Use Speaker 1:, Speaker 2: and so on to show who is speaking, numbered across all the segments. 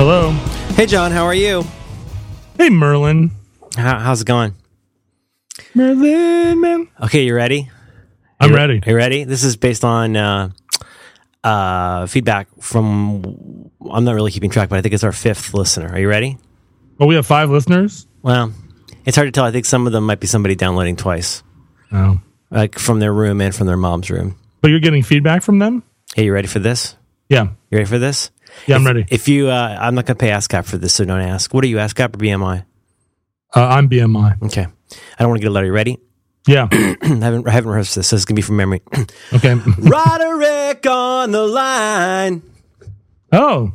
Speaker 1: Hello.
Speaker 2: Hey, John, how are you?
Speaker 1: Hey, Merlin.
Speaker 2: How, how's it going?
Speaker 1: Merlin, man.
Speaker 2: Okay, you ready?
Speaker 1: I'm
Speaker 2: You-
Speaker 1: ready.
Speaker 2: Are you ready? This is based on uh, uh, feedback from. I'm not really keeping track, but I think it's our fifth listener. Are you ready?
Speaker 1: Well, we have five listeners.
Speaker 2: Well, it's hard to tell. I think some of them might be somebody downloading twice,
Speaker 1: Oh.
Speaker 2: like from their room and from their mom's room.
Speaker 1: But you're getting feedback from them?
Speaker 2: Hey, you ready for this?
Speaker 1: Yeah.
Speaker 2: You ready for this?
Speaker 1: Yeah, I'm ready.
Speaker 2: If you, uh, I'm not going to pay ASCAP for this, so don't ask. What are you, ASCAP or BMI?
Speaker 1: Uh, I'm BMI.
Speaker 2: Okay. I don't want to get a letter. You ready?
Speaker 1: Yeah.
Speaker 2: I haven't, I haven't rehearsed this, so this is going to be from memory.
Speaker 1: Okay.
Speaker 2: Roderick on the line.
Speaker 1: oh.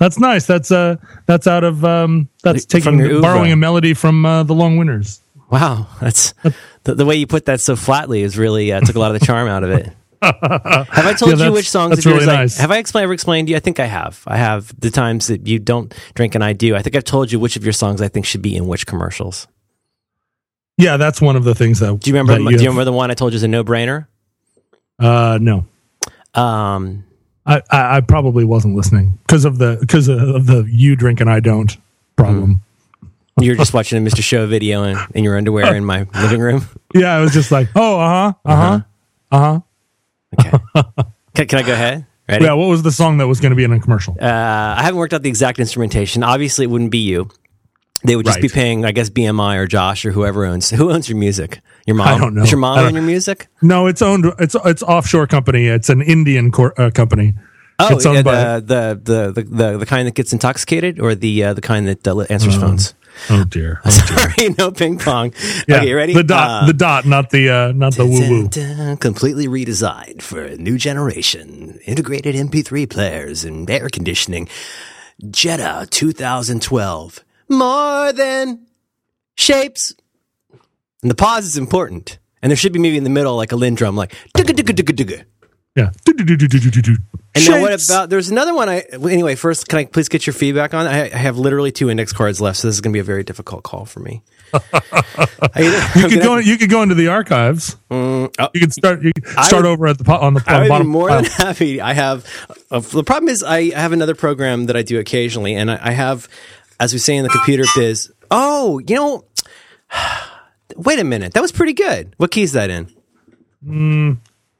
Speaker 1: That's nice. That's uh that's out of um that's taking borrowing a melody from uh, the Long Winters.
Speaker 2: Wow, that's the, the way you put that so flatly is really uh, took a lot of the charm out of it. have I told
Speaker 1: Yeah,
Speaker 2: you which songs of yours?
Speaker 1: really
Speaker 2: I-
Speaker 1: nice.
Speaker 2: have I explained, ever explained to you? I think I have. I have the times that you don't drink and I do. I think I've told you which of your songs I think should be in which commercials.
Speaker 1: Yeah, that's one of the things that
Speaker 2: Do you remember? the,
Speaker 1: you
Speaker 2: do you
Speaker 1: have-
Speaker 2: remember the one I told you is a no brainer?
Speaker 1: Uh no.
Speaker 2: Um,
Speaker 1: I, I, I probably wasn't listening because of the because of the you drink and I don't problem.
Speaker 2: You're just watching a Mr. Show video in, in your underwear in my living room.
Speaker 1: Yeah, I was just like, oh, uh huh, uh huh, uh huh.
Speaker 2: Okay, can, can I go ahead? Ready?
Speaker 1: Yeah, what was the song that was going to be in a commercial?
Speaker 2: Uh, I haven't worked out the exact instrumentation. Obviously, it wouldn't be you. They would just be paying, I guess, BMI or Josh or whoever owns. Who owns your music? Your mom?
Speaker 1: I don't know.
Speaker 2: Does your mom own your music?
Speaker 1: No, it's owned. It's it's offshore company. It's an Indian cor- uh, company.
Speaker 2: Oh,
Speaker 1: it's owned
Speaker 2: yeah,
Speaker 1: by-
Speaker 2: the, the, the, the, the kind that gets intoxicated or the uh, the kind that uh, answers phones?
Speaker 1: Oh dear.
Speaker 2: Sorry, no ping pong.
Speaker 1: Yeah,
Speaker 2: Okay, you ready?
Speaker 1: The dot,
Speaker 2: Uh,
Speaker 1: the dot, not the uh, not the woo woo.
Speaker 2: Completely redesigned for a new generation. Integrated MP3 players and air conditioning. Jetta 2012. More than shapes. And the pause is important. And there should be maybe in the middle like a Linn drum, like digga digga digga digga.
Speaker 1: Yeah.
Speaker 2: And now what about? There's another one. I anyway. First, can I please get your feedback on? I, I have literally two index cards left, so this is going to be a very difficult call for me.
Speaker 1: You could go. You could go into the archives.
Speaker 2: oh.
Speaker 1: You could start. You could start
Speaker 2: would-
Speaker 1: over at the on the,
Speaker 2: I
Speaker 1: on
Speaker 2: would
Speaker 1: the
Speaker 2: be more
Speaker 1: pile.
Speaker 2: than happy. I have uh, the problem is I have another program that I do occasionally, and I, I have, as we say in the computer biz. Oh, you know, wait a minute, that was pretty good. What key is that in? Hmm.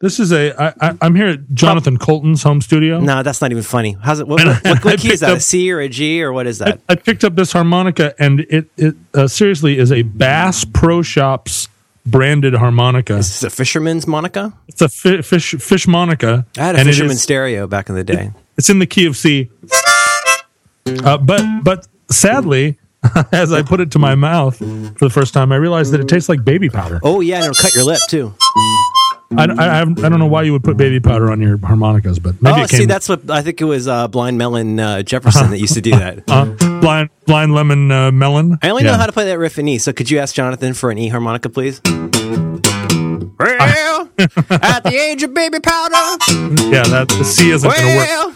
Speaker 1: This is a. I, I, I'm here at Jonathan Coulton's home studio.
Speaker 2: No, that's not even funny. How's it? What, what, what, what key is
Speaker 1: picked
Speaker 2: that?
Speaker 1: up-
Speaker 2: A C or a G or what is that?
Speaker 1: I picked up this harmonica, and it it uh, seriously is a Bass Pro Shops branded harmonica.
Speaker 2: Is this a fisherman's Monica?
Speaker 1: It's a fi- fish fish monica.
Speaker 2: I had a
Speaker 1: and it
Speaker 2: fisherman's
Speaker 1: is-
Speaker 2: stereo back in the day.
Speaker 1: It's in the key of C. Uh, but but sadly, as I put it to my mouth for the first time, I realized that it tastes like baby powder.
Speaker 2: Oh yeah, and it'll cut your lip too.
Speaker 1: I, I, I don't know why you would put baby powder on your harmonicas, but maybe
Speaker 2: oh,
Speaker 1: it came
Speaker 2: see, that's what I think it was. Uh, Blind Melon uh, Jefferson that used to do that.
Speaker 1: uh, blind blind lemon uh, melon.
Speaker 2: I only
Speaker 1: Yeah.
Speaker 2: know how to play that riff in E, so could you ask Jonathan for an E harmonica, please? Well, at the age of baby powder.
Speaker 1: Yeah, that the C isn't going to work.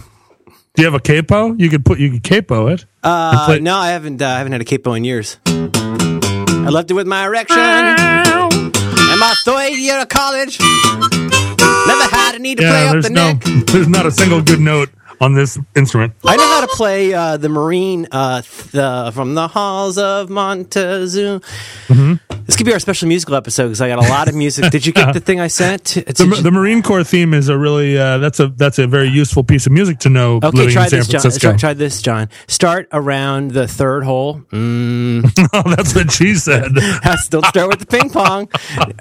Speaker 1: Do you have a capo? You could put you could capo it.
Speaker 2: uh,
Speaker 1: play-
Speaker 2: no, I haven't. Uh, I haven't had a capo in years. I left it with my erection my third year of college. Never had a need to play up
Speaker 1: there's
Speaker 2: the
Speaker 1: no
Speaker 2: neck.
Speaker 1: there's not a single good note on this instrument.
Speaker 2: I know how to play uh, the Marine uh, th- from the halls of Montezuma. This could be our special musical episode because I got a lot of music. Did you get the thing I sent? It's
Speaker 1: The, the Marine Corps theme is a really uh, that's a that's a very useful piece of music to know
Speaker 2: okay, try
Speaker 1: in San
Speaker 2: this, John. Try, try this, John. Start around the third hole. Mm,
Speaker 1: oh, that's what she said.
Speaker 2: don't start with the ping pong.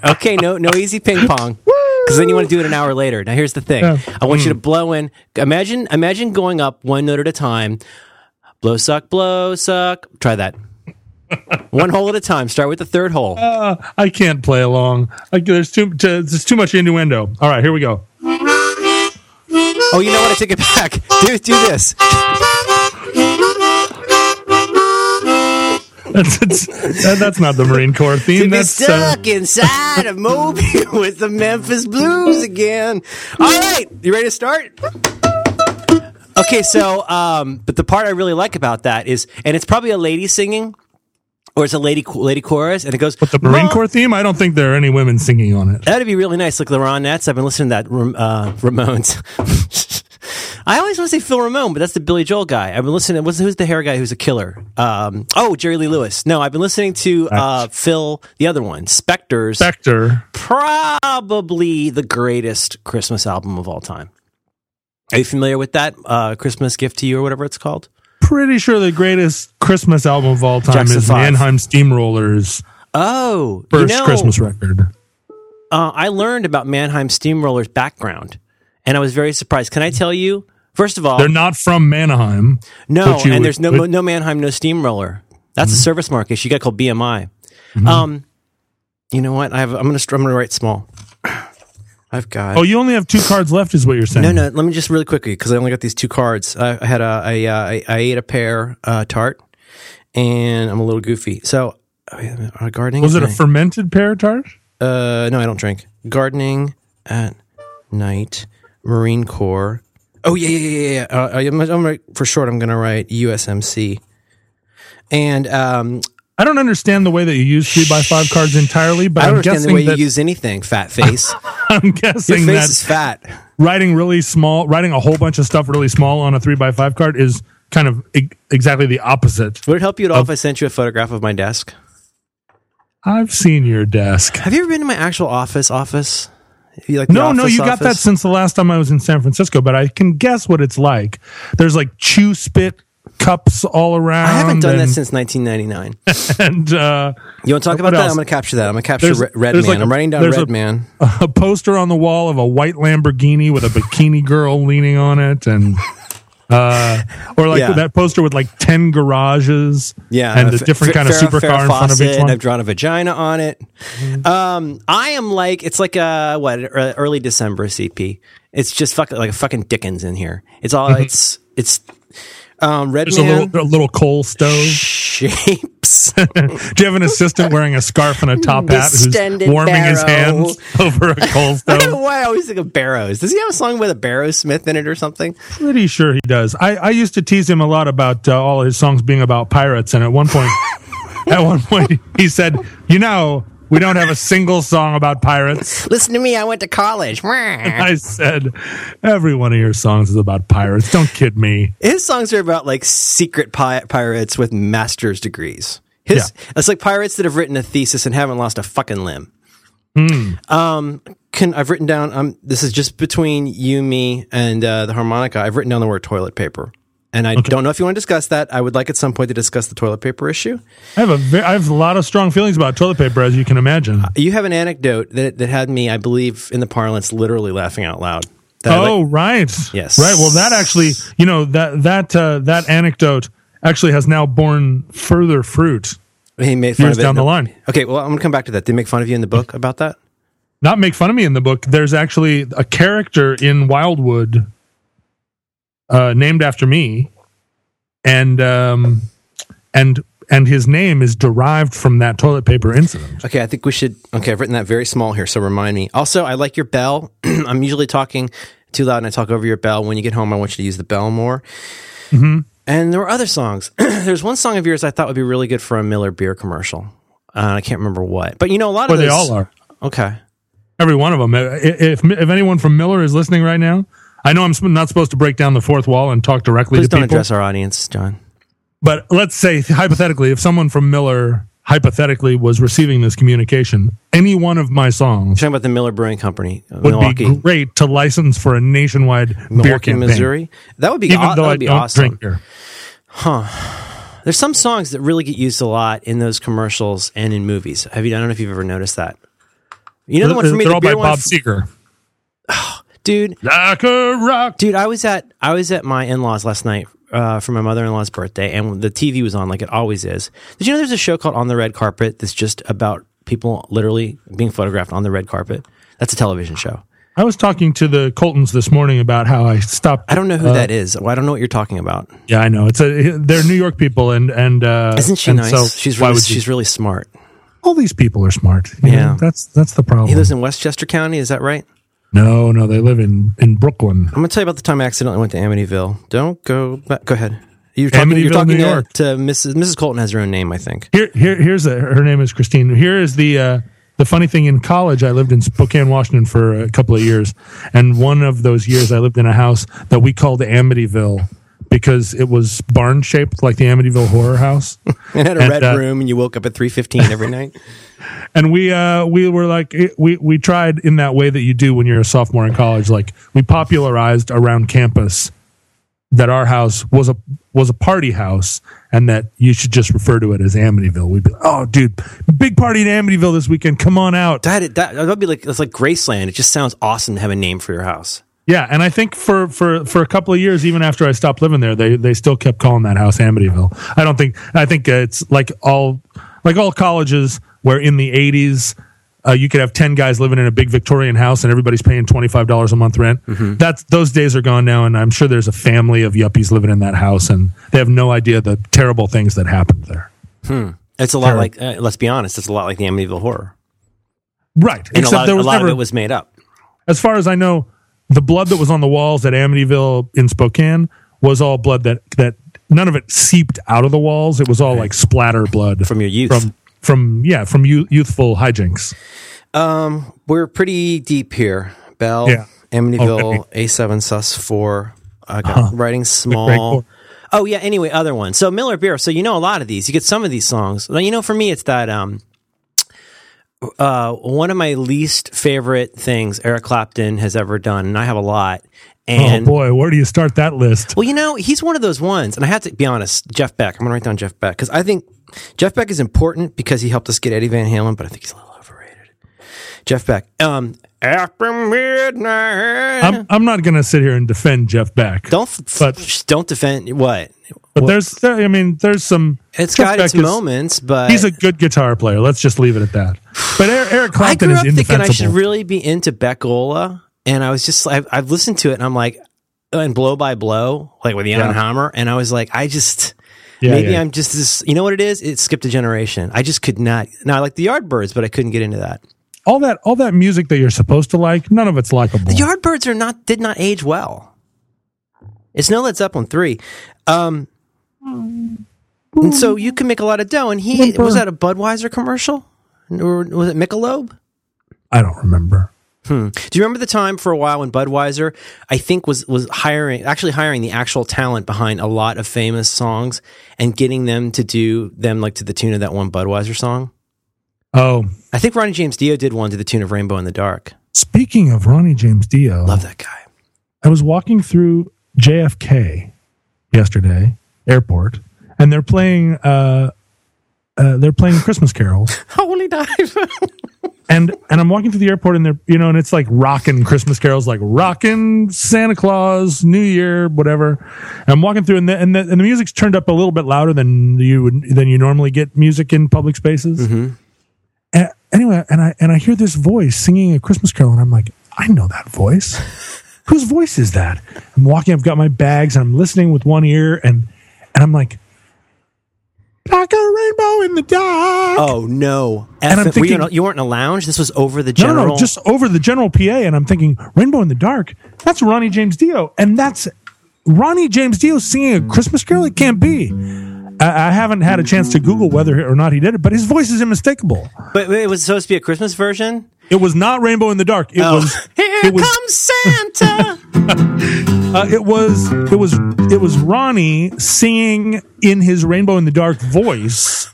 Speaker 2: Okay, no, no easy ping pong. Because then you want to do it an hour later. Now here's the thing.
Speaker 1: Yeah.
Speaker 2: I want you to blow in. Imagine, imagine going up one note at a time. Blow suck, blow suck. Try that. One hole at a time. Start with the third hole.
Speaker 1: Uh, I can't play along. Like, there's too to, there's too much innuendo. All right, here we go.
Speaker 2: Oh, you know what? I take it back. Do do this.
Speaker 1: That's it's, that, that's not the Marine Corps theme.
Speaker 2: To
Speaker 1: theme.
Speaker 2: be
Speaker 1: That's uh,
Speaker 2: stuck inside of Mobile with the Memphis Blues again. All right, you ready to start? Okay, so um, but the part I really like about that is, and it's probably a lady singing, or it's a lady lady chorus, and it goes.
Speaker 1: But the Marine Corps theme. I don't think there are any women singing on it.
Speaker 2: That'd be really nice, like the Ronettes. I've been listening to that uh, Ramones. I always want to say Phil Ramone, but that's the Billy Joel guy. I've been listening. What's who's the hair guy who's a killer? Um, oh, Jerry Lee Lewis. No, I've been listening to uh, Phil, the other one, Spector's,
Speaker 1: Spector.
Speaker 2: probably the greatest Christmas album of all time. Are you familiar with that uh, Christmas gift to you or whatever it's called?
Speaker 1: Pretty sure the greatest Christmas album of all time
Speaker 2: Jackson
Speaker 1: is. Mannheim Steamrollers'
Speaker 2: Oh,
Speaker 1: first
Speaker 2: you know,
Speaker 1: Christmas record.
Speaker 2: uh, I learned about Mannheim Steamroller's background, and I was very surprised. Can I tell you? First of all,
Speaker 1: They're not from Mannheim.
Speaker 2: no, and
Speaker 1: would-
Speaker 2: there's no
Speaker 1: would-
Speaker 2: no Mannheim, no Steamroller. That's
Speaker 1: Mm-hmm.
Speaker 2: a service mark issue. You got called BMI. Um, you know what? I have. I'm gonna. I'm gonna write small. I've got.
Speaker 1: Oh, you only have two cards left, is what you're saying?
Speaker 2: No, no. Let me just really quickly because I only got these two cards. I, I had a, I, uh, I, I ate a pear uh, tart, and I'm a little goofy. So, uh, gardening.
Speaker 1: Was it a
Speaker 2: night.
Speaker 1: fermented pear tart?
Speaker 2: Uh, no, I don't drink. Gardening at night. Marine Corps. Oh yeah, yeah, yeah, yeah. Uh, I'm, I'm for short. I'm gonna write USMC. And um,
Speaker 1: I don't understand the way that you use three by five cards entirely, but
Speaker 2: I don't
Speaker 1: I'm
Speaker 2: understand the
Speaker 1: guessing
Speaker 2: way you use anything. Fat face.
Speaker 1: I'm guessing Your
Speaker 2: face
Speaker 1: that
Speaker 2: is fat.
Speaker 1: writing really small, writing a whole bunch of stuff really small on a three by five card is kind of e- exactly the opposite.
Speaker 2: Would it help you at all if I sent you a photograph of my desk?
Speaker 1: I've seen your desk.
Speaker 2: Have you ever been to my actual office? Office? You like the
Speaker 1: No, no,
Speaker 2: office
Speaker 1: you got that since the last time I was in San Francisco, but I can guess what it's like. There's like chew spit cups all around.
Speaker 2: I haven't done that since 1999.
Speaker 1: and uh,
Speaker 2: You want to talk about that?
Speaker 1: else?
Speaker 2: I'm going to capture that. I'm going to capture
Speaker 1: There's-
Speaker 2: Red,
Speaker 1: there's
Speaker 2: Man.
Speaker 1: like a-
Speaker 2: I'm writing down Red
Speaker 1: a-
Speaker 2: Man.
Speaker 1: a poster on the wall of a white Lamborghini with a bikini girl leaning on it, and uh, or like
Speaker 2: Yeah.
Speaker 1: that poster with like ten garages,
Speaker 2: Yeah,
Speaker 1: and a different
Speaker 2: Fa-
Speaker 1: kind of supercar in front of each
Speaker 2: and
Speaker 1: one.
Speaker 2: I've drawn a vagina on it. Um, I am like it's like a what early December CP. It's just fucking like a fucking Dickens in here. It's all it's it's um, Red.
Speaker 1: There's a little, a little coal stove.
Speaker 2: shapes.
Speaker 1: Do you have an assistant wearing a scarf and a top hat who's
Speaker 2: Distended
Speaker 1: warming his hands over a coal stove?
Speaker 2: I don't know why I always think of Barrows. Does he have a song with a Barrow Smith in it or something?
Speaker 1: Pretty sure he does. I, I used to tease him a lot about uh, all his songs being about pirates, and at one point, at one point, he said, "You know, we don't have a single song about pirates."
Speaker 2: Listen to me. I went to college.
Speaker 1: I said, "Every one of your songs is about pirates. Don't kid me."
Speaker 2: His songs are about like secret pi- pirates with master's degrees. His it's like pirates that have written a thesis and haven't lost a fucking limb. Um, can I've written down? Um, this is just between you, me, and uh, the harmonica. I've written down the word toilet paper, and I don't know if you want to discuss that. I would like at some point to discuss the toilet paper issue.
Speaker 1: I have a ve- I have a lot of strong feelings about toilet paper, as you can imagine.
Speaker 2: You have an anecdote that that had me, I believe, in the parlance, literally laughing out loud.
Speaker 1: Oh,
Speaker 2: like-
Speaker 1: right.
Speaker 2: Yes.
Speaker 1: Right. Well, that actually, you know, that that uh, that anecdote actually has now borne further fruit.
Speaker 2: he made fun
Speaker 1: years
Speaker 2: of it.
Speaker 1: down the line.
Speaker 2: Okay, well, I'm gonna come back to that. Did they make fun of you in the book about that?
Speaker 1: Not make fun of me in the book. There's actually a character in Wildwood uh, named after me, and um, and and his name is derived from that toilet paper incident.
Speaker 2: Okay, I think we should. Okay, I've written that very small here, so remind me. Also, I like your bell. I'm usually talking too loud and I talk over your bell. When you get home, I want you to use the bell more.
Speaker 1: Mm-hmm.
Speaker 2: And there were other songs. There's one song of yours I thought would be really good for a Miller beer commercial. Uh, I can't remember what, but you know a lot
Speaker 1: Well,
Speaker 2: of
Speaker 1: they all are.
Speaker 2: Okay,
Speaker 1: Every one of them. If if anyone from Miller is listening right now, I know I'm not supposed to break down the fourth wall and talk directly to people.
Speaker 2: please
Speaker 1: to
Speaker 2: don't
Speaker 1: people.
Speaker 2: address our audience, John.
Speaker 1: But let's say hypothetically, if someone from Miller hypothetically was receiving this communication, any one of my songs
Speaker 2: talking about the Miller Brewing Company,
Speaker 1: would
Speaker 2: Milwaukee,
Speaker 1: be great to license for a nationwide beer
Speaker 2: Milwaukee,
Speaker 1: campaign.
Speaker 2: Missouri. That would be
Speaker 1: Even
Speaker 2: aw-
Speaker 1: though
Speaker 2: that
Speaker 1: I
Speaker 2: be
Speaker 1: don't
Speaker 2: awesome.
Speaker 1: drink beer.
Speaker 2: There's some songs that really get used a lot in those commercials and in movies. Have you? I don't know if you've ever noticed that. You know the one for me,
Speaker 1: They're
Speaker 2: the
Speaker 1: all by Bob
Speaker 2: f-
Speaker 1: Seger.
Speaker 2: dude.
Speaker 1: Like a rock.
Speaker 2: Dude, I was at I was at my in laws last night uh, for my mother in law's birthday, and the TV was on like it always is. Did you know there's a show called On the Red Carpet that's just about people literally being photographed on the red carpet? That's a television show.
Speaker 1: I was talking to the Coultons this morning about how I stopped.
Speaker 2: I don't know who
Speaker 1: uh,
Speaker 2: that is. Well, I don't know what you're talking about.
Speaker 1: Yeah, I know. It's a they're New York people, and and uh,
Speaker 2: Isn't she
Speaker 1: and
Speaker 2: nice?
Speaker 1: So
Speaker 2: she's really she's really smart.
Speaker 1: all these people are smart.
Speaker 2: Yeah.
Speaker 1: know? that's that's the problem.
Speaker 2: He lives in Westchester County. Is that right?
Speaker 1: No, no, they live in in Brooklyn.
Speaker 2: I'm gonna tell you about the time I accidentally went to Amityville. Don't go. Back. Go ahead. You're talking. you're talking
Speaker 1: New
Speaker 2: to,
Speaker 1: York.
Speaker 2: to Mrs. Mrs. Coulton has her own name, I think.
Speaker 1: Here, here, here's her name is Christine. Here is the uh, the funny thing in college, I lived in Spokane, Washington for a couple of years, and one of those years I lived in a house that we called Amityville because it was barn shaped like the Amityville Horror House.
Speaker 2: It had a
Speaker 1: And,
Speaker 2: red
Speaker 1: uh,
Speaker 2: room, and you woke up at three fifteen every night.
Speaker 1: and we uh we were like we we tried in that way that you do when you're a sophomore in college like we popularized around campus that our house was a was a party house and that you should just refer to it as Amityville. We'd be like, "Oh, dude, big party in Amityville this weekend. Come on out."
Speaker 2: That that that'd be like it's like Graceland. It just sounds awesome to have a name for your house.
Speaker 1: Yeah, and I think for for for a couple of years, even after I stopped living there, they they still kept calling that house Amityville. I don't think I think it's like all like all colleges where in the '80s uh, you could have ten guys living in a big Victorian house and everybody's paying twenty five dollars a month rent. That's those days are gone now, and I'm sure there's a family of yuppies living in that house, and they have no idea the terrible things that happened there.
Speaker 2: It's a lot like uh, let's be honest, it's a lot like the Amityville Horror.
Speaker 1: Right,
Speaker 2: And a
Speaker 1: except
Speaker 2: lot,
Speaker 1: there
Speaker 2: a
Speaker 1: was
Speaker 2: lot
Speaker 1: never,
Speaker 2: of it was made up.
Speaker 1: as far as I know, the blood that was on the walls at Amityville in Spokane was all blood that that none of it seeped out of the walls. It was all like splatter blood
Speaker 2: From your youth.
Speaker 1: from from yeah from youth, youthful hijinks.
Speaker 2: Um, we're pretty deep here. Bell,
Speaker 1: Yeah.
Speaker 2: Amityville,
Speaker 1: Okay.
Speaker 2: A7 Sus 4. I got writing small. Oh yeah. Anyway, other one. So Miller Beer. So you know a lot of these. You get some of these songs. You know, for me, it's that um, uh, one of my least favorite things Eric Clapton has ever done, and I have a lot. And
Speaker 1: oh boy, where do you start that list?
Speaker 2: well, you know, he's one of those ones, and I have to be honest. Jeff Beck. I'm gonna write down Jeff Beck because I think Jeff Beck is important because he helped us get Eddie Van Halen, but I think he's a little. Jeff Beck. Um, after midnight.
Speaker 1: I'm I'm not going to sit here and defend Jeff Beck,
Speaker 2: don't f-
Speaker 1: but-
Speaker 2: don't defend what
Speaker 1: but there's there, I mean there's some.
Speaker 2: it's
Speaker 1: Jeff
Speaker 2: got
Speaker 1: Beck
Speaker 2: its
Speaker 1: is-
Speaker 2: moments, but
Speaker 1: He's a good guitar player. Let's just leave it at that. But Eric, Clapton is
Speaker 2: up thinking
Speaker 1: indefensible.
Speaker 2: I should really be into Beck-Ola, and I was just I've, I've listened to it, and I'm like, and Blow by Blow, like with Jan
Speaker 1: Yeah.
Speaker 2: Hammer, and I was like, I just.
Speaker 1: Yeah,
Speaker 2: Maybe
Speaker 1: yeah.
Speaker 2: I'm just this. You know what it is? It skipped a generation. I just could not. Now I like the Yardbirds, but I couldn't get into that.
Speaker 1: All that all that music that you're supposed to like. None of it's likable.
Speaker 2: The Yardbirds are not did not age well. It's no Led Zeppelin three, um, and so you can make a lot of dough. And he was that a Budweiser commercial, or was it Michelob?
Speaker 1: I don't remember.
Speaker 2: Hmm. Do you remember the time for a while when Budweiser, I think, was was hiring actually hiring the actual talent behind a lot of famous songs and getting them to do them like to the tune of that one Budweiser song?
Speaker 1: Oh,
Speaker 2: I think Ronnie James Dio did one to the tune of Rainbow in the Dark.
Speaker 1: speaking of Ronnie James Dio,
Speaker 2: Love that guy.
Speaker 1: I was walking through JFK yesterday airport, and they're playing uh, uh, they're playing Christmas carols,
Speaker 2: Holy dive.
Speaker 1: and and I'm walking through the airport, and they're you know, and it's like rocking Christmas carols, like rocking Santa Claus, New Year, whatever. And I'm walking through, and the, and the and the music's turned up a little bit louder than you would than you normally get music in public spaces. And anyway, and I and I hear this voice singing a Christmas carol, and I'm like, I know that voice. Whose voice is that? I'm walking. I've got my bags, I'm listening with one ear, and and I'm like, like a rainbow in the dark.
Speaker 2: Oh no!
Speaker 1: And I'm
Speaker 2: F- were you,
Speaker 1: thinking-
Speaker 2: a- you weren't in a lounge. This was over the general.
Speaker 1: no, no, just over the general PA, and I'm thinking, Rainbow in the Dark. That's Ronnie James Dio, and that's Ronnie James Dio singing a Christmas carol. It can't be. I, I haven't had a chance to Google whether or not he did it, but his voice is unmistakable.
Speaker 2: but it was supposed to be a Christmas version.
Speaker 1: It was not Rainbow in the Dark. It
Speaker 2: Oh.
Speaker 1: was.
Speaker 2: Here
Speaker 1: it was.
Speaker 2: comes Santa.
Speaker 1: Uh, it was it was it was Ronnie singing in his Rainbow in the Dark voice.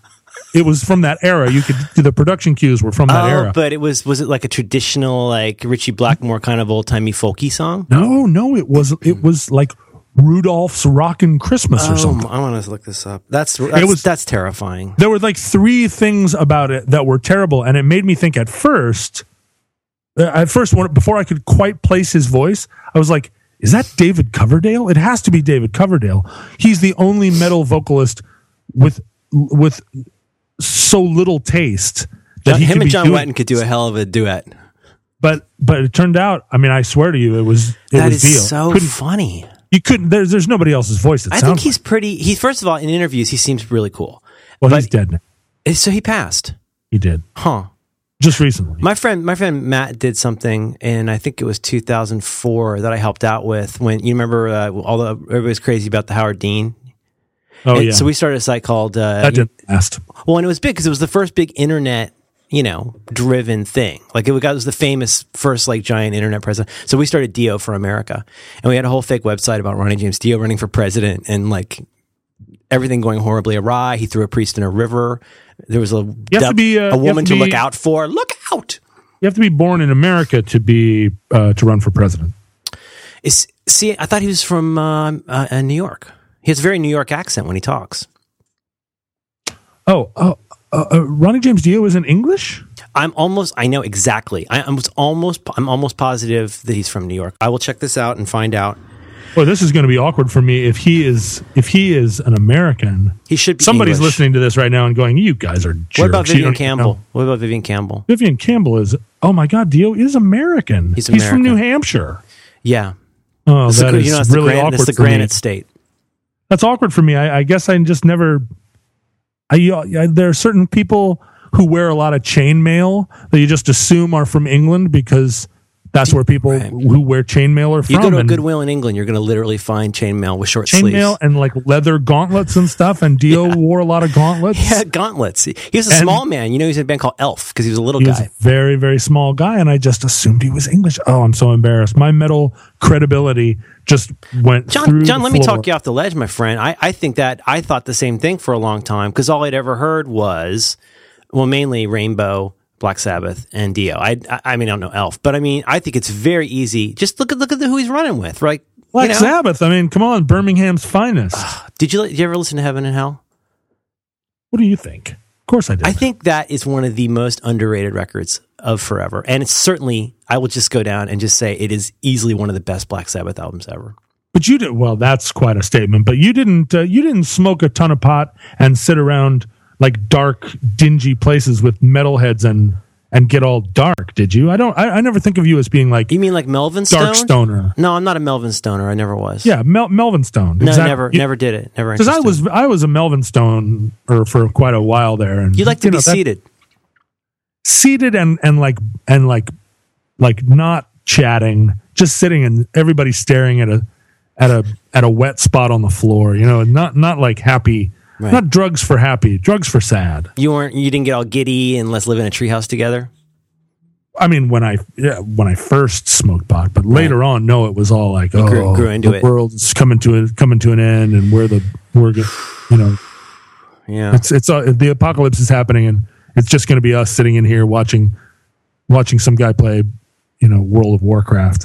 Speaker 1: It was from that era. You could the production cues were from that
Speaker 2: oh,
Speaker 1: era.
Speaker 2: but it was was it like a traditional like Ritchie Blackmore kind of old timey folky song?
Speaker 1: no, no, it was it was like Rudolph's Rockin' Christmas or
Speaker 2: Oh,
Speaker 1: something.
Speaker 2: I want to look this up. That's that's,
Speaker 1: was-
Speaker 2: that's terrifying.
Speaker 1: There were like three things about it that were terrible, and it made me think at first. uh, At first, when, before I could quite place his voice, I was like, "Is that David Coverdale? It has to be David Coverdale. He's the only metal vocalist with with so little taste that he
Speaker 2: Him
Speaker 1: could
Speaker 2: and
Speaker 1: be
Speaker 2: John
Speaker 1: doing-
Speaker 2: Wetton could do a hell of a duet.
Speaker 1: But but it turned out. I mean, I swear to you, it was it
Speaker 2: That
Speaker 1: was
Speaker 2: is so
Speaker 1: Couldn't-
Speaker 2: funny.
Speaker 1: You couldn't. There's there's nobody else's voice that
Speaker 2: I think he's pretty. He first of all in interviews he seems really cool.
Speaker 1: well,
Speaker 2: but-
Speaker 1: he's dead now.
Speaker 2: Eh, So he passed,
Speaker 1: He did
Speaker 2: huh?
Speaker 1: just recently.
Speaker 2: My friend, my friend Matt did something, and I think it was 2004 that I helped out with. When you remember, uh, all the everybody's crazy about the Howard Dean.
Speaker 1: oh
Speaker 2: And
Speaker 1: yeah,
Speaker 2: So we started a site called. Uh,
Speaker 1: that didn't last.
Speaker 2: well, and it was big because it was the first big internet, you know, driven thing. Like it was the famous first like giant internet president. So we started Dio for America, and we had a whole fake website about Ronnie James Dio running for president, and like everything going horribly awry. He threw a priest in a river. There was a
Speaker 1: to be, uh,
Speaker 2: a woman to,
Speaker 1: to
Speaker 2: look out for. Look out!
Speaker 1: You have to be born in America to be uh, to run for president.
Speaker 2: Is see? I thought he was from uh, uh, New York. He has a very New York accent when he talks.
Speaker 1: Oh, oh uh, uh, Ronnie James Dio is in English.
Speaker 2: I'm almost. I know exactly. I, I'm almost. I'm almost positive that he's from New York. I will check this out and find out.
Speaker 1: Well, this is going to be awkward for me if he is if he is an American.
Speaker 2: He should be.
Speaker 1: Somebody's
Speaker 2: English.
Speaker 1: listening to this right now and going, "You guys are jerks."
Speaker 2: What about Vivian Campbell?
Speaker 1: know."
Speaker 2: What about Vivian Campbell?
Speaker 1: Vivian Campbell is. Oh my God, Dio is American.
Speaker 2: He's
Speaker 1: from New Hampshire.
Speaker 2: Yeah,
Speaker 1: Oh,
Speaker 2: It's
Speaker 1: that
Speaker 2: the,
Speaker 1: is
Speaker 2: you know,
Speaker 1: really
Speaker 2: the, gran-
Speaker 1: awkward
Speaker 2: it's the
Speaker 1: for me.
Speaker 2: Granite State.
Speaker 1: That's awkward for me. I, I guess I just never. I, I there are certain people who wear a lot of chainmail that you just assume are from England because that's where people
Speaker 2: Right.
Speaker 1: who wear chainmail are from.
Speaker 2: You go to a Goodwill in England, you're going to literally find chainmail with short sleeves.
Speaker 1: chainmail and like leather gauntlets and stuff. And Dio wore a lot of gauntlets.
Speaker 2: Yeah, gauntlets. He was a
Speaker 1: And-
Speaker 2: small man. You know, he's in a band called Elf because he was a little
Speaker 1: He was
Speaker 2: guy.
Speaker 1: a very, very small guy, and I just assumed he was English. Oh, I'm so embarrassed. My metal credibility just went
Speaker 2: John. John, let me talk you off the ledge, my friend. I, I think that I thought the same thing for a long time because all I'd ever heard was, well, mainly Rainbow, Black Sabbath, and Dio. I, I, mean, I don't know Elf, but I mean, I think it's very easy. Just look at look at the, who he's running with, right?
Speaker 1: Black
Speaker 2: you know?
Speaker 1: Sabbath. I mean, come on, Birmingham's finest.
Speaker 2: Did you did you ever listen to Heaven and Hell?
Speaker 1: what do you think? Of course, I did.
Speaker 2: I think that is one of the most underrated records of forever, and it's certainly. I will just go down and just say it is easily one of the best Black Sabbath albums ever.
Speaker 1: But you did well. That's quite a statement. But you didn't. Uh, you didn't smoke a ton of pot and sit around like dark, dingy places with metalheads and and get all dark. Did you? I don't. I, I never think of you as being like
Speaker 2: You mean like Melvin Stone?
Speaker 1: dark stoner.
Speaker 2: No, I'm not a Melvin Stoner. I never was.
Speaker 1: Yeah, Mel, Melvin Stone.
Speaker 2: No,
Speaker 1: Exact-
Speaker 2: never,
Speaker 1: you-
Speaker 2: never did it. Never.
Speaker 1: Because I was I was a Melvin Stone or for quite a while there, and
Speaker 2: You like to be
Speaker 1: know, that-
Speaker 2: seated.
Speaker 1: seated and and like and like like not chatting, just sitting and everybody staring at a at a at a wet spot on the floor. You know, not not like happy,
Speaker 2: Right.
Speaker 1: not drugs for happy, drugs for sad.
Speaker 2: You weren't. You didn't get all giddy and let's live in a treehouse together.
Speaker 1: I mean, when I yeah, when I first smoked pot, but later on, no, it was all like, oh,
Speaker 2: grew- grew
Speaker 1: the
Speaker 2: it.
Speaker 1: world is coming to a, coming to an end, and we're the we're you know
Speaker 2: Yeah.
Speaker 1: it's it's uh, the apocalypse is happening, and it's just going to be us sitting in here watching watching some guy play, you know, World of Warcraft.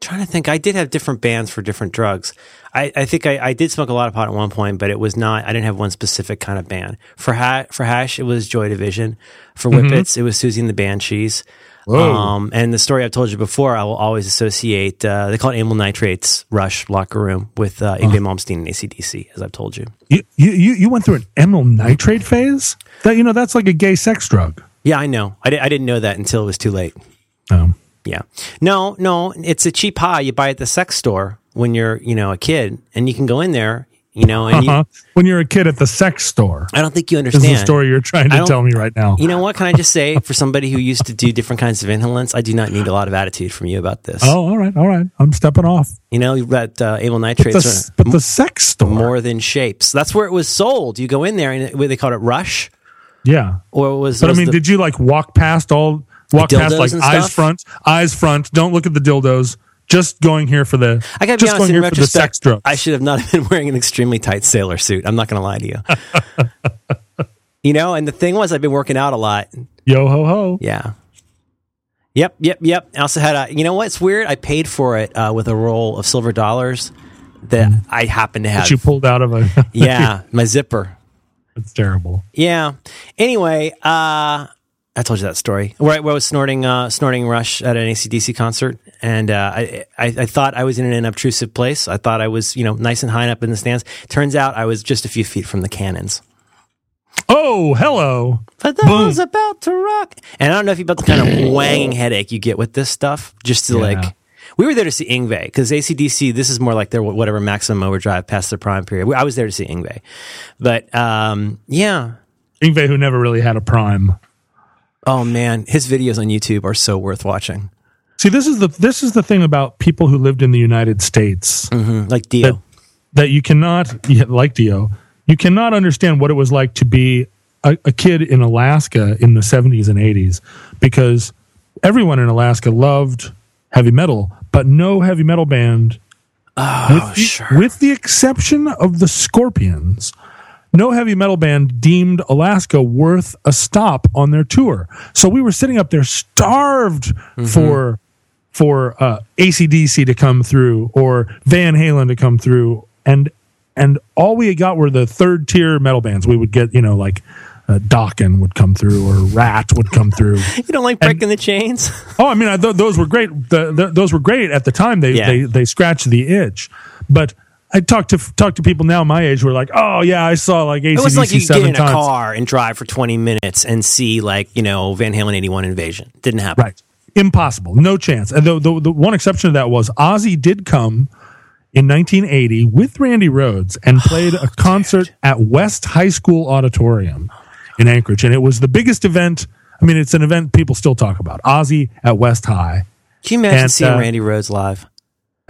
Speaker 2: Trying to think. I did have different bands for different drugs. I, I think I, I did smoke a lot of pot at one point, but it was not. I didn't have one specific kind of band. For ha- for hash, it was Joy Division. For Whippets, it was Siouxsie and the Banshees. Um, and the story I've told you before, I will always associate. Uh, they call it amyl nitrates Rush locker room with uh, Yngwie Malmsteen and ACDC, as I've told you.
Speaker 1: You, you you you went through an amyl nitrate phase. That you know that's like a gay sex drug.
Speaker 2: Yeah, I know. I, di- I didn't know that until it was too late.
Speaker 1: Um,
Speaker 2: Yeah. No, no, it's a cheap high you buy at the sex store when you're, you know, a kid and you can go in there, you know, and
Speaker 1: uh-huh. When you're a kid at the sex store,
Speaker 2: I don't think you
Speaker 1: is
Speaker 2: understand.
Speaker 1: the story you're trying to tell me right now.
Speaker 2: You know what? Can I just say, for somebody who used to do different kinds of inhalants, I do not need a lot of attitude from you about this.
Speaker 1: Oh, all right, all right. I'm stepping off.
Speaker 2: You know, that uh, amyl
Speaker 1: The,
Speaker 2: nitrates
Speaker 1: but
Speaker 2: are
Speaker 1: the sex store,
Speaker 2: more than shapes. That's where it was sold. You go in there and it, they called it Rush,
Speaker 1: yeah.
Speaker 2: or was.
Speaker 1: But I mean,
Speaker 2: the-
Speaker 1: did you like walk past all, walk past like eyes front, eyes front? Don't look at the dildos. Just going here for the.
Speaker 2: I gotta be honest.
Speaker 1: going
Speaker 2: In
Speaker 1: here for the sex
Speaker 2: retrospect,
Speaker 1: drugs.
Speaker 2: I should have not been wearing an extremely tight sailor suit. I'm not going to lie to you. you know, and the thing was, I've been working out a lot.
Speaker 1: Yo ho ho.
Speaker 2: Yeah. Yep, yep, yep. I also had a. You know what's weird? I paid for it uh, with a roll of silver dollars that I happen to have.
Speaker 1: That you pulled out of a.
Speaker 2: yeah, my zipper.
Speaker 1: it's terrible.
Speaker 2: Yeah. Anyway, uh, I told you that story where I, where I was snorting, uh, snorting Rush at an ACDC concert, and uh, I, I, I thought I was in an obtrusive place. I thought I was, you know, nice and high up in the stands. Turns out I was just a few feet from the cannons.
Speaker 1: Oh, hello.
Speaker 2: But that was about to rock. And I don't know if you about the kind of wanging headache you get with this stuff. Just to
Speaker 1: Yeah.
Speaker 2: like, we were there to see Yngwie because ACDC. This is more like their whatever maximum overdrive past their prime period. I was there to see Yngwie, but um, yeah.
Speaker 1: Yngwie, who never really had a prime.
Speaker 2: Oh man, his videos on YouTube are so worth watching.
Speaker 1: See, this is the this is the thing about people who lived in the United States
Speaker 2: Mm, Like Dio.
Speaker 1: that you cannot like Dio, you cannot understand what it was like to be a a, kid in Alaska in the 70s and 80s because everyone in Alaska loved heavy metal, but no heavy metal band,
Speaker 2: Oh,
Speaker 1: with the,
Speaker 2: sure.
Speaker 1: with the exception of the Scorpions, no heavy metal band deemed Alaska worth a stop on their tour. So we were sitting up there starved
Speaker 2: Mm-hmm.
Speaker 1: for for uh, ACDC to come through or Van Halen to come through, and and all we got were the third tier metal bands. We would get you know like. Uh, Dokken would come through, or Ratt would come through.
Speaker 2: you don't like breaking the chains?
Speaker 1: Oh, I mean, I, th- those were great. The, the, those were great at the time. They
Speaker 2: Yeah.
Speaker 1: they they scratched the itch. But I talk to talk to people now my age who are like, oh yeah, I saw like ACDC
Speaker 2: It was like you could get in a car and drive for 20 minutes and see, like, you know, Van Halen 81 Invasion. Didn't happen.
Speaker 1: Right, impossible, no chance. And the, the the one exception to that was Ozzy did come in 1980 with Randy Rhoads and played a concert at West High School Auditorium in Anchorage, and it was the biggest event. I mean, it's an event people still talk about. Ozzy at West High.
Speaker 2: Can you imagine
Speaker 1: And,
Speaker 2: seeing
Speaker 1: uh,
Speaker 2: Randy Rhoads live?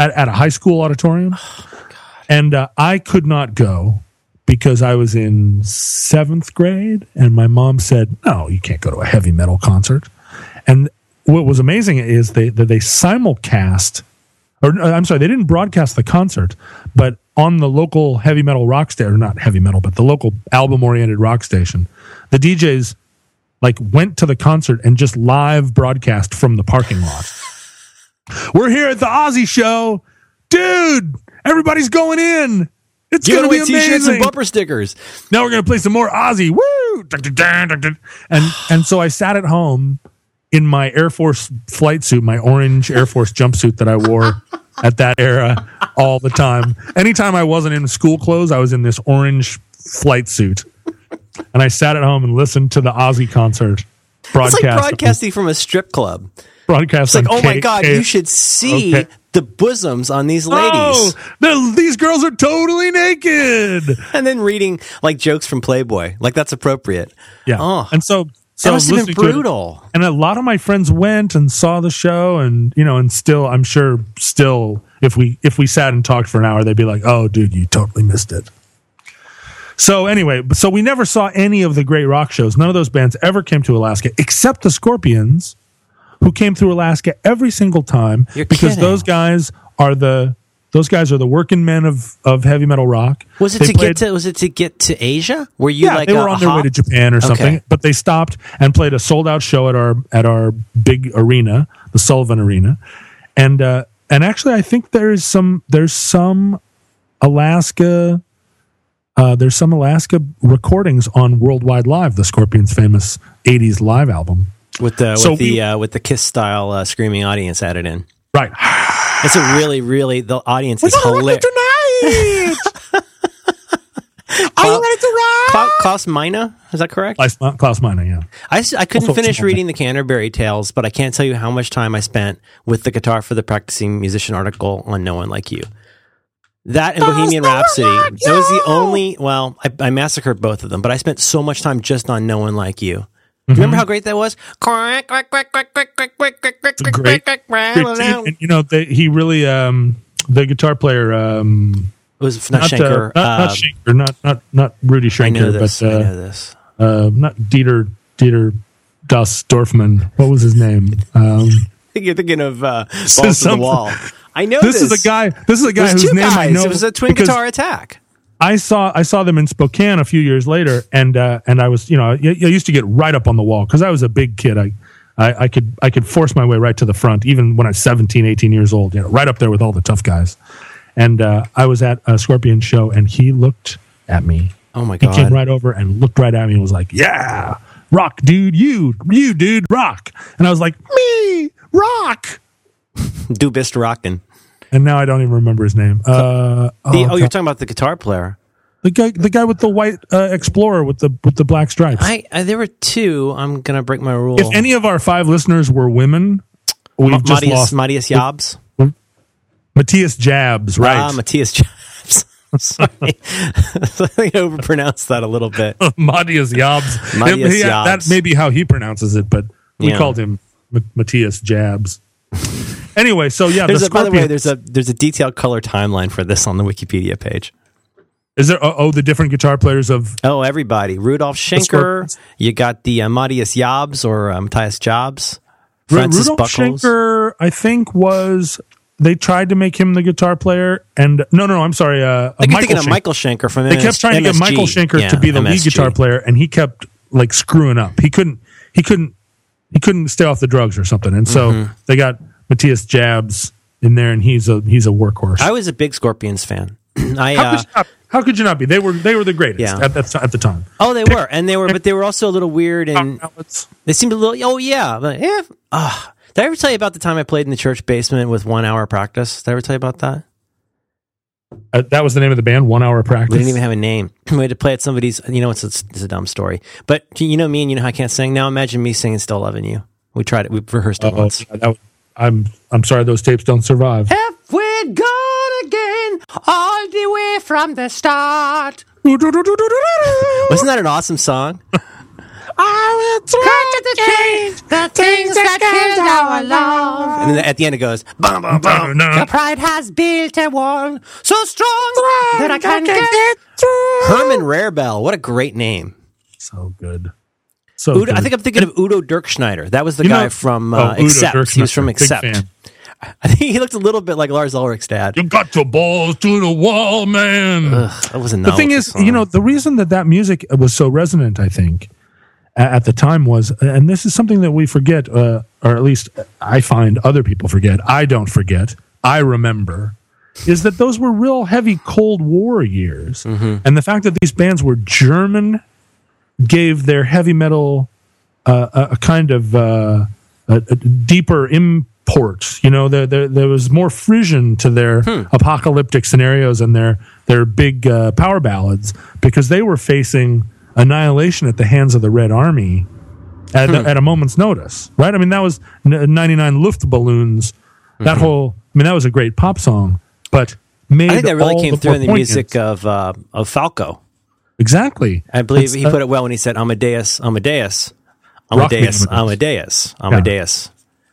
Speaker 1: at, at a high school auditorium. and uh, I could not go because I was in seventh grade, and my mom said, "No, you can't go to a heavy metal concert." And what was amazing is they that they simulcast, or uh, I'm sorry, they didn't broadcast the concert, but on the local heavy metal rock station, or not heavy metal, but the local album oriented rock station, the DJs like went to the concert and just live broadcast from the parking lot. We're here at the Ozzy show, dude. Everybody's going in. It's gonna be
Speaker 2: t-shirts and bumper stickers.
Speaker 1: now we're gonna play some more Ozzy. Woo! And and so I sat at home in my Air Force flight suit, my orange Air Force jumpsuit that I wore at that era all the time. Anytime I wasn't in school clothes, I was in this orange flight suit. And I sat at home and listened to the Ozzy concert
Speaker 2: It's
Speaker 1: broadcast.
Speaker 2: like broadcasting from a strip club.
Speaker 1: broadcast
Speaker 2: It's like, oh my
Speaker 1: K-
Speaker 2: God,
Speaker 1: K-
Speaker 2: you should see
Speaker 1: Okay.
Speaker 2: The bosoms on these ladies.
Speaker 1: Oh, these girls are totally naked.
Speaker 2: And then reading like jokes from Playboy. Like that's appropriate.
Speaker 1: Yeah.
Speaker 2: Oh.
Speaker 1: And so, so
Speaker 2: That must have been
Speaker 1: to it-
Speaker 2: brutal.
Speaker 1: and a lot of my friends went and saw the show, and you know, and still, I'm sure, still, if we if we sat and talked for an hour, they'd be like, "Oh, dude, you totally missed it." So anyway, so we never saw any of the great rock shows. None of those bands ever came to Alaska, except the Scorpions, who came through Alaska every single time
Speaker 2: You're
Speaker 1: because
Speaker 2: kidding.
Speaker 1: those guys are the those guys are the working men of of heavy metal rock.
Speaker 2: Was it
Speaker 1: They
Speaker 2: to
Speaker 1: played-
Speaker 2: get to was it to get to Asia? Were you
Speaker 1: yeah,
Speaker 2: like
Speaker 1: they were on their way to Japan or something,
Speaker 2: Okay.
Speaker 1: but they stopped and played a sold out show at our at our big arena, the Sullivan Arena, and uh, and actually, I think there's some there's some Alaska. Uh, there's some Alaska recordings on Worldwide Live, the Scorpions' famous '80s live album.
Speaker 2: With the
Speaker 1: So
Speaker 2: with the
Speaker 1: we-
Speaker 2: uh, with the Kiss style uh, screaming audience added in.
Speaker 1: Right.
Speaker 2: It's a really really the audience is hilarious.
Speaker 1: tonight. Are you ready to rock?
Speaker 2: Klaus, Klaus Meine, is that correct?
Speaker 1: Klaus, Klaus Meine, yeah.
Speaker 2: I couldn't
Speaker 1: Also-
Speaker 2: finish reading the Canterbury Tales, but I can't tell you how much time I spent with the guitar for the practicing musician article on No One Like You. That and Bohemian Rhapsody. That was the only. Well, I, I massacred both of them, but I spent so much time just on No One Like You. Mm-hmm. Remember how great that was?
Speaker 1: Great. great and, you know, they, he really, um, the guitar player, um,
Speaker 2: it was not,
Speaker 1: not
Speaker 2: Schenker,
Speaker 1: uh, not,
Speaker 2: uh,
Speaker 1: not Schenker, not not not Rudy Schenker,
Speaker 2: this,
Speaker 1: but uh, uh, not Dieter Dieter Das Dorfman. What was his name? Um,
Speaker 2: You're thinking of uh, Balls to the Wall. I know
Speaker 1: this,
Speaker 2: this,
Speaker 1: is a guy. This is a guy
Speaker 2: There's
Speaker 1: whose name
Speaker 2: guys.
Speaker 1: I know.
Speaker 2: It was a twin guitar attack.
Speaker 1: I saw I saw them in Spokane a few years later, and uh, and I was you know I, I used to get right up on the wall because I was a big kid. I, I I could I could force my way right to the front even when I was 17, 18 years old. You know, right up there with all the tough guys. And uh, I was at a Scorpion show, and he looked at me.
Speaker 2: Oh my god!
Speaker 1: He came right over and looked right at me and was like, "Yeah, rock, dude, you, you, dude, rock." And I was like, "Me, rock."
Speaker 2: Do best rockin'.
Speaker 1: And now I don't even remember his name. Uh,
Speaker 2: The,
Speaker 1: oh,
Speaker 2: oh, you're talking about the guitar player.
Speaker 1: the guy, the guy with the white uh, Explorer with the with the black stripes.
Speaker 2: I, I there were two. I'm gonna break my rule.
Speaker 1: if any of our five listeners were women, we've
Speaker 2: Ma-
Speaker 1: just
Speaker 2: Matthias,
Speaker 1: lost
Speaker 2: Matthias Jabs.
Speaker 1: Matthias Jabs, right?
Speaker 2: Ah, Matthias Jabs. Sorry, I think I overpronounced that a little bit.
Speaker 1: Matthias Jabs.
Speaker 2: Matthias
Speaker 1: He-
Speaker 2: Jabs.
Speaker 1: That may be how he pronounces it, but we
Speaker 2: Yeah.
Speaker 1: called him M- Matthias Jabs. Anyway, so yeah,
Speaker 2: There's
Speaker 1: the
Speaker 2: a, by the way, there's a there's a detailed color timeline for this on the Wikipedia page.
Speaker 1: Is there oh, oh the different guitar players of
Speaker 2: Oh, everybody. Rudolf Schenker. You got the uh, Matthias Jobs or uh, Matthias Jobs. Francis
Speaker 1: Rudolph
Speaker 2: Buckles.
Speaker 1: Schenker? I think was they tried to make him the guitar player, and no, no, no I'm sorry. Uh, uh, Michael Schenker.
Speaker 2: Michael Schenker from
Speaker 1: They
Speaker 2: MS-
Speaker 1: kept trying to get Michael Schenker
Speaker 2: Yeah,
Speaker 1: to be the lead guitar player, and he kept like screwing up. He couldn't. He couldn't. He couldn't stay off the drugs or something, and so
Speaker 2: Mm-hmm.
Speaker 1: they got Matthias Jabs in there, and he's a he's a workhorse.
Speaker 2: I was a big Scorpions fan. I
Speaker 1: how,
Speaker 2: uh,
Speaker 1: could you not, how could you not be? They were they were the greatest
Speaker 2: Yeah.
Speaker 1: at that at the time.
Speaker 2: oh, they were, and they were, but they were also a little weird, and they seemed a little. Oh yeah, but yeah. ah. did I ever tell you about the time I played in the church basement with one hour practice? Did I ever tell you about that?
Speaker 1: Uh, that was the name of the band. One hour practice.
Speaker 2: We didn't even have a name. we had to play at somebody's. You know, it's, it's it's a dumb story, but you know me, and you know how I can't sing. Now imagine me singing "Still Loving You." We tried it. We rehearsed it
Speaker 1: Oh,
Speaker 2: once.
Speaker 1: that I'm I'm sorry those tapes don't survive.
Speaker 2: If we're gone again, all the way from the start.
Speaker 1: Wasn't
Speaker 2: Wasn't that an awesome song?
Speaker 3: I will try to the things that killed our love.
Speaker 2: And then at the end it goes, bum, bum, bum.
Speaker 3: Your pride has built a wall so strong that I can't get through.
Speaker 2: Herman Rarebell. What a great name.
Speaker 1: So good. So
Speaker 2: Udo, I think I'm thinking of Udo Dirkschneider. That was the
Speaker 1: You
Speaker 2: guy
Speaker 1: know-
Speaker 2: from
Speaker 1: Oh,
Speaker 2: uh,
Speaker 1: Udo
Speaker 2: Accept. He was from Accept. I think he looked a little bit like Lars Ulrich's dad.
Speaker 1: You got your balls to the wall, man.
Speaker 2: Ugh, that was a
Speaker 1: the thing is, you know, the reason that that music was so resonant, I think, at the time was, and this is something that we forget, uh, or at least I find other people forget. I don't forget. I remember. Is that those were real heavy Cold War years, and the fact that these bands were German gave their heavy metal uh, a, a kind of uh, a, a deeper import. You know, there, there there was more frisson to their apocalyptic scenarios and their their big uh, power ballads because they were facing annihilation at the hands of the Red Army at, at a moment's notice. Right? I mean, that was n- 99 Luftballons. That whole, I mean, that was a great pop song, but made
Speaker 2: I think that really came through in the music of uh, of Falco.
Speaker 1: Exactly.
Speaker 2: I believe
Speaker 1: It's,
Speaker 2: he
Speaker 1: uh,
Speaker 2: put it well when he said Amadeus, Amadeus, Amadeus,
Speaker 1: Amadeus.
Speaker 2: Amadeus,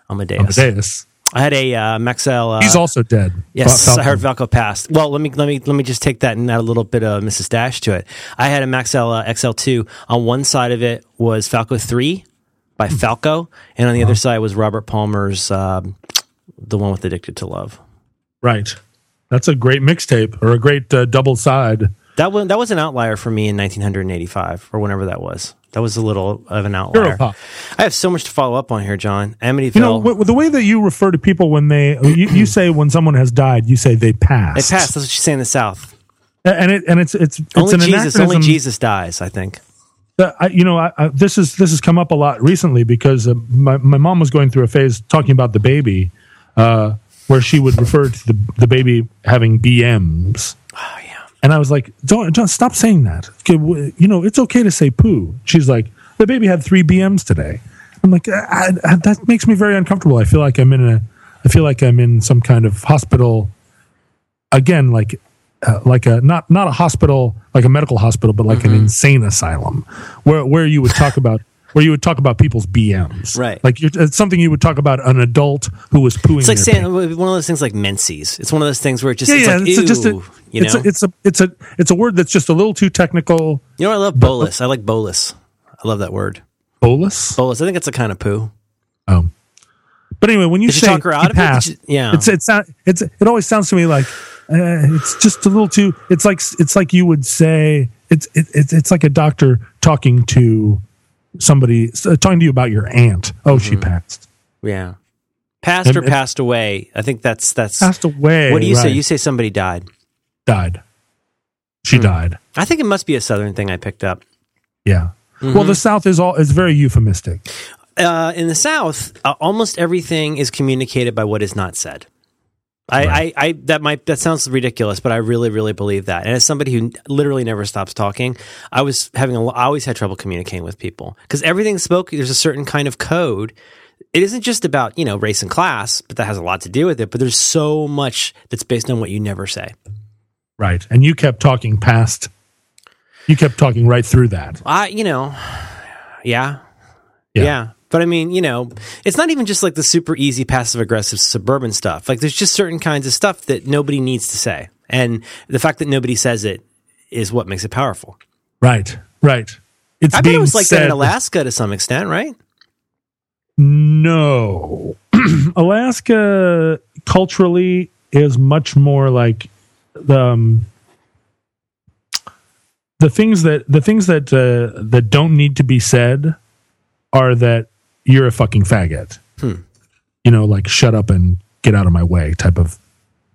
Speaker 2: Amadeus, Amadeus. I had a uh, Maxell. Uh,
Speaker 1: He's also dead.
Speaker 2: Yes,
Speaker 1: Fal-
Speaker 2: I heard
Speaker 1: Falcon.
Speaker 2: Falco passed. Well, let me let me let me just take that and add a little bit of Mrs. Dash to it. I had a Maxell uh, XL2. On one side of it was Falco 3 by
Speaker 1: Hmm.
Speaker 2: Falco, and on the
Speaker 1: Uh-huh.
Speaker 2: other side was Robert Palmer's um, the one with Addicted to Love.
Speaker 1: Right. That's a great mixtape or a great uh, double side.
Speaker 2: That was that was an outlier for me in 1985 or whenever that was. That was a little of an outlier.
Speaker 1: Europop.
Speaker 2: I have so much to follow up on here, John. Amityville.
Speaker 1: You know, w- the way that you refer to people when they, you, you say when someone has died, you say they
Speaker 2: they
Speaker 1: passed.
Speaker 2: passed. That's what you say in the South.
Speaker 1: and it and it's it's it's
Speaker 2: Only
Speaker 1: an
Speaker 2: Jesus. Only
Speaker 1: anachronism
Speaker 2: Jesus dies. I think.
Speaker 1: that I, you know, I, I, this is this has come up a lot recently because uh, my my mom was going through a phase talking about the baby, uh, where she would refer to the the baby having BMs. And I was like, don't, don't stop saying that. You know, it's okay to say poo. She's like, the baby had three BMs today. I'm like, I, I, that makes me very uncomfortable. I feel like I'm in a, I feel like I'm in some kind of hospital. Again, like, uh, like a not not a hospital, like a medical hospital, but like an insane asylum, where where you would talk about. Where you would talk about people's BMs,
Speaker 2: Right.
Speaker 1: Like you're, it's something you would talk about an adult who was pooing.
Speaker 2: It's like saying
Speaker 1: pants.
Speaker 2: one of those things like menses. It's one of those things where it just
Speaker 1: yeah,
Speaker 2: it's
Speaker 1: yeah.
Speaker 2: like
Speaker 1: it's a, just a,
Speaker 2: you
Speaker 1: it's
Speaker 2: know.
Speaker 1: a, it's a, it's a, it's a word that's just a little too technical.
Speaker 2: you know what I love bolus. I like bolus. I love that word.
Speaker 1: Bolus.
Speaker 2: Bolus. I think it's a kind of poo.
Speaker 1: Oh, but anyway, when you
Speaker 2: Did you
Speaker 1: say
Speaker 2: talk her out of it? You- yeah.
Speaker 1: it's it's not, it's it always sounds to me like uh, it's just a little too. It's like it's like you would say it's it, it's it's like a doctor talking to somebody uh, talking to you about your aunt. Oh,
Speaker 2: Mm-hmm.
Speaker 1: she passed.
Speaker 2: Yeah. Passed or
Speaker 1: And it-
Speaker 2: passed away. I think that's that's
Speaker 1: Passed away.
Speaker 2: What do you say? You say somebody died.
Speaker 1: died. She died.
Speaker 2: I think it must be a southern thing I picked up.
Speaker 1: Yeah.
Speaker 2: Mm-hmm.
Speaker 1: Well, the South is all is very euphemistic.
Speaker 2: Uh, in the South, uh, almost everything is communicated by what is not said. I, I, I, that might that sounds ridiculous, but I really, really believe that. And as somebody who literally never stops talking, I was having a, I always had trouble communicating with people because everything spoke. There's a certain kind of code. It isn't just about you know race and class, but that has a lot to do with it. But there's so much that's based on what you never say.
Speaker 1: Right. And you kept talking past. You kept talking right through that.
Speaker 2: I, you know, yeah,
Speaker 1: Yeah.
Speaker 2: yeah. But I mean, you know, it's not even just like the super easy passive aggressive suburban stuff. Like there's just certain kinds of stuff that nobody needs to say. And the fact that nobody says it is what makes it powerful.
Speaker 1: Right, right. It's
Speaker 2: I bet it was like
Speaker 1: said,
Speaker 2: that in Alaska to some extent, right?
Speaker 1: No, Alaska culturally is much more like the um, the things that the things that uh, that don't need to be said are that you're a fucking faggot.
Speaker 2: Hmm.
Speaker 1: You know, like shut up and get out of my way type of.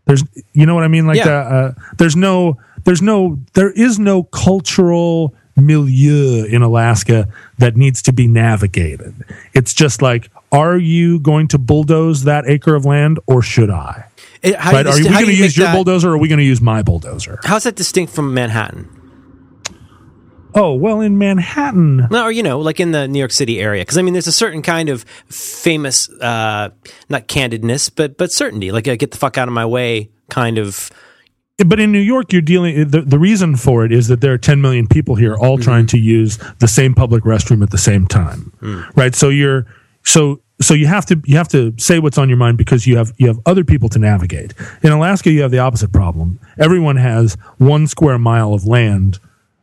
Speaker 1: There's, you know what I mean? Like,
Speaker 2: Yeah.
Speaker 1: uh, uh, there's no, there's no, there is no cultural milieu in Alaska that needs to be navigated. It's just like, are you going to bulldoze that acre of land or should I?
Speaker 2: It- how
Speaker 1: Right? Are we going to use your
Speaker 2: that-
Speaker 1: bulldozer or are we going to use my bulldozer?
Speaker 2: How's that distinct from Manhattan?
Speaker 1: Oh, well, in Manhattan,
Speaker 2: No, or you know, like in the New York City area, because I mean, there's a certain kind of famous, uh, not candidness, but but certainty, like a get the fuck out of my way kind of.
Speaker 1: but in New York, you're dealing. The, the reason for it is that there are 10 million people here, all
Speaker 2: Mm-hmm.
Speaker 1: trying to use the same public restroom at the same time,
Speaker 2: Mm.
Speaker 1: right? So you're so so you have to you have to say what's on your mind because you have you have other people to navigate. In Alaska, you have the opposite problem. Everyone has one square mile of land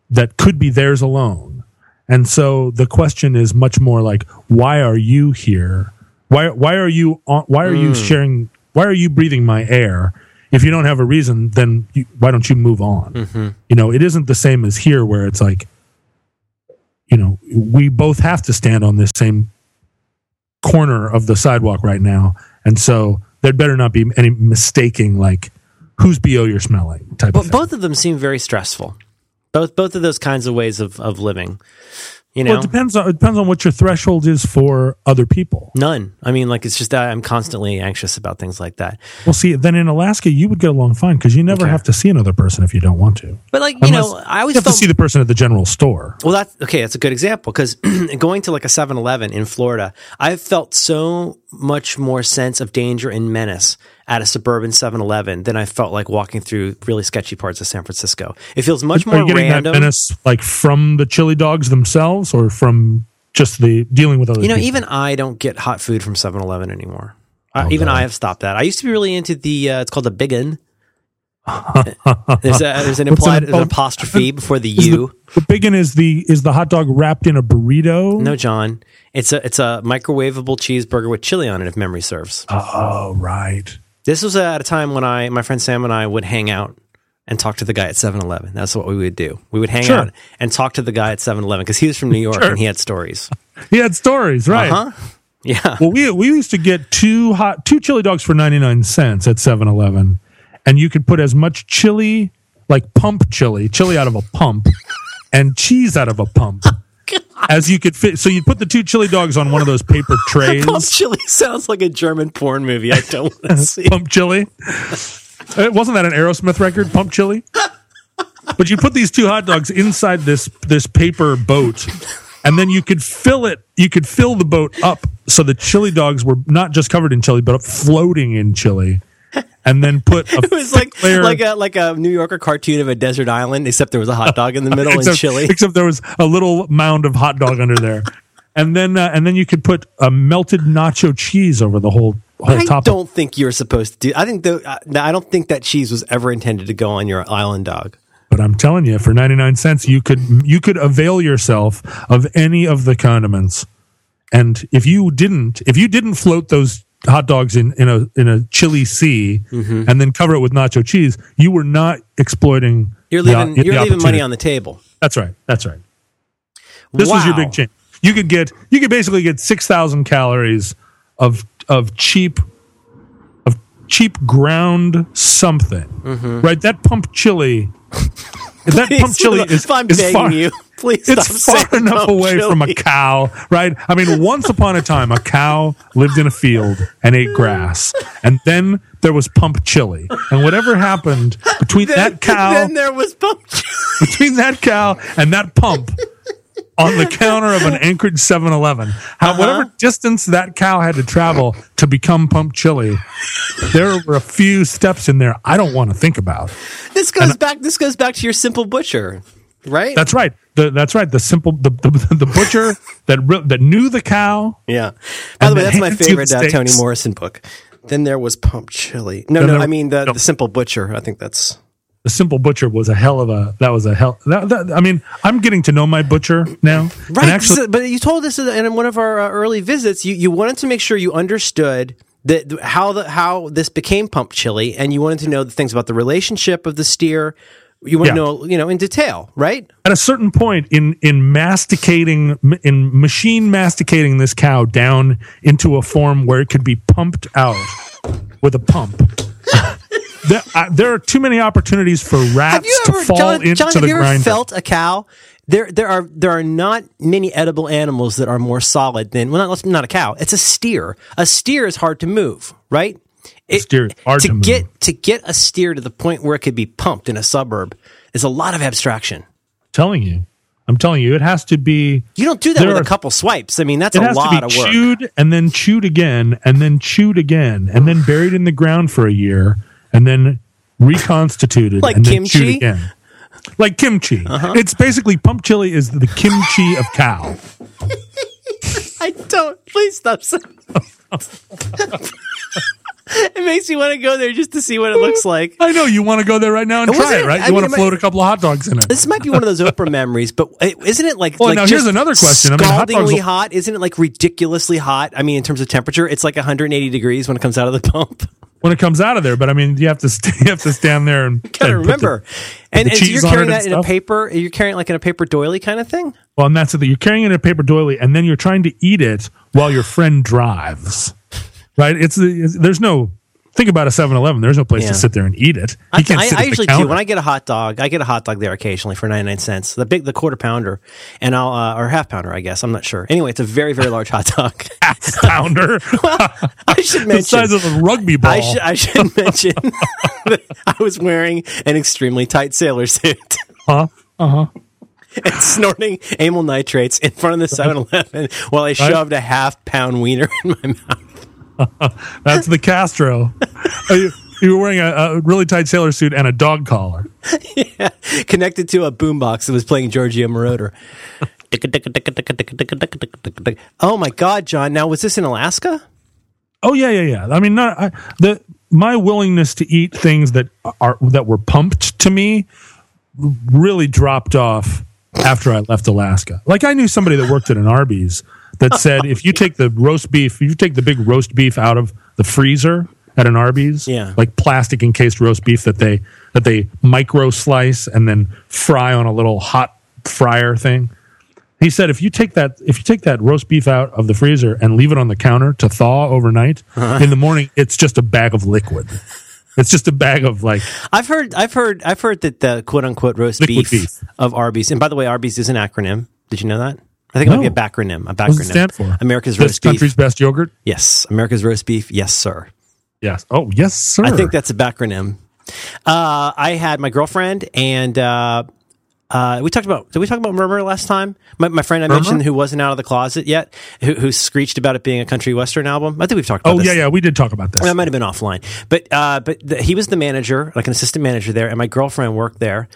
Speaker 1: that could be theirs alone, and so the question is much more like, why are you here? Why why are you on, why are you hmm. sharing? Why are you breathing my air? If you don't have a reason, then you, why don't you move on? Mm-hmm. You know, it isn't the same as here where it's like, you know, we both have to stand on this same corner of the sidewalk right now, and so there'd better not be any mistaking like whose bo you're smelling type of
Speaker 2: But both of them seem very stressful. Both both of those kinds of ways of of living. You know,
Speaker 1: Well, it depends on it depends on what your threshold is for other people.
Speaker 2: none. I mean, like it's just that I'm constantly anxious about things like that.
Speaker 1: Well, see, then in Alaska, you would get along fine because you never
Speaker 2: Okay.
Speaker 1: have to see another person if you don't want to.
Speaker 2: But like you know, I always
Speaker 1: you have
Speaker 2: felt
Speaker 1: to see the person at the general store.
Speaker 2: Well, that's okay. That's a good example because going to like a 7 Eleven in Florida, I've felt so much more sense of danger and menace at a suburban 7 Eleven than I felt like walking through really sketchy parts of San Francisco. It feels much
Speaker 1: Are
Speaker 2: more
Speaker 1: you getting
Speaker 2: random.
Speaker 1: that menace like from the chili dogs themselves, or from just the dealing with other? People.
Speaker 2: You know,
Speaker 1: people?
Speaker 2: even I don't get hot food from 7 Eleven anymore. Uh,
Speaker 1: Oh,
Speaker 2: even
Speaker 1: God.
Speaker 2: I have stopped that. I used to be really into the, uh, it's called the Biggin. there's, a, there's an implied an
Speaker 1: called?
Speaker 2: apostrophe before the
Speaker 1: Is the-
Speaker 2: U.
Speaker 1: The, biggin is the is the hot dog wrapped in a burrito.
Speaker 2: No, John. It's a it's a microwavable cheeseburger with chili on it, if memory serves.
Speaker 1: Oh, right.
Speaker 2: This was at a time when I, my friend Sam and I would hang out and talk to the guy at 7 Eleven. That's what we would do. We would hang
Speaker 1: Sure.
Speaker 2: out and talk to the guy at 7 Eleven because he was from New York
Speaker 1: Sure.
Speaker 2: and he had stories.
Speaker 1: He had stories, right?
Speaker 2: Huh? Yeah.
Speaker 1: Well, we we used to get two hot two chili dogs for ninety nine cents at 7-Eleven, and you could put as much chili, like pump chili, chili out of a pump, and cheese out of a pump. As you could fit, so you'd put the two chili dogs on one of those paper trays.
Speaker 2: Pump chili sounds like a German porn movie. I don't want to see.
Speaker 1: Pump Chili. Uh, Wasn't that an Aerosmith record, Pump Chili? But you put these two hot dogs inside this this paper boat, and then you could fill it. You could fill the boat up so the chili dogs were not just covered in chili, but floating in chili, and then put a
Speaker 2: It was like
Speaker 1: layer-
Speaker 2: like a like a New Yorker cartoon of a desert island, except there was a hot dog in the middle and
Speaker 1: except,
Speaker 2: chili.
Speaker 1: except there was a little mound of hot dog under there, and then uh, and then you could put a melted nacho cheese over the whole whole
Speaker 2: I
Speaker 1: top. of
Speaker 2: don't think you're supposed to do. I think the uh, I don't think that cheese was ever intended to go on your island dog.
Speaker 1: But I'm telling you, for 99 cents, you could you could avail yourself of any of the condiments. And if you didn't, if you didn't float those hot dogs in, in a in a chili sea
Speaker 2: Mm-hmm.
Speaker 1: and then cover it with nacho cheese, you were not exploiting.
Speaker 2: You're leaving
Speaker 1: the
Speaker 2: you're leaving money on the table.
Speaker 1: That's right. That's right. This was your big change. You could get you could basically get six thousand calories of of cheap of cheap ground something. Right? That pump chili. that pump chili is,
Speaker 2: if I'm
Speaker 1: is
Speaker 2: begging
Speaker 1: far,
Speaker 2: you, please
Speaker 1: it's far enough away from a cow, right? I mean, once upon a time, a cow lived in a field and ate grass, and then there was pump chili, and whatever happened between that cow,
Speaker 2: Then there was pump chili.
Speaker 1: between that cow and that pump on the counter of an Anchorage 7-Eleven, how
Speaker 2: Uh-huh.
Speaker 1: whatever distance that cow had to travel to become pump chili, there were a few steps in there I don't want to think about.
Speaker 2: This goes back. This goes back to your simple butcher, right?
Speaker 1: That's right. The, that's right. The simple the the, the butcher that re- that knew the cow.
Speaker 2: yeah. By the way, that's my favorite uh, Toni. Morrison book. Then there was pump chili. No, no,
Speaker 1: there-
Speaker 2: I mean the,
Speaker 1: no.
Speaker 2: the simple butcher. I think that's
Speaker 1: the simple butcher was a hell of a that was a hell that, that, i mean i'm getting to know my butcher now
Speaker 2: Right,
Speaker 1: actually
Speaker 2: so- but you told us in in one of our uh, early visits, you, you wanted to make sure you understood that how the how this became pump chili, and you wanted to know the things about the relationship of the steer. You want
Speaker 1: Yeah.
Speaker 2: to know, you know, in detail, right?
Speaker 1: at a certain point in in masticating in machine masticating this cow down into a form where it could be pumped out with a pump there, uh, there are too many opportunities for rats
Speaker 2: Have
Speaker 1: to
Speaker 2: ever,
Speaker 1: fall
Speaker 2: John?
Speaker 1: into
Speaker 2: John,
Speaker 1: the
Speaker 2: have you ever
Speaker 1: grinder
Speaker 2: felt a cow? There, there are there are not many edible animals that are more solid than well, not, not a cow. It's a steer. A steer is hard to move, right? It-
Speaker 1: steer hard to move.
Speaker 2: get to get a steer to the point where it could be pumped in a suburb is a lot of abstraction.
Speaker 1: telling you i'm telling you it has to be
Speaker 2: You don't do that with
Speaker 1: are-
Speaker 2: a couple swipes. I mean, that's
Speaker 1: it
Speaker 2: a
Speaker 1: has to
Speaker 2: lot
Speaker 1: be
Speaker 2: of work.
Speaker 1: chewed and then chewed again and then chewed again and then buried in the ground for a year and then reconstituted
Speaker 2: Like
Speaker 1: and then
Speaker 2: kimchi? Uh-huh.
Speaker 1: chewed again. Like kimchi. It's basically pump chili is the kimchi of cow.
Speaker 2: I don't. Please stop. it makes me want to go there just to see what it looks like.
Speaker 1: I know you want to go there right now and try it, right?
Speaker 2: I
Speaker 1: You want
Speaker 2: mean,
Speaker 1: to float
Speaker 2: might-
Speaker 1: a couple of hot dogs in it.
Speaker 2: This might be one of those Oprah memories, but isn't it like
Speaker 1: Well,
Speaker 2: like
Speaker 1: now here's another question. I mean, hot
Speaker 2: scaldingly
Speaker 1: will-
Speaker 2: hot? Isn't it like ridiculously hot? I mean, in terms of temperature, it's like 180 degrees when it comes out of the pump.
Speaker 1: When it comes out of there, but I mean, you have to st- you have to stand there and
Speaker 2: Gotta
Speaker 1: and put the-
Speaker 2: remember, and, and so you're carrying that in a paper. You're carrying it like in a paper doily kind of thing.
Speaker 1: Well, and that's the thing. You're carrying it in a paper doily, and then you're trying to eat it while your friend drives. Right? It's, it's there's no think about a 7-Eleven. There's no place
Speaker 2: Yeah.
Speaker 1: to sit there and eat it.
Speaker 2: I,
Speaker 1: You can't
Speaker 2: I,
Speaker 1: sit
Speaker 2: I
Speaker 1: at the
Speaker 2: usually do when I get a hot dog. I get a hot dog there occasionally for ninety nine cents. The big, the quarter pounder, and I'll uh, or half pounder. I guess I'm not sure. Anyway, it's a very very large hot dog.
Speaker 1: half pounder,
Speaker 2: I should mention.
Speaker 1: the
Speaker 2: mention.
Speaker 1: size of a rugby ball.
Speaker 2: I should, I should mention that I was wearing an extremely tight sailor suit Uh
Speaker 1: huh?
Speaker 2: and snorting amyl nitrates in front of the 7-Eleven while I shoved a half pound wiener in my mouth.
Speaker 1: That's the Castro. You, uh, you were wearing a, a really tight sailor suit and a dog collar.
Speaker 2: yeah, connected to a boombox that was playing Giorgio Moroder. oh my God, John! Now was this in Alaska?
Speaker 1: Oh yeah, yeah, yeah. I mean, not I, the my willingness to eat things that are that were pumped to me really dropped off after I left Alaska. Like I knew somebody that worked at an Arby's that said if you take the roast beef, if you take the big roast beef out of the freezer at an Arby's,
Speaker 2: Yeah.
Speaker 1: like plastic encased roast beef that they that they micro slice and then fry on a little hot fryer thing. He said if you take that if you take that roast beef out of the freezer and leave it on the counter to thaw overnight,
Speaker 2: Uh-huh.
Speaker 1: in the morning it's just a bag of liquid. It's just a bag of like
Speaker 2: I've heard, I've heard, I've heard that the quote unquote roast beef,
Speaker 1: beef.
Speaker 2: of Arby's, and by the way, Arby's is an acronym. Did you know that? I think it might be a backronym. A backronym.
Speaker 1: what does it stand for?
Speaker 2: America's
Speaker 1: this
Speaker 2: roast beef.
Speaker 1: country's best yogurt.
Speaker 2: Yes, America's roast beef. Yes, sir.
Speaker 1: Yes. Oh yes, sir.
Speaker 2: I think that's a backronym. Uh, I had my girlfriend and uh, uh, we talked about. Did we talk about Murmur last time? My, my friend I mentioned who wasn't out of the closet yet, who, who screeched about it being a country western album. I think we've talked about this.
Speaker 1: Oh
Speaker 2: this.
Speaker 1: yeah, yeah. We did talk about this.
Speaker 2: That might have been offline, but uh, but the, he was the manager, like an assistant manager there, and my girlfriend worked there.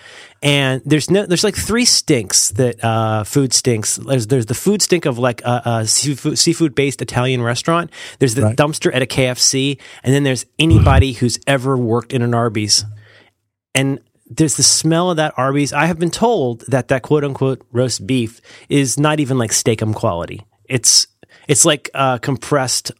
Speaker 2: And there's no, there's like three stinks that uh, food stinks. There's there's the food stink of like a, a seafood seafood based Italian restaurant. There's the
Speaker 1: Right.
Speaker 2: dumpster at a KFC, and then there's anybody who's ever worked in an Arby's. And there's the smell of that Arby's. I have been told that that quote unquote roast beef is not even like Steak-umm quality. It's it's like uh, compressed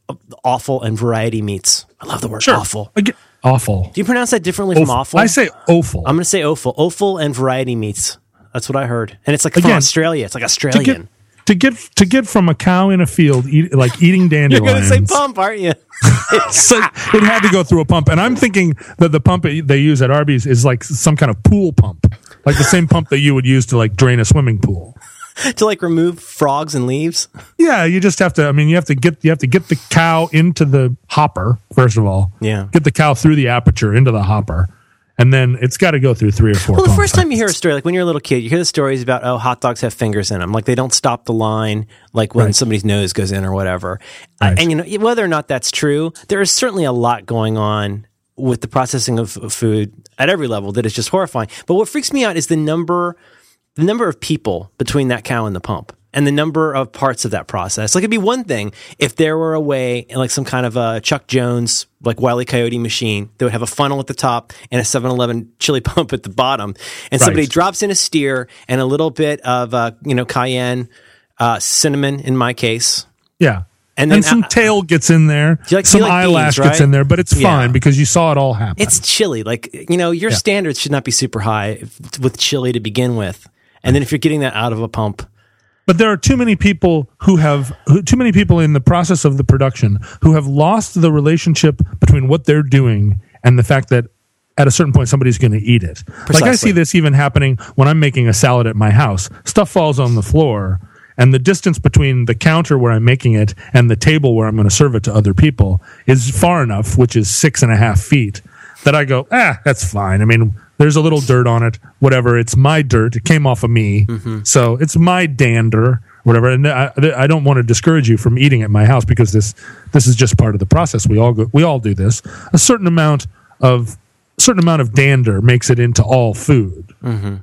Speaker 2: awful and variety meats. I love the word
Speaker 1: Sure.
Speaker 2: awful.
Speaker 1: Again, awful.
Speaker 2: Do you pronounce that differently from awful?
Speaker 1: I say awful.
Speaker 2: I'm going to say offal. Offal and variety meats. That's what I heard. And it's like from Australia. It's like Australian.
Speaker 1: To get to get from a cow in a field, eat, like eating dandelions.
Speaker 2: You're going to say pump, aren't you?
Speaker 1: so it had to go through a pump, and I'm thinking that the pump they use at Arby's is like some kind of pool pump, like the same pump that you would use to like drain a swimming pool.
Speaker 2: to like remove frogs and leaves.
Speaker 1: Yeah, you just have to. I mean, you have to get you have to get the cow into the hopper first of all.
Speaker 2: Yeah.
Speaker 1: get the cow through the aperture into the hopper, and then it's got to go through three or four.
Speaker 2: Well, the first time you hear a story, like when you're a little kid, you hear the stories about, oh, hot dogs have fingers in them. Like they don't stop the line, like when
Speaker 1: Right.
Speaker 2: somebody's nose goes in or whatever. Uh, and, you know, whether or not that's true, there is certainly a lot going on with the processing of, of food at every level that is just horrifying. But what freaks me out is the number, the number of people between that cow and the pump. And the number of parts of that process. Like it'd be one thing if there were a way, in like some kind of a Chuck Jones, like Wile E. Coyote machine that would have a funnel at the top and a 7-Eleven chili pump at the bottom, and somebody drops in a steer and a little bit of uh, you know cayenne, uh, cinnamon in my case.
Speaker 1: Yeah.
Speaker 2: And
Speaker 1: And,
Speaker 2: then,
Speaker 1: some
Speaker 2: uh,
Speaker 1: tail gets in there.
Speaker 2: You like-
Speaker 1: some
Speaker 2: like
Speaker 1: eyelash
Speaker 2: beans,
Speaker 1: gets in there, but it's
Speaker 2: Yeah.
Speaker 1: fine because you saw it all happen.
Speaker 2: It's chili. Like, you know, your standards should not be super high if- with chili to begin with. And then if you're getting that out of a pump,
Speaker 1: but there are too many people who have who, too many people in the process of the production who have lost the relationship between what they're doing and the fact that at a certain point somebody's going to eat it. Like I see this even happening when I'm making a salad at my house. Stuff falls on the floor, and the distance between the counter where I'm making it and the table where I'm going to serve it to other people is far enough, which is six and a half feet, that I go, ah, that's fine. I mean, there's a little dirt on it, whatever. It's my dirt. It came off of me, so it's my dander, whatever. And I, I don't want to discourage you from eating at my house because this this is just part of the process. We all go, we all do this. A certain amount of certain amount of dander makes it into all food.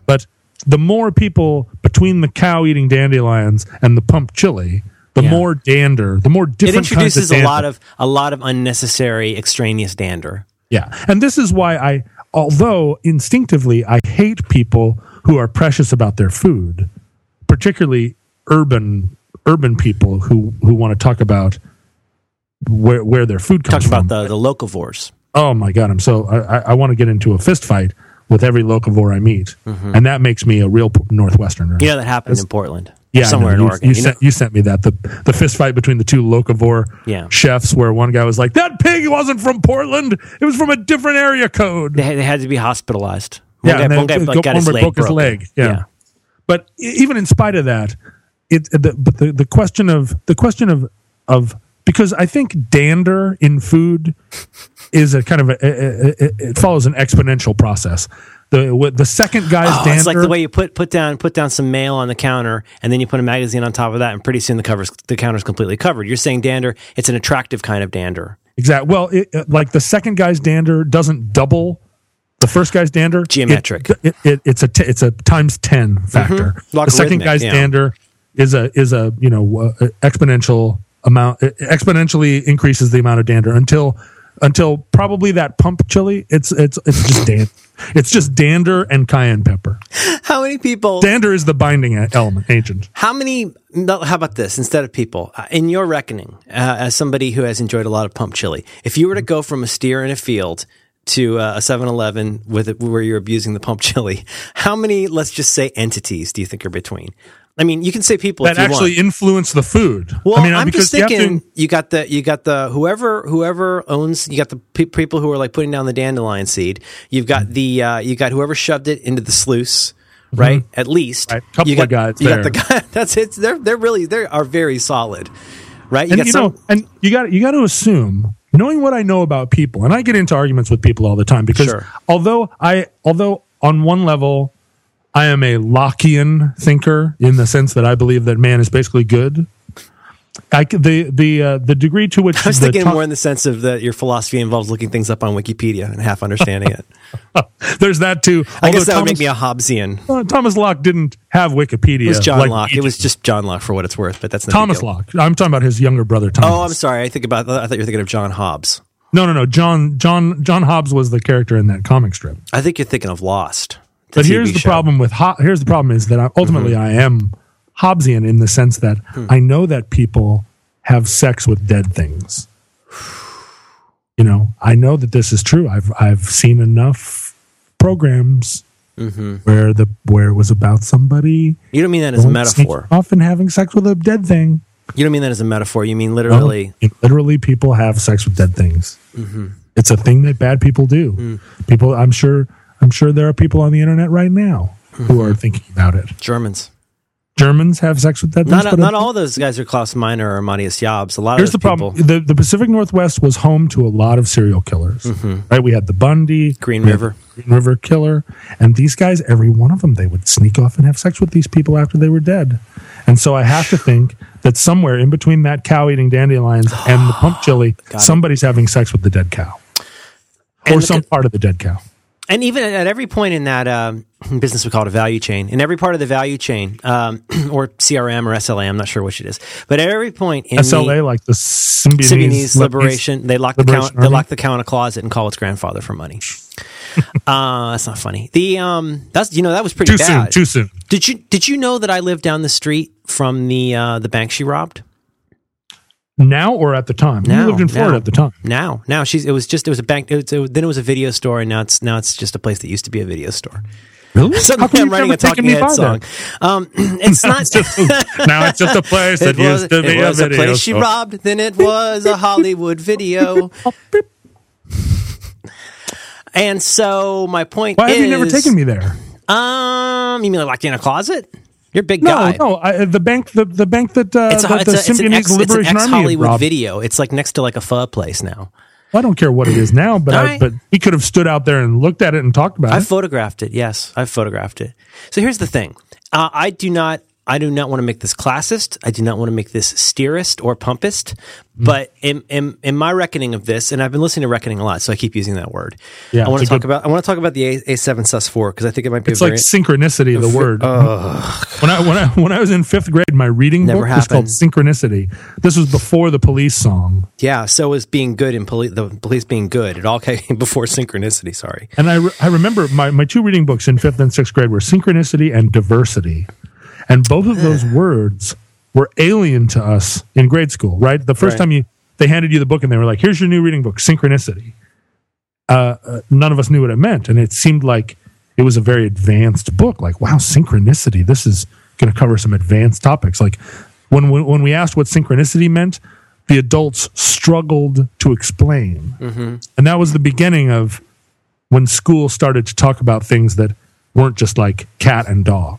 Speaker 1: But the more people between the cow eating dandelions and the pump chili, the
Speaker 2: Yeah.
Speaker 1: more dander, the more
Speaker 2: it
Speaker 1: different kinds
Speaker 2: introduces a lot of a lot of unnecessary extraneous dander.
Speaker 1: Yeah. And this is why I, although instinctively I hate people who are precious about their food, particularly urban urban people who who want to talk about where where their food comes
Speaker 2: Talk
Speaker 1: from.
Speaker 2: about the the locavores.
Speaker 1: oh my god, I'm so I, I- want to get into a fist fight with every locavore I meet, and that makes me a real Northwesterner.
Speaker 2: Mm-hmm. Know that happened in Portland.
Speaker 1: Yeah,
Speaker 2: somewhere in
Speaker 1: you,
Speaker 2: Oregon.
Speaker 1: You,
Speaker 2: You know-
Speaker 1: sent, you sent me that the the fist fight between the two locavore
Speaker 2: Yeah.
Speaker 1: chefs, where one guy was like, "That pig wasn't from Portland; it was from a different area code."
Speaker 2: they, had, they had to be hospitalized. One
Speaker 1: Yeah,
Speaker 2: guy,
Speaker 1: and then
Speaker 2: one guy like, got his leg
Speaker 1: broke his leg, yeah. But e- even in spite of that, it the, but the, the question of the question of of because I think dander in food is a kind of a, a- a- a- it follows an exponential process. The the second guy's
Speaker 2: Oh,
Speaker 1: dander
Speaker 2: it's like the way you put put down put down some mail on the counter, and then you put a magazine on top of that, and pretty soon the covers the counter's completely covered. You're saying dander? It's an attractive kind of dander.
Speaker 1: Exactly. Well, it, like the second guy's dander doesn't double the first guy's dander.
Speaker 2: Geometric.
Speaker 1: It, it, it's a t- it's a times ten factor. The second guy's
Speaker 2: yeah.
Speaker 1: dander is a is a you know uh, exponential amount exponentially increases the amount of dander until until probably that pump chili. It's it's it's just dan- It's just dander and cayenne pepper.
Speaker 2: How many people?
Speaker 1: Dander is the binding element agent.
Speaker 2: How many? No, how about this? Instead of people, uh, in your reckoning, uh, as somebody who has enjoyed a lot of pump chili, if you were to go from a steer in a field to uh, a 7-Eleven with it, where you're abusing the pump chili, how many? Let's just say entities. Do you think are between? I mean, you can say people
Speaker 1: That actually
Speaker 2: want.
Speaker 1: influence the food.
Speaker 2: Well,
Speaker 1: I mean,
Speaker 2: I'm
Speaker 1: because
Speaker 2: just
Speaker 1: you to-
Speaker 2: thinking you, got the you got the whoever whoever owns you got the pe- people who are like putting down the dandelion seed. You've got the uh, you got whoever shoved it into the sluice, right? At least
Speaker 1: Mm-hmm. Right. Couple
Speaker 2: you got,
Speaker 1: of guys
Speaker 2: You got the guy. That's it. They're they're really they are very solid, right? You
Speaker 1: and
Speaker 2: got
Speaker 1: you
Speaker 2: some.
Speaker 1: know, and you got you got to assume, knowing what I know about people, and I get into arguments with people all the time because
Speaker 2: Sure.
Speaker 1: although I although on one level I am a Lockean thinker in the sense that I believe that man is basically good. I the the uh, the degree to which
Speaker 2: I was thinking
Speaker 1: to-
Speaker 2: more in the sense of that your philosophy involves looking things up on Wikipedia and half understanding it.
Speaker 1: there's that too.
Speaker 2: I guess that would make me a Hobbesian.
Speaker 1: uh, Thomas Locke didn't have Wikipedia.
Speaker 2: It was John
Speaker 1: like
Speaker 2: Locke. It was just John Locke for what it's worth, but that's no
Speaker 1: Thomas. Locke. I'm talking about his younger brother Thomas.
Speaker 2: Oh, I'm sorry. I think about. I thought you were thinking of John Hobbes.
Speaker 1: No, no, no. John John John Hobbes was the character in that comic strip.
Speaker 2: I think you're thinking of Lost.
Speaker 1: But here's
Speaker 2: TV
Speaker 1: the
Speaker 2: show.
Speaker 1: problem with Ho- here's the problem is that I, ultimately
Speaker 2: Mm-hmm.
Speaker 1: I am Hobbesian in the sense that
Speaker 2: Hmm.
Speaker 1: I know that people have sex with dead things. You know, I know that this is true. I've I've seen enough programs
Speaker 2: Mm-hmm.
Speaker 1: where the where it was about somebody
Speaker 2: You don't mean that as a metaphor.
Speaker 1: Often having sex with a dead thing.
Speaker 2: You don't mean that as a metaphor. You mean literally.
Speaker 1: it- literally, people have sex with dead things.
Speaker 2: Mm-hmm.
Speaker 1: It's a thing that bad people do.
Speaker 2: Mm.
Speaker 1: People, I'm sure, I'm sure there are people on the internet right now who
Speaker 2: Mm-hmm.
Speaker 1: are thinking about it.
Speaker 2: Germans.
Speaker 1: Germans have sex with dead things.
Speaker 2: Not not all those guys are Klaus Meine or Matthias Jabs. A lot
Speaker 1: Here's
Speaker 2: of
Speaker 1: the
Speaker 2: those
Speaker 1: problem: the the Pacific Northwest was home to a lot of serial killers. Right? We had the Bundy,
Speaker 2: Mm-hmm. Green River.
Speaker 1: Green River Killer, and these guys, every one of them, they would sneak off and have sex with these people after they were dead. And so I have to think that somewhere in between that cow eating dandelions and the pump chili, somebody's having sex with the dead cow,
Speaker 2: And
Speaker 1: or
Speaker 2: the
Speaker 1: some part of the dead cow.
Speaker 2: And even at every point in that um, business we call it a value chain in every part of the value chain um, or crm or sla i'm not sure which it is but at every point in
Speaker 1: SLA,
Speaker 2: the
Speaker 1: like the Symbionese,
Speaker 2: Symbionese liberation they lock the cow, they lock the cow in a closet and call its grandfather for money uh, that's not funny the um that's you know that was pretty
Speaker 1: Too soon. Too soon.
Speaker 2: did you did you know that i lived down the street from the uh, the bank she robbed
Speaker 1: Now or at the time?
Speaker 2: Now,
Speaker 1: you lived in Florida
Speaker 2: now.
Speaker 1: at the time.
Speaker 2: now now she's it was just it was a bank it was, it, then it was a video store and now it's now it's just a place that used to be a video store
Speaker 1: Really?
Speaker 2: Suddenly I'm writing a Talking Head song. Um, it's not.
Speaker 1: now it's just a place that
Speaker 2: was,
Speaker 1: used to be
Speaker 2: it was
Speaker 1: a
Speaker 2: a,
Speaker 1: video.
Speaker 2: place she robbed. Then it was a Hollywood video. and so my point
Speaker 1: Why
Speaker 2: is,
Speaker 1: have you never taken me there?
Speaker 2: Um, you mean like locked in a closet? You're a big
Speaker 1: No,
Speaker 2: guy.
Speaker 1: no. I, the bank, the, the bank that, uh,
Speaker 2: It's, a,
Speaker 1: that
Speaker 2: it's,
Speaker 1: the
Speaker 2: a, it's ex, it's an ex Hollywood video. It's like next to like a pho place now.
Speaker 1: I don't care what it is now, but I,
Speaker 2: right.
Speaker 1: but he could have stood out there and looked at it and talked about
Speaker 2: I
Speaker 1: it.
Speaker 2: I photographed it. Yes, I photographed it. So here's the thing. Uh, I do not. I do not want to make this classist. I do not want to make this steerist or pumpist.
Speaker 1: Mm.
Speaker 2: But in, in in my reckoning of this, and I've been listening to reckoning a lot, so I keep using that word.
Speaker 1: Yeah,
Speaker 2: I want to talk
Speaker 1: good-
Speaker 2: about. I want to talk about the A A seven sus four because I think it might be.
Speaker 1: It's like synchronicity, the word. when I when I when I was in fifth grade, my reading book was called. Synchronicity. This was before the Police song,
Speaker 2: yeah. So is being good in police. The police being good. It all came before synchronicity. Sorry.
Speaker 1: and I re- I remember my my two reading books in fifth and sixth grade were Synchronicity and Diversity, and both of those words were alien to us in grade school. Right, the first
Speaker 2: Right.
Speaker 1: time you they handed you the book and they were like, "Here's your new reading book, Synchronicity." Uh, uh, none of us knew what it meant, and it seemed like it was a very advanced book. Like, wow, synchronicity. This is going to cover some advanced topics. Like when when when we asked what synchronicity meant, the adults struggled to explain, and that was the beginning of when school started to talk about things that weren't just like cat and dog.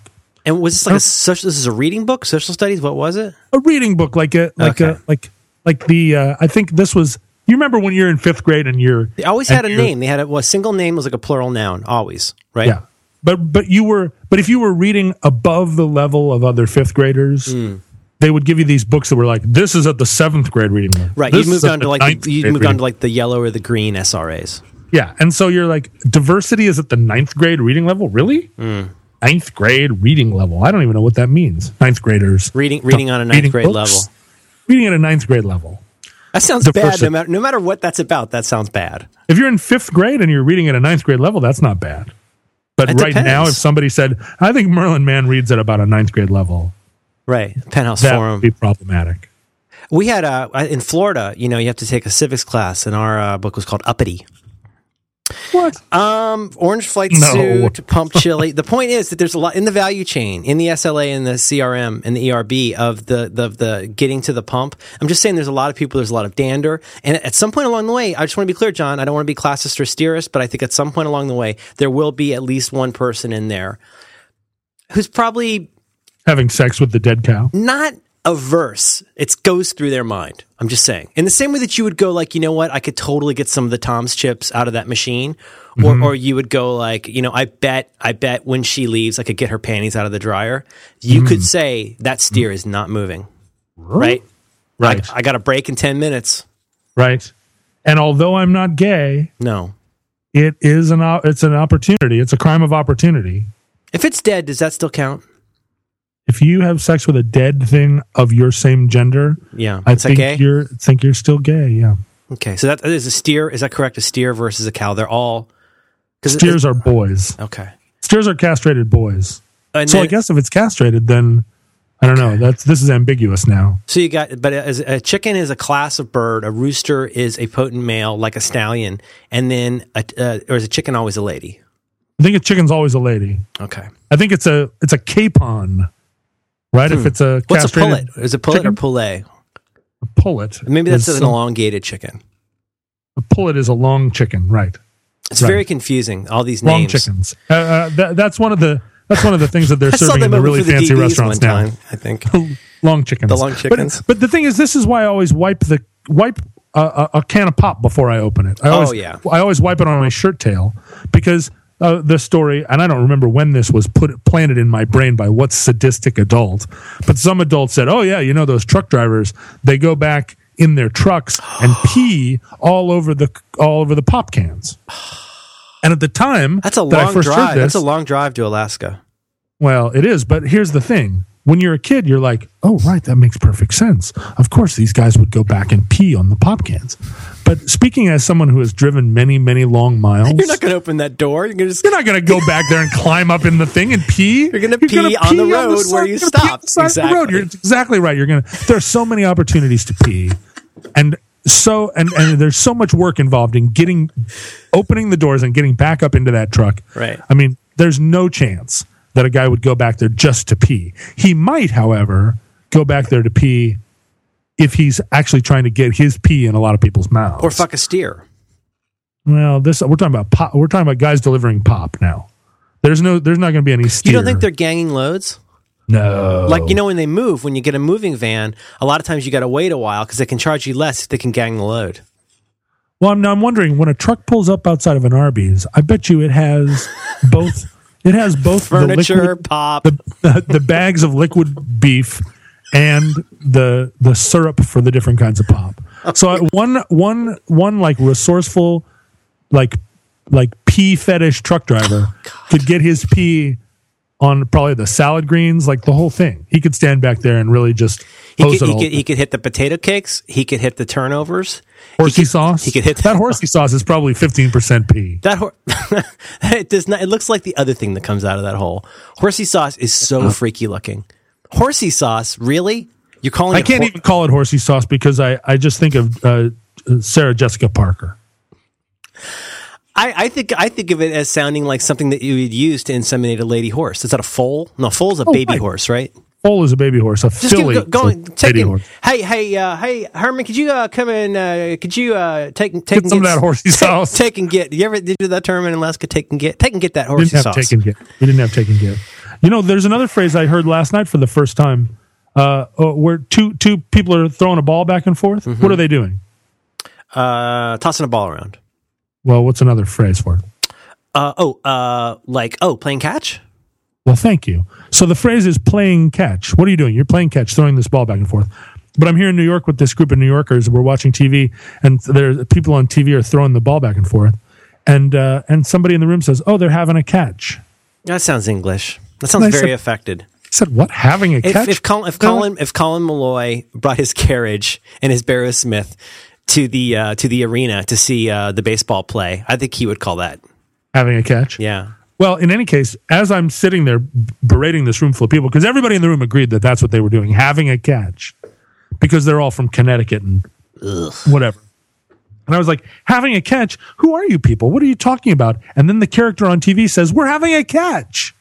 Speaker 2: And was this like a social? This is a reading book, social studies. What was it?
Speaker 1: A reading book, like a like
Speaker 2: Okay.
Speaker 1: a like like the. Uh, I think this was. You remember when you're in fifth grade and you're
Speaker 2: They always had a name. They had a, well, a single name was like a plural noun. Always, right?
Speaker 1: Yeah. But but you were but if you were reading above the level of other fifth graders,
Speaker 2: Hmm.
Speaker 1: they would give you these books that were like, this is at the seventh grade reading level.
Speaker 2: Right. You moved on to like the, you moved on to like the yellow or the green SRAs.
Speaker 1: Yeah. And so you're like, diversity is at the ninth grade reading level? Really?
Speaker 2: Hmm.
Speaker 1: Ninth grade reading level. I don't even know what that means. Ninth graders.
Speaker 2: Reading reading on a ninth
Speaker 1: Reading
Speaker 2: grade
Speaker 1: books?
Speaker 2: level.
Speaker 1: Reading at a ninth grade level.
Speaker 2: That sounds bad. No matter no matter what that's about, that sounds bad.
Speaker 1: If you're in fifth grade and you're reading at a ninth grade level, that's not bad. But
Speaker 2: It
Speaker 1: right now, if somebody said, I think Merlin Mann reads at about a ninth grade level,
Speaker 2: Right. Penthouse
Speaker 1: that
Speaker 2: Forum.
Speaker 1: would be problematic.
Speaker 2: we had uh in Florida. You know, you have to take a civics class, and our uh, book was called Uppity.
Speaker 1: What?
Speaker 2: Um, orange flight
Speaker 1: No.
Speaker 2: suit, pump chili. the point is that there's a lot in the value chain, in the SLA in the CRM and the ERP of the, the the getting to the pump. I'm just saying there's a lot of people, there's a lot of dander, and at some point along the way, I just want to be clear, John. I don't want to be classist or steerist, but I think at some point along the way, there will be at least one person in there who's probably
Speaker 1: Having sex with the dead cow.
Speaker 2: not averse. It goes through their mind. I'm just saying. In the same way that you would go like, you know what, I could totally get some of the Tom's chips out of that machine. Or
Speaker 1: Mm-hmm.
Speaker 2: or you would go like, you know, I bet I bet when she leaves I could get her panties out of the dryer. You
Speaker 1: Mm-hmm.
Speaker 2: could say that steer is not moving. Right?
Speaker 1: Right.
Speaker 2: I, I got a break in 10 minutes.
Speaker 1: right. And although I'm not gay,
Speaker 2: No.
Speaker 1: it is an it's an opportunity. It's a crime of opportunity.
Speaker 2: If it's dead, does that still count?
Speaker 1: If you have sex with a dead thing of your same gender,
Speaker 2: Yeah.
Speaker 1: I think
Speaker 2: gay?
Speaker 1: you're think you're still gay. Yeah,
Speaker 2: Okay. So that is a steer. Is that correct? A steer versus a cow. They're all because
Speaker 1: steers are boys.
Speaker 2: Okay.
Speaker 1: Steers are castrated boys.
Speaker 2: And
Speaker 1: So
Speaker 2: then-
Speaker 1: I guess if it's castrated, then I don't know. That's this is ambiguous now.
Speaker 2: So you got, but as a chicken is a class of bird. A rooster is a potent male, like a stallion, and then a, uh, or is a chicken always a lady?
Speaker 1: I think a chicken's always a lady.
Speaker 2: Okay.
Speaker 1: I think it's a it's a capon, right? If it's a
Speaker 2: Hmm. What's a pullet? Is it pullet
Speaker 1: chicken?
Speaker 2: or poulet?
Speaker 1: a pullet.
Speaker 2: Maybe that's an
Speaker 1: some-
Speaker 2: elongated chicken.
Speaker 1: a pullet is a long chicken, right?
Speaker 2: It's
Speaker 1: Right.
Speaker 2: very confusing. All these
Speaker 1: Long
Speaker 2: names.
Speaker 1: chickens. Uh, uh, that, that's one of the that's one of the things that they're serving in the really
Speaker 2: the
Speaker 1: fancy restaurants now.
Speaker 2: time. I think.
Speaker 1: long chickens.
Speaker 2: The long
Speaker 1: But-
Speaker 2: chickens.
Speaker 1: But, the thing is, this is why I always wipe the wipe a, a, a can of pop before I open it. I always,
Speaker 2: Oh, yeah.
Speaker 1: I always wipe it on my shirt tail because uh, the story, and I don't remember when this was put planted in my brain by what sadistic adult, but some adult said, "Oh yeah, you know those truck drivers? They go back in their trucks and pee all over the all over the pop cans." And at the time,
Speaker 2: That's a long drive. That's a long drive to Alaska.
Speaker 1: Well, it is, but here's the thing. When you're a kid, you're like, oh, right, that makes perfect sense. Of course, these guys would go back and pee on the pop cans. But speaking as someone who has driven many, many long miles,
Speaker 2: You're not going to open that door. You're going to just
Speaker 1: you're not going to go back there and climb up in the thing and pee.
Speaker 2: You're gonna pee on the road where
Speaker 1: side-
Speaker 2: you
Speaker 1: you're gonna pee on
Speaker 2: stopped.
Speaker 1: the the road.
Speaker 2: Exactly.
Speaker 1: You're exactly right. You're going to, there's so many opportunities to pee. And so, and, and there's so much work involved in getting, opening the doors and getting back up into that truck.
Speaker 2: Right.
Speaker 1: I mean, there's no chance that a guy would go back there just to pee. He might, however, go back there to pee if he's actually trying to get his pee in a lot of people's mouths.
Speaker 2: or fuck a steer.
Speaker 1: Well, this we're talking about pop. We're talking about guys delivering pop now. There's no. There's not going to be any. Steer.
Speaker 2: You don't think they're ganging loads?
Speaker 1: no?
Speaker 2: Like you know when they move, when you get a moving van, a lot of times you got to wait a while because they can charge you less if they can gang the load.
Speaker 1: Well, I'm, I'm wondering when a truck pulls up outside of an Arby's. I bet you it has both. It has both
Speaker 2: Furniture,
Speaker 1: the liquid,
Speaker 2: pop.
Speaker 1: the, the bags of liquid beef, and the the syrup for the different kinds of pop. So uh, one one one like resourceful, like like pea fetish truck driver could get his pee on probably the salad greens, like the whole thing. He could stand back there and really just
Speaker 2: he could, he could he could hit the potato cakes. He could hit the turnovers.
Speaker 1: horsey
Speaker 2: he could-
Speaker 1: sauce.
Speaker 2: he could hit
Speaker 1: that horsey sauce is probably fifteen percent pee.
Speaker 2: That hor- it does not. It looks like the other thing that comes out of that hole. Horsey sauce is so
Speaker 1: Uh-huh.
Speaker 2: freaky looking. Horsey sauce, really? You're calling?
Speaker 1: I can't
Speaker 2: hor-
Speaker 1: even call it horsey sauce because I, I just think of uh, Sarah Jessica Parker.
Speaker 2: I, I think I think of it as sounding like something that you would use to inseminate a lady horse. Is that a foal? No, foal's a
Speaker 1: Oh,
Speaker 2: baby
Speaker 1: right.
Speaker 2: horse, right?
Speaker 1: Foal is a baby horse. A
Speaker 2: Just
Speaker 1: filly
Speaker 2: go, going. Take
Speaker 1: horse.
Speaker 2: Hey, hey, uh, hey, Herman, could you uh, come in? Uh, could you uh, take take and
Speaker 1: some of that horsey
Speaker 2: take,
Speaker 1: sauce.
Speaker 2: Take and get. You ever did you do that term in Alaska? Take and get. Take and get that horsey
Speaker 1: didn't have
Speaker 2: sauce.
Speaker 1: take and get. We didn't have take and get. You know, there's another phrase I heard last night for the first time, uh, uh, where two two people are throwing a ball back and forth.
Speaker 2: Mm-hmm.
Speaker 1: What are they doing?
Speaker 2: Uh, tossing a ball around.
Speaker 1: Well, what's another phrase for it?
Speaker 2: Uh, oh, uh, like oh, playing catch.
Speaker 1: Well, thank you. So the phrase is playing catch. What are you doing? You're playing catch, throwing this ball back and forth. But I'm here in New York with this group of New Yorkers. We're watching TV, and there's people on TV are throwing the ball back and forth. And uh, and somebody in the room says, "Oh, they're having a catch."
Speaker 2: That sounds English. That sounds very
Speaker 1: said-
Speaker 2: affected.
Speaker 1: I said, "What? Having a
Speaker 2: If,
Speaker 1: catch?"
Speaker 2: if Colin, if. Colin, if Colin Meloy brought his carriage and his Barrow Smith to the uh, to the arena to see uh, the baseball play, I think he would call that.
Speaker 1: having a catch.
Speaker 2: Yeah.
Speaker 1: Well, in any case, as I'm sitting there berating this room full of people, because everybody in the room agreed that that's what they were doing, having a catch, because they're all from Connecticut and whatever. And I was like, having a catch? Who are you people? What are you talking about? And then the character on TV says, "We're having a catch,"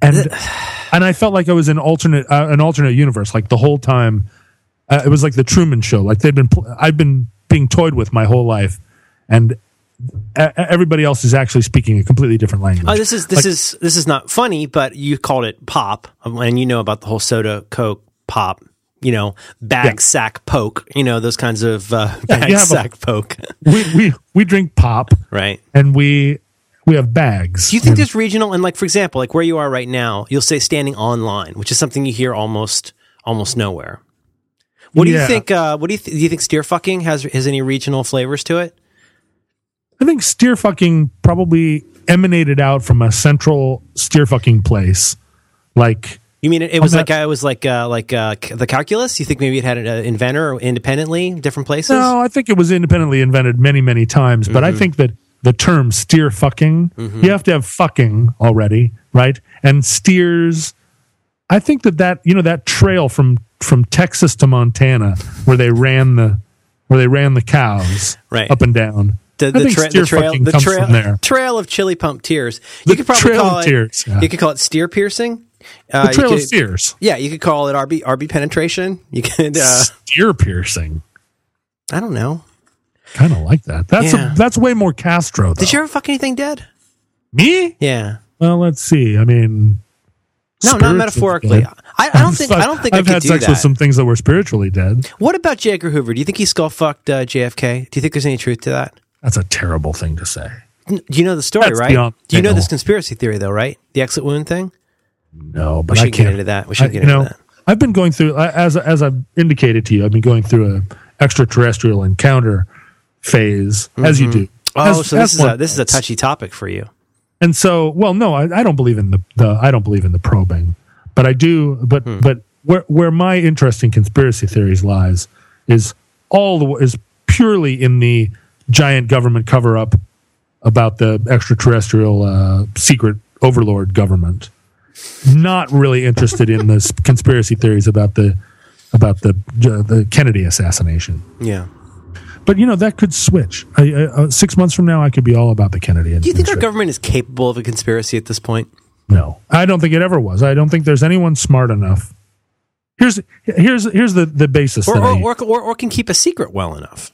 Speaker 1: and and I felt like I was in alternate uh, an alternate universe, like the whole time. Uh, it was like the Truman Show. Like they'd been, pl- I've been being toyed with my whole life, and everybody else is actually speaking a completely different language.
Speaker 2: Oh, this is this is this is not funny, but you called it pop, um, and you know about the whole soda, Coke, pop. You know, bag
Speaker 1: Yeah.
Speaker 2: sack poke. You know those kinds of uh, bag
Speaker 1: you have a-
Speaker 2: sack poke,
Speaker 1: we we we drink pop
Speaker 2: right?
Speaker 1: and we we have bags.
Speaker 2: Do you think
Speaker 1: And
Speaker 2: there's regional and like for example, like where you are right now, you'll say standing online, which is something you hear almost almost nowhere. What do you think? Uh, what do you th- do? You think steer fucking has has any regional flavors to it?
Speaker 1: I think steer fucking probably emanated out from a central steer fucking place, like
Speaker 2: You mean it, it was
Speaker 1: I'm
Speaker 2: like
Speaker 1: not-
Speaker 2: uh, it was like uh, like uh, the calculus? You think maybe it had an uh, inventor independently, different places?
Speaker 1: no, I think it was independently invented many many times, but
Speaker 2: Mm-hmm.
Speaker 1: I think that the term steer fucking you have to have fucking already, right? And steers. I think that that you know that trail from from Texas to Montana where they ran the where they ran the cows
Speaker 2: Right.
Speaker 1: up and down.
Speaker 2: The, the, tra- the trail, the trail, trail of chili pump tears.
Speaker 1: The
Speaker 2: You could probably
Speaker 1: trail
Speaker 2: call
Speaker 1: of
Speaker 2: it.
Speaker 1: tears, yeah.
Speaker 2: You could call it steer piercing. Uh,
Speaker 1: The trail
Speaker 2: you
Speaker 1: of
Speaker 2: could-
Speaker 1: steers.
Speaker 2: Yeah, you could call it RB RB penetration. You could. Uh,
Speaker 1: Steer piercing.
Speaker 2: I don't know.
Speaker 1: Kind of like that. That's
Speaker 2: Yeah.
Speaker 1: a, that's way more Castro. Though.
Speaker 2: Did you ever fuck anything dead?
Speaker 1: me?
Speaker 2: Yeah.
Speaker 1: Well, let's see. I mean,
Speaker 2: No, not metaphorically. I, I don't think. I don't think
Speaker 1: I've
Speaker 2: I could
Speaker 1: had sex
Speaker 2: that.
Speaker 1: with some things that were spiritually dead.
Speaker 2: What about J. Edgar Hoover? Do you think he skull fucked uh, JFK? Do you think there's any truth to that?
Speaker 1: That's a terrible thing to say.
Speaker 2: Do you know the story,
Speaker 1: That's
Speaker 2: right?
Speaker 1: beyond-
Speaker 2: Do you know
Speaker 1: know.
Speaker 2: this conspiracy theory, though, right? The exit wound thing.
Speaker 1: No, but
Speaker 2: We
Speaker 1: I
Speaker 2: should
Speaker 1: can't
Speaker 2: get into that. We should
Speaker 1: I-
Speaker 2: get into
Speaker 1: know,
Speaker 2: that.
Speaker 1: I've been going through as as I've indicated to you. I've been going through a extraterrestrial encounter phase, as
Speaker 2: Mm-hmm.
Speaker 1: you do.
Speaker 2: Oh,
Speaker 1: As-
Speaker 2: so this is a this is a touchy topic for you.
Speaker 1: And so, well, no, I, I don't believe in the, the I don't believe in the probing, but I do. But but where where my interest in conspiracy theories lies is all the is purely in the giant government cover up about the extraterrestrial uh, secret overlord government. Not really interested in the conspiracy theories about the about the the Kennedy assassination.
Speaker 2: Yeah.
Speaker 1: But you know that could switch. I, I, uh, six months from now, I could be all about the Kennedy.
Speaker 2: Do you think our government is capable of a conspiracy at this point?
Speaker 1: No, I don't think it ever was. I don't think there's anyone smart enough. Here's here's here's the the basis.
Speaker 2: Or
Speaker 1: I-
Speaker 2: or, or, or, or can keep a secret well enough?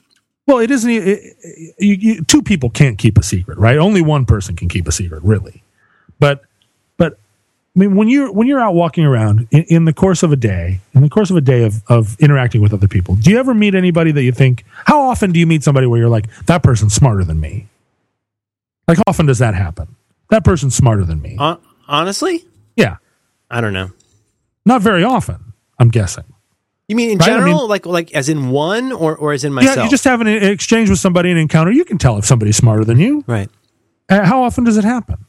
Speaker 1: Well, it isn't. It, it- you, you, two people can't keep a secret, right? Only one person can keep a secret, really. But but I mean, when you're when you're out walking around in, in the course of a day, in the course of a day of of interacting with other people, do you ever meet anybody that you think? How often do you meet somebody where you're like, that person's smarter than me? Like, how often does that happen? That person's smarter than me.
Speaker 2: Uh, honestly,
Speaker 1: yeah,
Speaker 2: I don't know.
Speaker 1: not very often. I'm guessing.
Speaker 2: You mean in
Speaker 1: Right, I
Speaker 2: general,
Speaker 1: mean-
Speaker 2: like like as in one, or or as in myself?
Speaker 1: Yeah, you just have an exchange with somebody, an encounter. You can tell if somebody's smarter than you.
Speaker 2: right.
Speaker 1: Uh, how often does it happen?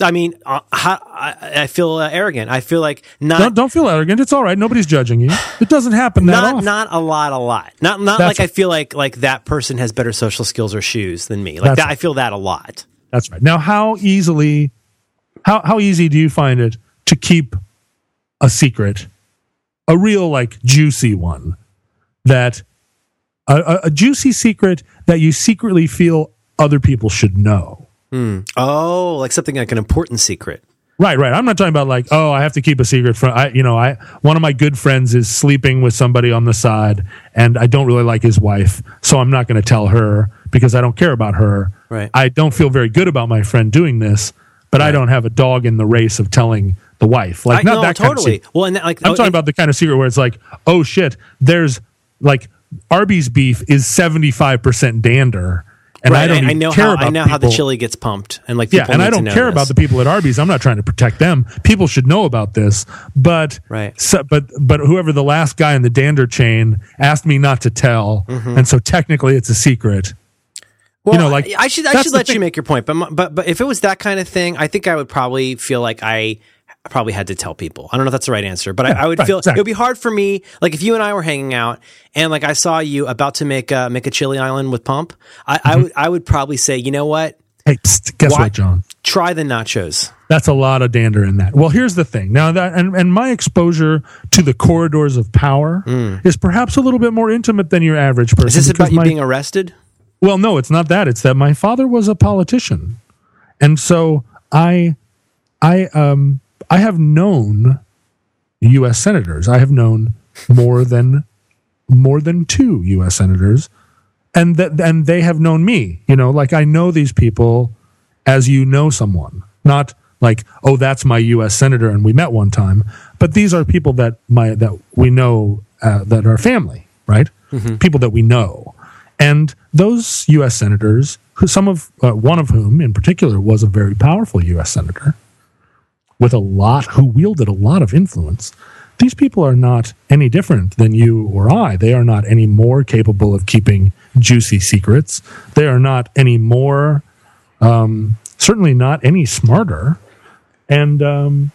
Speaker 2: I mean, uh, how, I, I feel uh, arrogant. I feel like not
Speaker 1: Don't, don't feel arrogant. It's all right. Nobody's judging you. It doesn't happen that
Speaker 2: not
Speaker 1: often.
Speaker 2: not a lot, a lot. Not not
Speaker 1: That's
Speaker 2: like I feel like like that person has better social skills or shoes than me. Like
Speaker 1: That's
Speaker 2: that,
Speaker 1: right.
Speaker 2: I feel that a lot.
Speaker 1: That's right. Now, how easily, how how easy do you find it to keep a secret, a real like juicy one, that a, a, juicy secret that you secretly feel other people should know. Hmm.
Speaker 2: Oh, like something like an important secret.
Speaker 1: Right, right. I'm not talking about like, oh, I have to keep a secret from I you know, I one of my good friends is sleeping with somebody on the side and I don't really like his wife, so I'm not going to tell her because I don't care about her.
Speaker 2: Right.
Speaker 1: I don't feel very good about my friend doing this, but I don't have a dog in the race of telling the wife. Like
Speaker 2: I,
Speaker 1: not
Speaker 2: no,
Speaker 1: that kind of secret.
Speaker 2: well, and that, like
Speaker 1: I'm
Speaker 2: oh,
Speaker 1: talking
Speaker 2: it-
Speaker 1: about the kind of secret where it's like, oh shit, there's like Arby's beef is 75% dander and
Speaker 2: right,
Speaker 1: I don't even
Speaker 2: know
Speaker 1: care
Speaker 2: how
Speaker 1: about
Speaker 2: I know how the chili gets pumped, and like
Speaker 1: yeah, and I don't care
Speaker 2: this.
Speaker 1: about the people at Arby's. I'm not trying to protect them. People should know about this, but
Speaker 2: Right.
Speaker 1: So, but but whoever the last guy in the dander chain asked me not to tell,
Speaker 2: Mm-hmm.
Speaker 1: and so technically it's a secret.
Speaker 2: Well, you
Speaker 1: know, like,
Speaker 2: I- I should I should let you make your point, but but but if it was that kind of thing, I think I would probably feel like I probably had to tell people. I don't know if that's the right answer, but I, I would
Speaker 1: right,
Speaker 2: feel
Speaker 1: exactly.
Speaker 2: it would be hard for me. Like if you and I were hanging out and like I saw you about to make uh, make a chili island with pump, I,
Speaker 1: Mm-hmm.
Speaker 2: I would I would probably say, you know what,
Speaker 1: Hey, guess
Speaker 2: Why-
Speaker 1: what, John?
Speaker 2: try the nachos.
Speaker 1: That's a lot of dander in that. Well, here's the thing. Now that and, and my exposure to the corridors of power is perhaps a little bit more intimate than your average person.
Speaker 2: Mm. Is this about you
Speaker 1: my-
Speaker 2: being arrested?
Speaker 1: Well, no, it's not that. It's that my father was a politician, and so I, I, um, I have known U.S. senators. I have known more than more than two U.S. senators, and that and they have known me. You know, like I know these people as you know someone, not like oh that's my U.S. senator and we met one time. But these are people that my that we know uh, that are family, right? People that we know, and those U.S. senators, who some of uh, one of whom in particular was a very powerful U.S. senator with a lot who wielded a lot of influence. These people are not any different than you or I. They are not any more capable of keeping juicy secrets. They are not any more, um, certainly not any smarter. And um,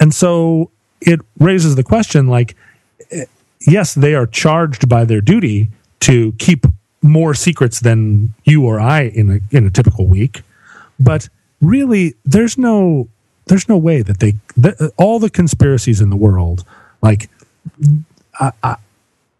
Speaker 1: and so it raises the question: like, eh, yes, they are charged by their duty to keep more secrets than you or I in a in a typical week, but really, there's no there's no way that they th- all the conspiracies in the world like I, I,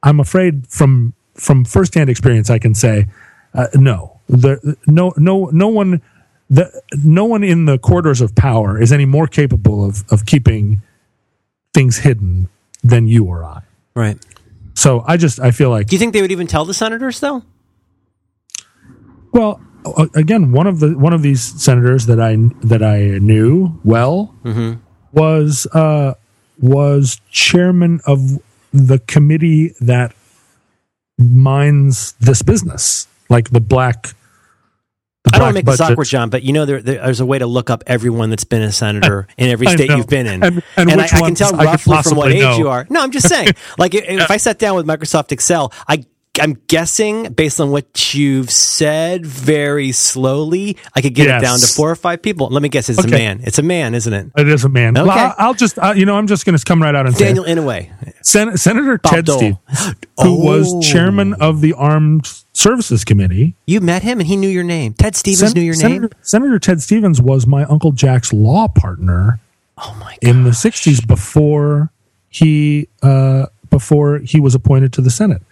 Speaker 1: i'm afraid from from firsthand experience i can say uh, no the, no no no one the, no one in the corridors of power is any more capable of of keeping things hidden than you or i
Speaker 2: Right.
Speaker 1: so i just i feel like
Speaker 2: Do you think they would even tell the senators though?
Speaker 1: Well, again, one of the one of these senators that I that I knew well was uh, was chairman of the committee that mines this business, like the black. The
Speaker 2: I don't want
Speaker 1: black
Speaker 2: to make this awkward, John, but you know there, there- there's a way to look up everyone that's been a senator in every state you've been in,
Speaker 1: And- and
Speaker 2: I,
Speaker 1: which
Speaker 2: I can tell roughly from what
Speaker 1: possibly
Speaker 2: age you are. No, I'm just saying. like if, if I sat down with Microsoft Excel, I I'm guessing based on what you've said very slowly, I could get
Speaker 1: Yes.
Speaker 2: it down to four or five people. Let me guess, it's a man. It's a man, isn't it?
Speaker 1: It is a man.
Speaker 2: Okay.
Speaker 1: Well, I- I'll just, uh, you know, I'm just going to come right out and
Speaker 2: Daniel
Speaker 1: say, Daniel
Speaker 2: Inouye.
Speaker 1: Sen- Senator Ted
Speaker 2: Dole.
Speaker 1: Stevens, who
Speaker 2: Oh.
Speaker 1: was chairman of the Armed Services Committee.
Speaker 2: You met him and he knew your name. Ted Stevens
Speaker 1: Sen-
Speaker 2: knew your
Speaker 1: Senator,
Speaker 2: name.
Speaker 1: Senator Ted Stevens was my uncle Jack's law partner
Speaker 2: Oh my
Speaker 1: in the '60s before he uh, before he was appointed to the Senate,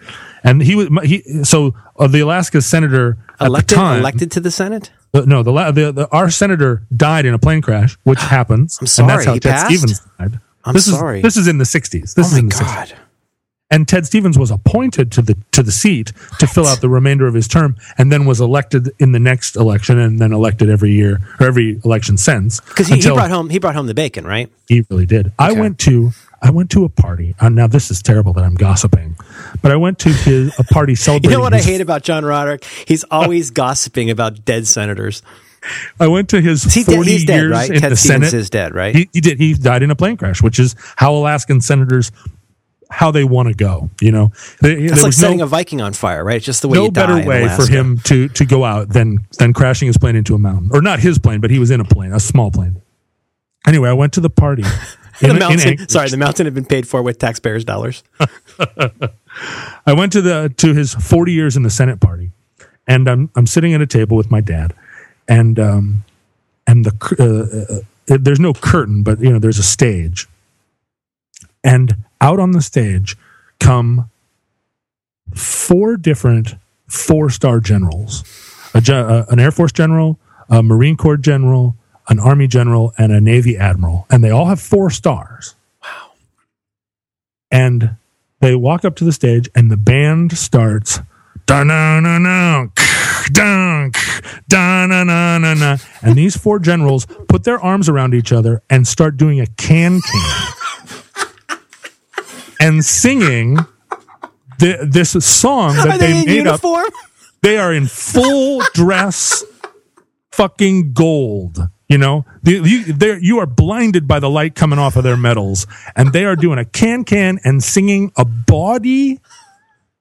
Speaker 1: and he was he. So uh, the Alaska senator at
Speaker 2: Elected
Speaker 1: time,
Speaker 2: elected to the Senate?
Speaker 1: uh, no, the, the, the our senator died in a plane crash, which happens.
Speaker 2: I'm sorry,
Speaker 1: and that's how Ted
Speaker 2: passed?
Speaker 1: Stevens died.
Speaker 2: I'm
Speaker 1: this
Speaker 2: sorry.
Speaker 1: Is, this is in the '60s. This
Speaker 2: Oh
Speaker 1: is in the 60s.
Speaker 2: god.
Speaker 1: and Ted Stevens was appointed to the to the seat to fill out the remainder of his term, and then was elected in the next election, and then elected every year or every election since.
Speaker 2: Because he, he brought home he brought home the bacon, right?
Speaker 1: he really did. I went to I went to a party. Uh, now this is terrible that I'm gossiping, but I went to his a party celebrating.
Speaker 2: You know what I hate about John Roderick? He's always gossiping about dead senators.
Speaker 1: I went to his
Speaker 2: He
Speaker 1: 40
Speaker 2: he's dead,
Speaker 1: years
Speaker 2: right?
Speaker 1: in
Speaker 2: Ted
Speaker 1: the
Speaker 2: Stevens
Speaker 1: Senate.
Speaker 2: is dead, right?
Speaker 1: He, he did. He died in a plane crash, which is how Alaskan senators how they want to go. You know, there
Speaker 2: It's like
Speaker 1: was no-
Speaker 2: setting a Viking on fire, right? It's just the way
Speaker 1: no better way for him to to go out than than crashing his plane into a mountain or not his plane but he was in a plane a small plane anyway i went to the party
Speaker 2: The
Speaker 1: in
Speaker 2: mountain, sorry, the mountain had been paid for with taxpayers' dollars.
Speaker 1: i went to the to his 40 years in the senate party and i'm i'm sitting at a table with my dad and um and the uh, uh, there's no curtain but you know there's a stage and out on the stage come four different four star generals a, uh, an Air Force general, a Marine Corps general, an Army general, and a Navy admiral. And they all have four stars. Wow. And they walk up to the stage, and the band starts. And these four generals put their arms around each other and start doing a can can and singing the, this song that
Speaker 2: Are they
Speaker 1: they made up.
Speaker 2: uniform?
Speaker 1: They are in full dress, fucking gold. You know, the, you, they're- you are blinded by the light coming off of their medals, and they are doing a can can and singing a bawdy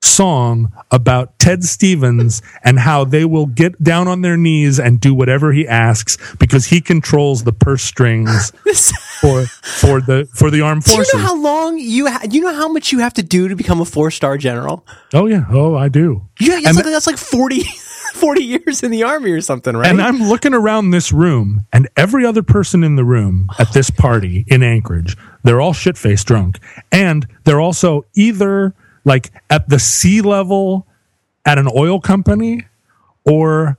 Speaker 1: song about Ted Stevens and how they will get down on their knees and do whatever he asks because he controls the purse strings for for the for the armed forces.
Speaker 2: do you know how long you ha- do you know how much you have to do to become a four star general?
Speaker 1: oh yeah, oh I do.
Speaker 2: Yeah, that's, like, that's like 40, 40 years in the army or something, right?
Speaker 1: And I'm looking around this room, and every other person in the room at this party in Anchorage, they're all shit faced drunk. And they're also either like at the C-level at an oil company or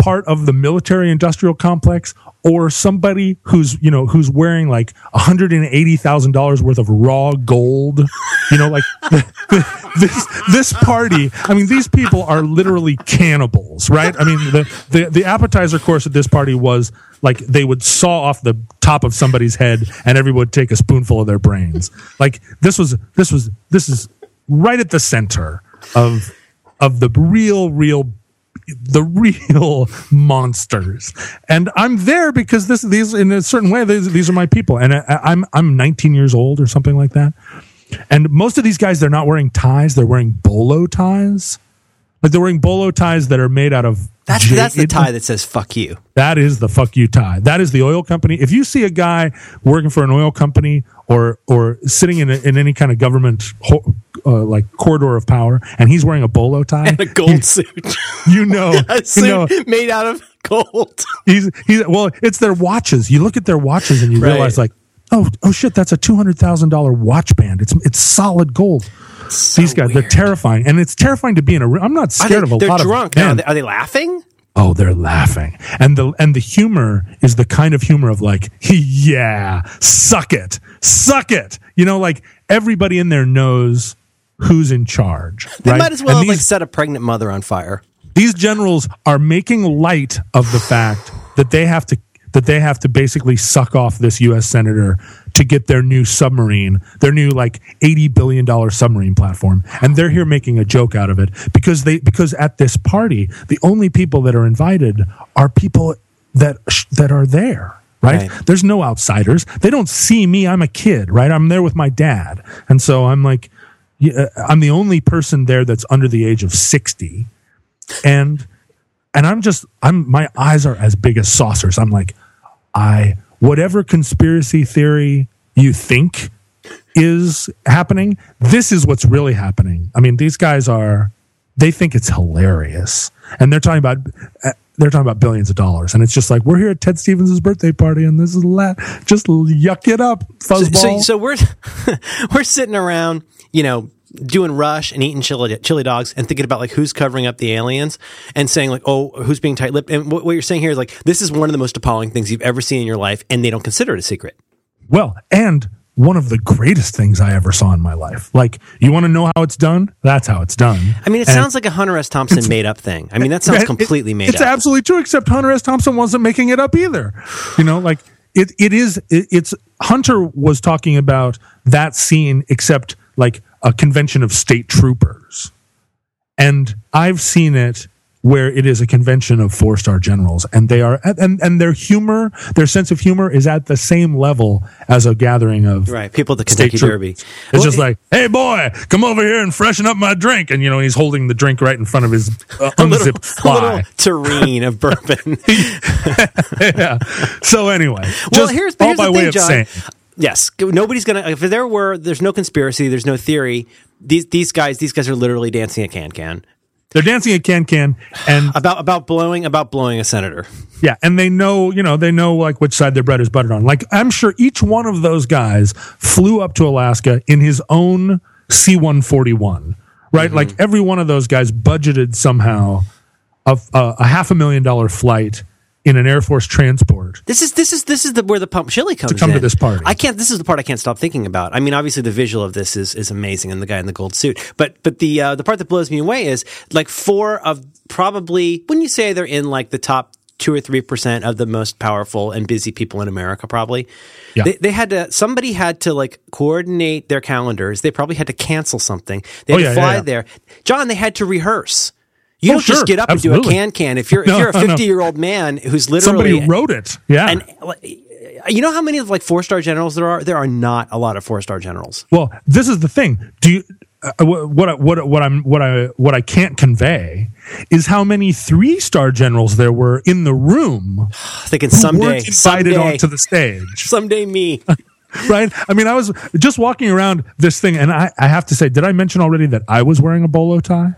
Speaker 1: part of the military industrial complex or somebody who's you know who's wearing like $180,000 worth of raw gold? You know like this this party i mean these people are literally cannibals right? I mean the, the the appetizer course at this party was like they would saw off the top of somebody's head and everyone would take a spoonful of their brains. Like this was this was this is right at the center of of the real real the real monsters. And i'm there because this these in a certain way these, these are my people. And I, i'm i'm 19 years old or something like that. And most of these guys they're not wearing ties. They're wearing bolo ties like they're wearing bolo ties that are made out of
Speaker 2: that's that's the tie that says "fuck you."
Speaker 1: That is the fuck you tie. That is the oil company. If you see a guy working for an oil company or or sitting in a, in any kind of government ho- uh, like corridor of power, and he's wearing a bolo tie,
Speaker 2: And a gold suit,
Speaker 1: you know,
Speaker 2: a
Speaker 1: you
Speaker 2: suit
Speaker 1: know,
Speaker 2: made out of gold.
Speaker 1: he's he's well, it's their watches. You look at their watches and you
Speaker 2: Right.
Speaker 1: realize like, oh oh shit, that's a two hundred thousand dollar watch band. It's it's solid gold. These guys, they're terrifying, and it's terrifying to be in a room. I'm not scared
Speaker 2: they,
Speaker 1: of a lot
Speaker 2: drunk.
Speaker 1: of men.
Speaker 2: Are they, are they laughing?
Speaker 1: Oh, they're laughing. And the and the humor is the kind of humor of like, yeah, suck it. Suck it. You know, like everybody in there knows who's in charge.
Speaker 2: They
Speaker 1: right?
Speaker 2: might as well have, like set a pregnant mother on fire.
Speaker 1: these generals are making light of the fact that they have to that they have to basically suck off this US senator to get their new submarine, their new like 80 billion dollar submarine platform. And they're here making a joke out of it because they because at this party, the only people that are invited are people that that are there. Right?
Speaker 2: Right.
Speaker 1: There's no outsiders. They don't see me. I'm a kid, right? I'm there with my dad. And so I'm like, yeah, uh, I'm the only person there that's under the age of 60. And and I'm just I'm my eyes are as big as saucers. I'm like I whatever conspiracy theory you think is happening, this is what's really happening. I mean, these guys are they think it's hilarious. And they're talking about uh, they're talking about billions of dollars, and it's just like we're here at Ted Stevens' birthday party, and this is la- just yuck it up, fuzzball.
Speaker 2: So, so, so we're we're sitting around, you know, doing Rush and eating chili, chili dogs and thinking about like who's covering up the aliens and saying like, oh, who's being tight lipped. And what, what you're saying here is like, this is one of the most appalling things you've ever seen in your life, and they don't consider it a secret.
Speaker 1: Well, and one of the greatest things I ever saw in my life. Like, you want to know how it's done? That's how it's done.
Speaker 2: I mean, it
Speaker 1: And
Speaker 2: sounds like a Hunter S. Thompson made up thing. I mean, that sounds
Speaker 1: it-
Speaker 2: completely made
Speaker 1: it's
Speaker 2: up.
Speaker 1: absolutely true, except Hunter S. Thompson wasn't making it up either. You know, like it, it is, it, it's Hunter was talking about that scene, except like a convention of state troopers. And I've seen it where it is a convention of four star generals and they are, and, and their humor, their sense of humor is at the same level as a gathering of
Speaker 2: right. People at the Kentucky Derby.
Speaker 1: It's
Speaker 2: Well,
Speaker 1: just like, hey boy, come over here and freshen up my drink. And you know, he's holding the drink right in front of his uh, unzipped
Speaker 2: a
Speaker 1: fly.
Speaker 2: terrine of bourbon.
Speaker 1: yeah. So anyway,
Speaker 2: well, here's,
Speaker 1: all
Speaker 2: here's
Speaker 1: by
Speaker 2: the
Speaker 1: way
Speaker 2: thing,
Speaker 1: of
Speaker 2: John. Yes, nobody's gonna. If there were, there's no conspiracy, there's no theory. These these guys, these guys are literally dancing a can can
Speaker 1: they're dancing a Can Can, and
Speaker 2: about about blowing about blowing a senator.
Speaker 1: yeah, and they know, you know, they know like which side their bread is buttered on. Like I'm sure each one of those guys flew up to Alaska in his own C-141, right?
Speaker 2: Mm-hmm.
Speaker 1: Like every one of those guys budgeted somehow a, a, a half a million dollar flight in an Air Force transport.
Speaker 2: This is this is this is the where the pump chili comes to
Speaker 1: come to this party.
Speaker 2: I can't. This is the part I can't stop thinking about. I mean, obviously the visual of this is is amazing, and the guy in the gold suit. But but the uh, the part that blows me away is like four of probably wouldn't you say they're in like the top two or three percent of the most powerful and busy people in America? Probably.
Speaker 1: Yeah.
Speaker 2: They, they had to. Somebody had to like coordinate their calendars. They probably had to cancel something. They had
Speaker 1: Oh, yeah,
Speaker 2: to fly
Speaker 1: yeah.
Speaker 2: there. John, they had to rehearse. You
Speaker 1: Oh,
Speaker 2: don't just get up
Speaker 1: Absolutely.
Speaker 2: and do a can can. If you're if you're a
Speaker 1: no, no.
Speaker 2: fifty year old man who's literally
Speaker 1: Somebody wrote it. Yeah.
Speaker 2: and you know how many of like four star generals there are? There are not a lot of four star generals.
Speaker 1: Well, this is the thing. Do you uh, what what what I'm what I what I can't convey is how many three star generals there were in the room
Speaker 2: Thinking someday,
Speaker 1: invited
Speaker 2: someday,
Speaker 1: onto the stage,
Speaker 2: someday me.
Speaker 1: right? I mean, I was just walking around this thing, and I I have to say, did I mention already that I was wearing a bolo tie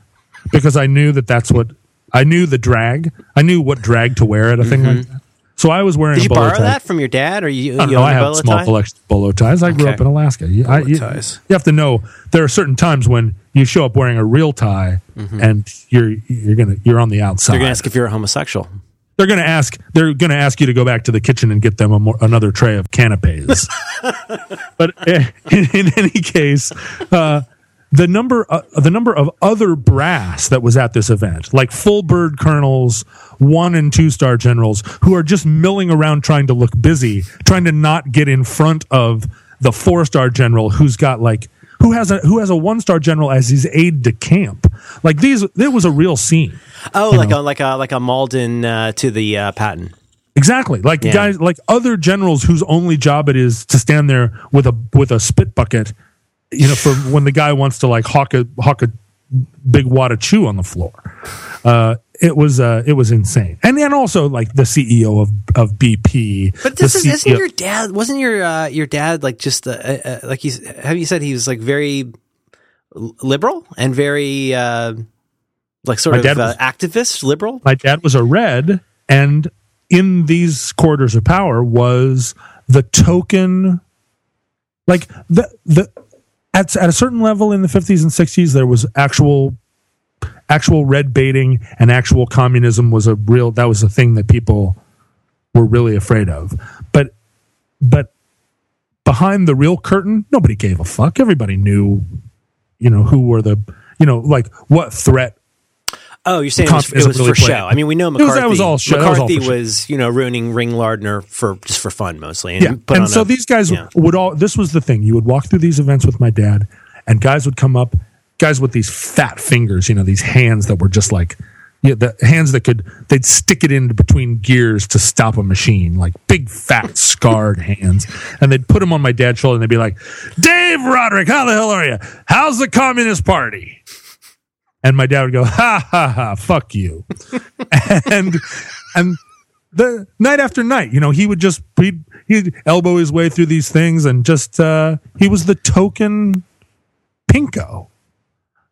Speaker 1: because I knew that that's what I knew the drag. I knew what drag to wear at a thing like that. So I was wearing
Speaker 2: Mm-hmm. Did you
Speaker 1: bolo
Speaker 2: borrow
Speaker 1: tie.
Speaker 2: that from your dad, or you?
Speaker 1: I
Speaker 2: you
Speaker 1: know. I have a small
Speaker 2: tie?
Speaker 1: collection of bolo ties. I grew
Speaker 2: Okay.
Speaker 1: up in Alaska. You, I, you,
Speaker 2: ties.
Speaker 1: you have to know there are certain times when you show up wearing a real tie and you're you're gonna you're on the outside.
Speaker 2: They're gonna ask if you're a homosexual.
Speaker 1: they're gonna ask. They're gonna ask you to go back to the kitchen and get them a more, another tray of canapes. but eh, in, in any case, uh, the number uh, the number of other brass that was at this event, like full bird colonels, one and two star generals, who are just milling around trying to look busy, trying to not get in front of the four star general who's got like who has a who has a one star general as his aide de camp. Like these, there was a real scene.
Speaker 2: Oh, like a like a like a Malden uh, to the uh, Patton.
Speaker 1: Exactly. Like
Speaker 2: Yeah.
Speaker 1: guys, like other generals whose only job it is to stand there with a with a spit bucket, you know, for when the guy wants to like hawk a hawk a big wad of chew on the floor. Uh, it was uh, it was insane, and then also like the CEO of of BP.
Speaker 2: But this is isn't your dad? Wasn't your uh, your dad like just uh, uh, like you have you said he was like very liberal and very uh, like sort of uh,
Speaker 1: was-
Speaker 2: activist liberal?
Speaker 1: my dad was a red, and in these quarters of power was the token, like the the at at a certain level in the fifties and sixties, there was actual actual red baiting and actual communism was a real that was a thing that people were really afraid of, but but behind the real curtain, nobody gave a fuck. Everybody knew, you know, who were the you know like what threat
Speaker 2: Oh, you're saying it was, it was
Speaker 1: really
Speaker 2: for
Speaker 1: played.
Speaker 2: show. I mean, we know
Speaker 1: was- that
Speaker 2: McCarthy.
Speaker 1: was all show- that was all
Speaker 2: McCarthy was, you know, ruining Ring Lardner for just for fun mostly. And
Speaker 1: Yeah, and so
Speaker 2: a-
Speaker 1: these guys
Speaker 2: yeah.
Speaker 1: would all. This was the thing. You would walk through these events with my dad, and guys would come up, guys with these fat fingers, you know, these hands that were just like yeah, the hands that could they'd stick it in between gears to stop a machine, like big fat scarred hands, and they'd put them on my dad's shoulder and they'd be like, "Dave Roderick, how the hell are you? How's the Communist Party?" And my dad would go, "Ha ha ha, fuck you," and and the night after night, you know, he would just he'd, he'd elbow his way through these things and just uh, he was the token pinko.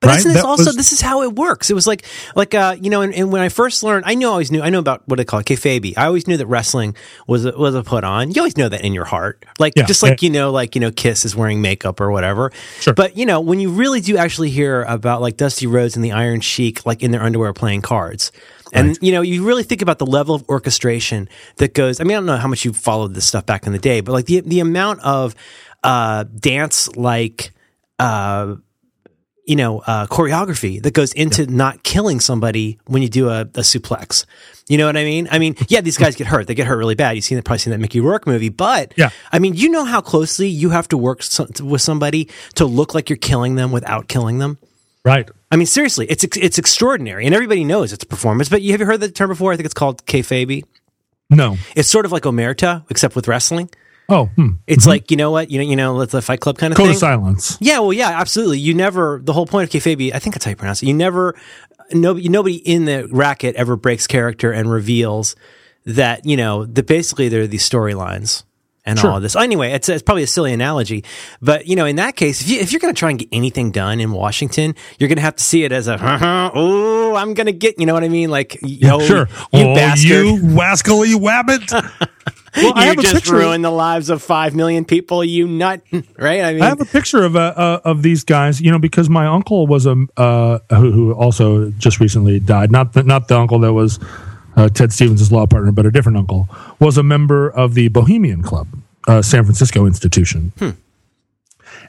Speaker 2: But
Speaker 1: right?
Speaker 2: isn't this
Speaker 1: That
Speaker 2: also
Speaker 1: was-
Speaker 2: this is how it works? It was like like uh you know, and, and when I first learned, I knew I always knew I know about what they call it, kayfabe. I always knew that wrestling was a, was a put on. You always know that in your heart, like
Speaker 1: Yeah,
Speaker 2: just like you know, like you know, Kiss is wearing makeup or whatever.
Speaker 1: Sure.
Speaker 2: But you know, when you really do actually hear about like Dusty Rhodes and the Iron Sheik, like in their underwear playing cards. And you know, you really think about the level of orchestration that goes. I mean, I don't know how much you followed this stuff back in the day, but like the the amount of uh, dance like uh, you know, uh, choreography that goes into not killing somebody when you do a, a suplex. You know what I mean? I mean, yeah, these guys get hurt. They get hurt really bad. You've seen, probably seen that Mickey Rourke movie, but
Speaker 1: Yeah.
Speaker 2: I mean, you know how closely you have to work so, with somebody to look like you're killing them without killing them.
Speaker 1: right.
Speaker 2: I mean, seriously, it's it's extraordinary, and everybody knows it's performance. But you have you heard the term before? I think it's called kayfabe.
Speaker 1: No.
Speaker 2: It's sort of like omerta, except with wrestling.
Speaker 1: Oh, hmm.
Speaker 2: It's like you know what you know you know let's the Fight Club kind of
Speaker 1: code
Speaker 2: thing.
Speaker 1: of silence.
Speaker 2: Yeah, well, yeah, absolutely. You never. The whole point of kayfabe, I think that's how you pronounce it. You never. Nobody, nobody in the racket ever breaks character and reveals that you know that basically there are these storylines and
Speaker 1: Sure.
Speaker 2: all of this. Anyway, it's, it's probably a silly analogy, but you know, in that case, if you if you're going to try and get anything done in Washington, you're going to have to see it as a oh, I'm going to get. You know what I mean? Like, yo,
Speaker 1: sure.
Speaker 2: you
Speaker 1: oh,
Speaker 2: bastard.
Speaker 1: you wascally wabbit. well, I
Speaker 2: you
Speaker 1: have a
Speaker 2: just
Speaker 1: picture.
Speaker 2: ruined the lives of five million people. You nut, right? I mean,
Speaker 1: I have a picture of uh, uh, of these guys, you know, because my uncle was a uh, who, who also just recently died. Not the, not the uncle that was uh, Ted Stevens' law partner, but a different uncle was a member of the Bohemian Club, uh, San Francisco institution.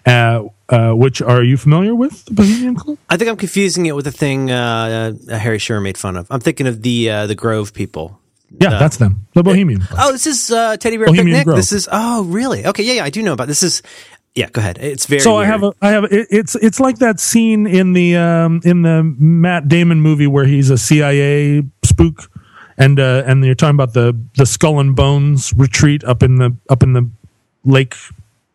Speaker 1: Uh, uh, which are you familiar with the Bohemian Club?
Speaker 2: I think I'm confusing it with the thing uh, uh, Harry Shearer made fun of. I'm thinking of the uh, the Grove people.
Speaker 1: Yeah, that's them. The Bohemian Club.
Speaker 2: Oh, this is uh, Teddy Bear
Speaker 1: Bohemian
Speaker 2: Picnic.
Speaker 1: Grove.
Speaker 2: This is oh, really? Okay, yeah, yeah, I do know about this. Is yeah, go ahead. It's very
Speaker 1: so I have a I have a, it, it's it's like that scene in the um in the Matt Damon movie where he's a CIA spook and uh and you're talking about the the skull and bones retreat up in the up in the lake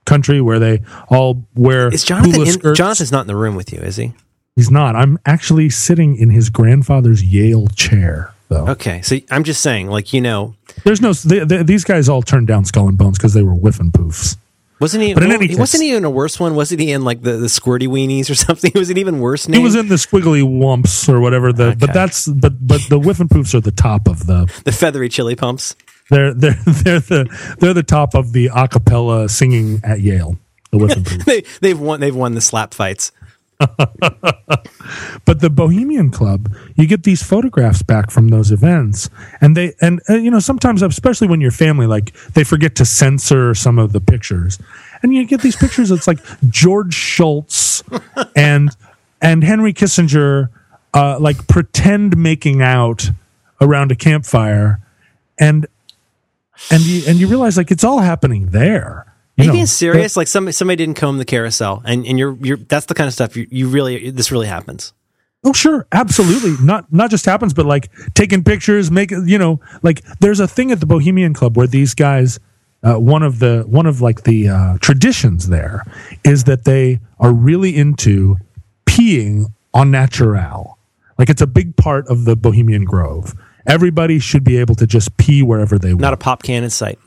Speaker 1: country where they all wear
Speaker 2: is Jonathan in. Jonathan's not in the room with you, is he?
Speaker 1: he's not I'm actually sitting in his grandfather's Yale chair though
Speaker 2: Okay, so I'm just saying, like you know,
Speaker 1: there's no they, they, these guys all turned down skull and bones because they were Whiffenpoofs
Speaker 2: wasn't he?
Speaker 1: But in
Speaker 2: well,
Speaker 1: any case-
Speaker 2: wasn't he in a worse one? Wasn't he in like the, the squirty weenies or something? Was it even worse?
Speaker 1: He was in the squiggly wumps or whatever the
Speaker 2: Okay.
Speaker 1: but that's but but the Whiffenpoofs are the top of the
Speaker 2: the feathery chili pumps.
Speaker 1: They're they're they're the they're the top of the acapella singing at Yale. The Whiffin Booth.
Speaker 2: They they've won they've won the slap fights.
Speaker 1: But the Bohemian Club, you get these photographs back from those events, and they and uh, you know sometimes, especially when your family like they forget to censor some of the pictures, and you get these pictures. It's like George Shultz and and Henry Kissinger, uh, like pretend making out around a campfire, and and you and you realize like it's all happening there.
Speaker 2: Are
Speaker 1: You
Speaker 2: you
Speaker 1: know,
Speaker 2: being serious? Like somebody somebody didn't comb the carousel, and and you're you're that's the kind of stuff you, you really this really happens.
Speaker 1: Oh, sure, absolutely. Not not just happens, but like taking pictures, make you know, like there's a thing at the Bohemian Club where these guys, uh, one of the one of like the uh, traditions there is that they are really into peeing on natural. Like it's a big part of the Bohemian Grove. Everybody should be able to just pee wherever they want.
Speaker 2: Not a pop can in sight.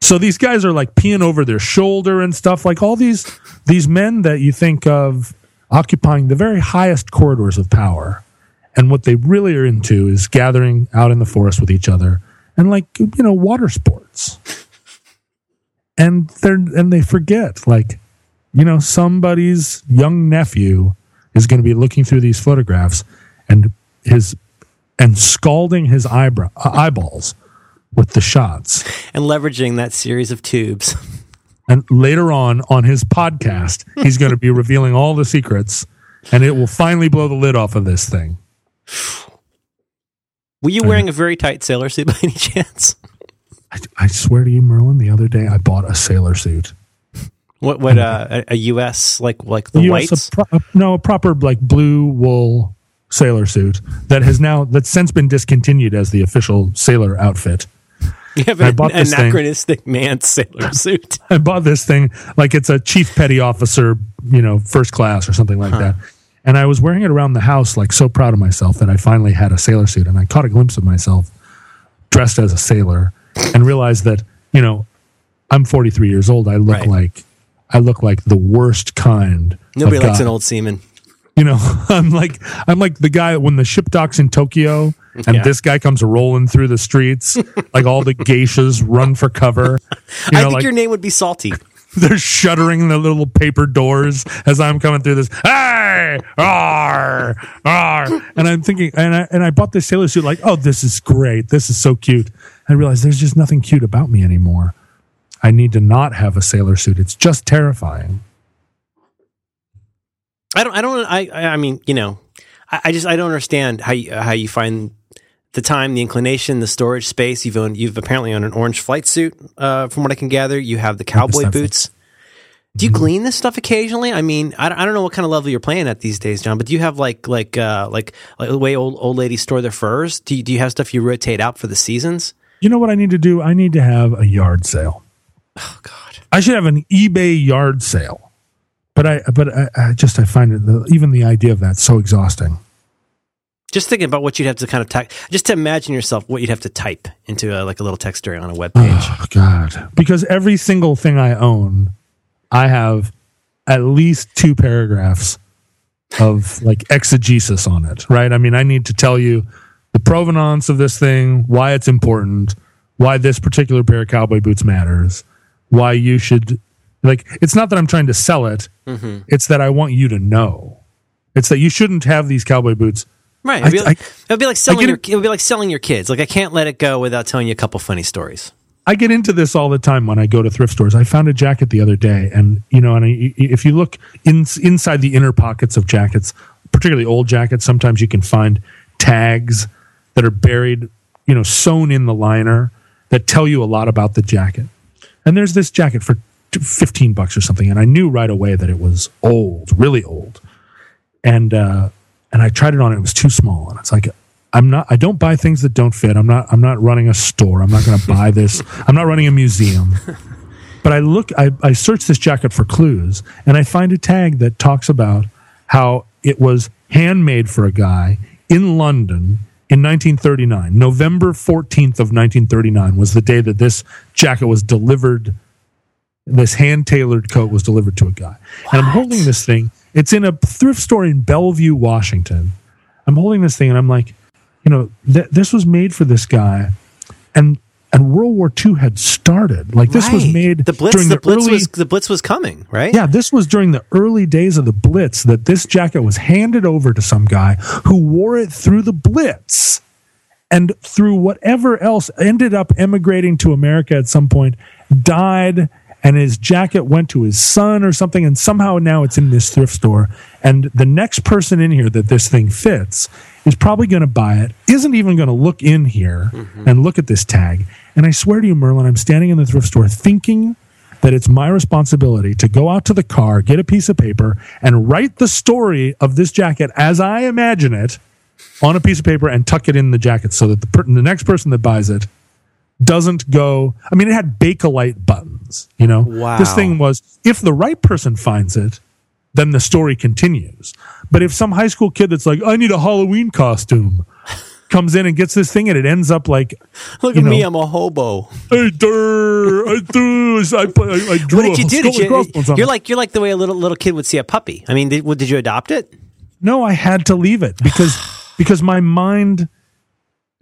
Speaker 1: So these guys are like peeing over their shoulder and stuff. Like all these these men that you think of occupying the very highest corridors of power, and what they really are into is gathering out in the forest with each other and like you know water sports. And they're and they forget like you know somebody's young nephew is going to be looking through these photographs and his and scalding his eyebrow uh, eyeballs with the shots.
Speaker 2: And leveraging that series of tubes.
Speaker 1: And later on on his podcast, he's going to be revealing all the secrets and it will finally blow the lid off of this thing.
Speaker 2: Were you wearing a very tight sailor suit by any chance?
Speaker 1: I, I swear to you, Merlin, the other day I bought a sailor suit.
Speaker 2: What what uh, a, a U.S. like like the
Speaker 1: US
Speaker 2: whites?
Speaker 1: a pro- a- no, a proper like blue wool sailor suit that has now that's since been discontinued as the official sailor outfit.
Speaker 2: You have
Speaker 1: I
Speaker 2: an
Speaker 1: bought this thing.
Speaker 2: anachronistic man sailor suit.
Speaker 1: I bought this thing like it's a chief petty officer, you know, first class or something like that. And I was wearing it around the house, like so proud of myself that I finally had a sailor suit. And I caught a glimpse of myself dressed as a sailor and realized that, you know, I'm 43 years old. I look
Speaker 2: Right.
Speaker 1: like, I look like the worst kind.
Speaker 2: Nobody
Speaker 1: of
Speaker 2: likes
Speaker 1: guy.
Speaker 2: an old seaman.
Speaker 1: You know, I'm like, I'm like the guy when the ship docks in Tokyo and
Speaker 2: Yeah.
Speaker 1: this guy comes rolling through the streets, like all the geishas run for cover. You
Speaker 2: I think
Speaker 1: like,
Speaker 2: your name would be Salty.
Speaker 1: they're shuttering the little paper doors as I'm coming through this. Hey, ar, ar. and I'm thinking, and I and I bought this sailor suit. Like, oh, this is great. This is so cute. I realized there's just nothing cute about me anymore. I need to not have a sailor suit. It's just terrifying.
Speaker 2: I don't. I don't. I. I mean, you know, I, I just I don't understand how you how you find the time, the inclination, the storage space. You've owned. You've apparently owned an orange flight suit. Uh, from what I can gather, you have the cowboy boots. Do you clean this stuff occasionally? I mean, I, don't- I don't know what kind of level you're playing at these days, John. But do you have like like uh, like like the way old old ladies store their furs? Do you, do you have stuff you rotate out for the seasons?
Speaker 1: You know what I need to do? I need to have a yard sale.
Speaker 2: Oh God.
Speaker 1: I should have an eBay yard sale. But I but I, I just I find it the, even the idea of that so exhausting.
Speaker 2: Just thinking about what you'd have to kind of type, just to imagine yourself what you'd have to type into a, like a little text area on a web page.
Speaker 1: Oh God! Because every single thing I own, I have at least two paragraphs of like exegesis on it. Right? I mean, I need to tell you the provenance of this thing, why it's important, why this particular pair of cowboy boots matters, why you should like. It's not that I'm trying to sell it;
Speaker 2: Mm-hmm.
Speaker 1: it's that I want you to know. It's that you shouldn't have these cowboy boots.
Speaker 2: Right. It'd be,
Speaker 1: I-
Speaker 2: like, it'd be like selling your.
Speaker 1: it-
Speaker 2: would be like selling your kids. Like I can't let it go without telling you a couple funny stories.
Speaker 1: I get into this all the time when I go to thrift stores. I found a jacket the other day, and you know, and I, if you look in, inside the inner pockets of jackets, particularly old jackets, sometimes you can find tags that are buried, you know, sewn in the liner that tell you a lot about the jacket. And there's this jacket for 15 bucks or something, and I knew right away that it was old, really old. And uh, and I tried it on; it was too small, and it's like I'm not. I don't buy things that don't fit. I'm not. I'm not running a store. I'm not going to buy this. I'm not running a museum. But I look. I, I search this jacket for clues, and I find a tag that talks about how it was handmade for a guy in London in 1939. November 14th of 1939 was the day that this jacket was delivered. This hand tailored coat was delivered to a guy, and I'm holding this thing. It's in a thrift store in Bellevue, Washington. I'm holding this thing, and I'm like, you know, th- this was made for this guy, and and World War II had started. Like this was made
Speaker 2: The blitz.
Speaker 1: during
Speaker 2: The,
Speaker 1: the,
Speaker 2: blitz
Speaker 1: early.
Speaker 2: was the blitz was coming. Right.
Speaker 1: yeah, this was during the early days of the Blitz that this jacket was handed over to some guy who wore it through the Blitz and through whatever else ended up emigrating to America at some point, died, and his jacket went to his son or something, and somehow now it's in this thrift store. And the next person in here that this thing fits is probably going to buy it, isn't even going to look in here mm-hmm. and look at this tag. And I swear to you, Merlin, I'm standing in the thrift store thinking that it's my responsibility to go out to the car, get a piece of paper, and write the story of this jacket as I imagine it on a piece of paper and tuck it in the jacket so that the, per- the next person that buys it doesn't go. I mean, it had Bakelite buttons, you know?
Speaker 2: Wow.
Speaker 1: This thing was, if the right person finds it, then the story continues. But if some high school kid that's like, I need a Halloween costume, comes in and gets this thing and it ends up like,
Speaker 2: Look at me. I'm a hobo.
Speaker 1: hey, durr, I, do, I, I, I drew
Speaker 2: What did you do? Did you,
Speaker 1: on
Speaker 2: you're like you're like the way a little little kid would see a puppy. I mean, did, did you adopt it?
Speaker 1: No, I had to leave it because because my mind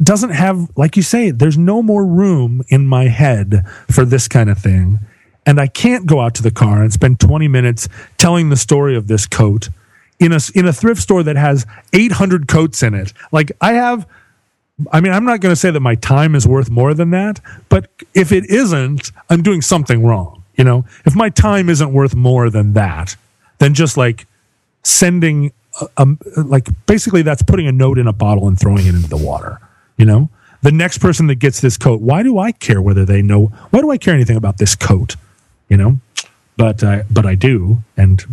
Speaker 1: doesn't have like you say there's no more room in my head for this kind of thing and I can't go out to the car and spend 20 minutes telling the story of this coat in a in a thrift store that has 800 coats in it. Like I have I mean, I'm not going to say that my time is worth more than that, but if it isn't, I'm doing something wrong. You know, if my time isn't worth more than that, then just like sending, a, a, like basically that's putting a note in a bottle and throwing it into the water. You know, the next person that gets this coat, why do I care whether they know? Why do I care anything about this coat? You know, but I, but I do, and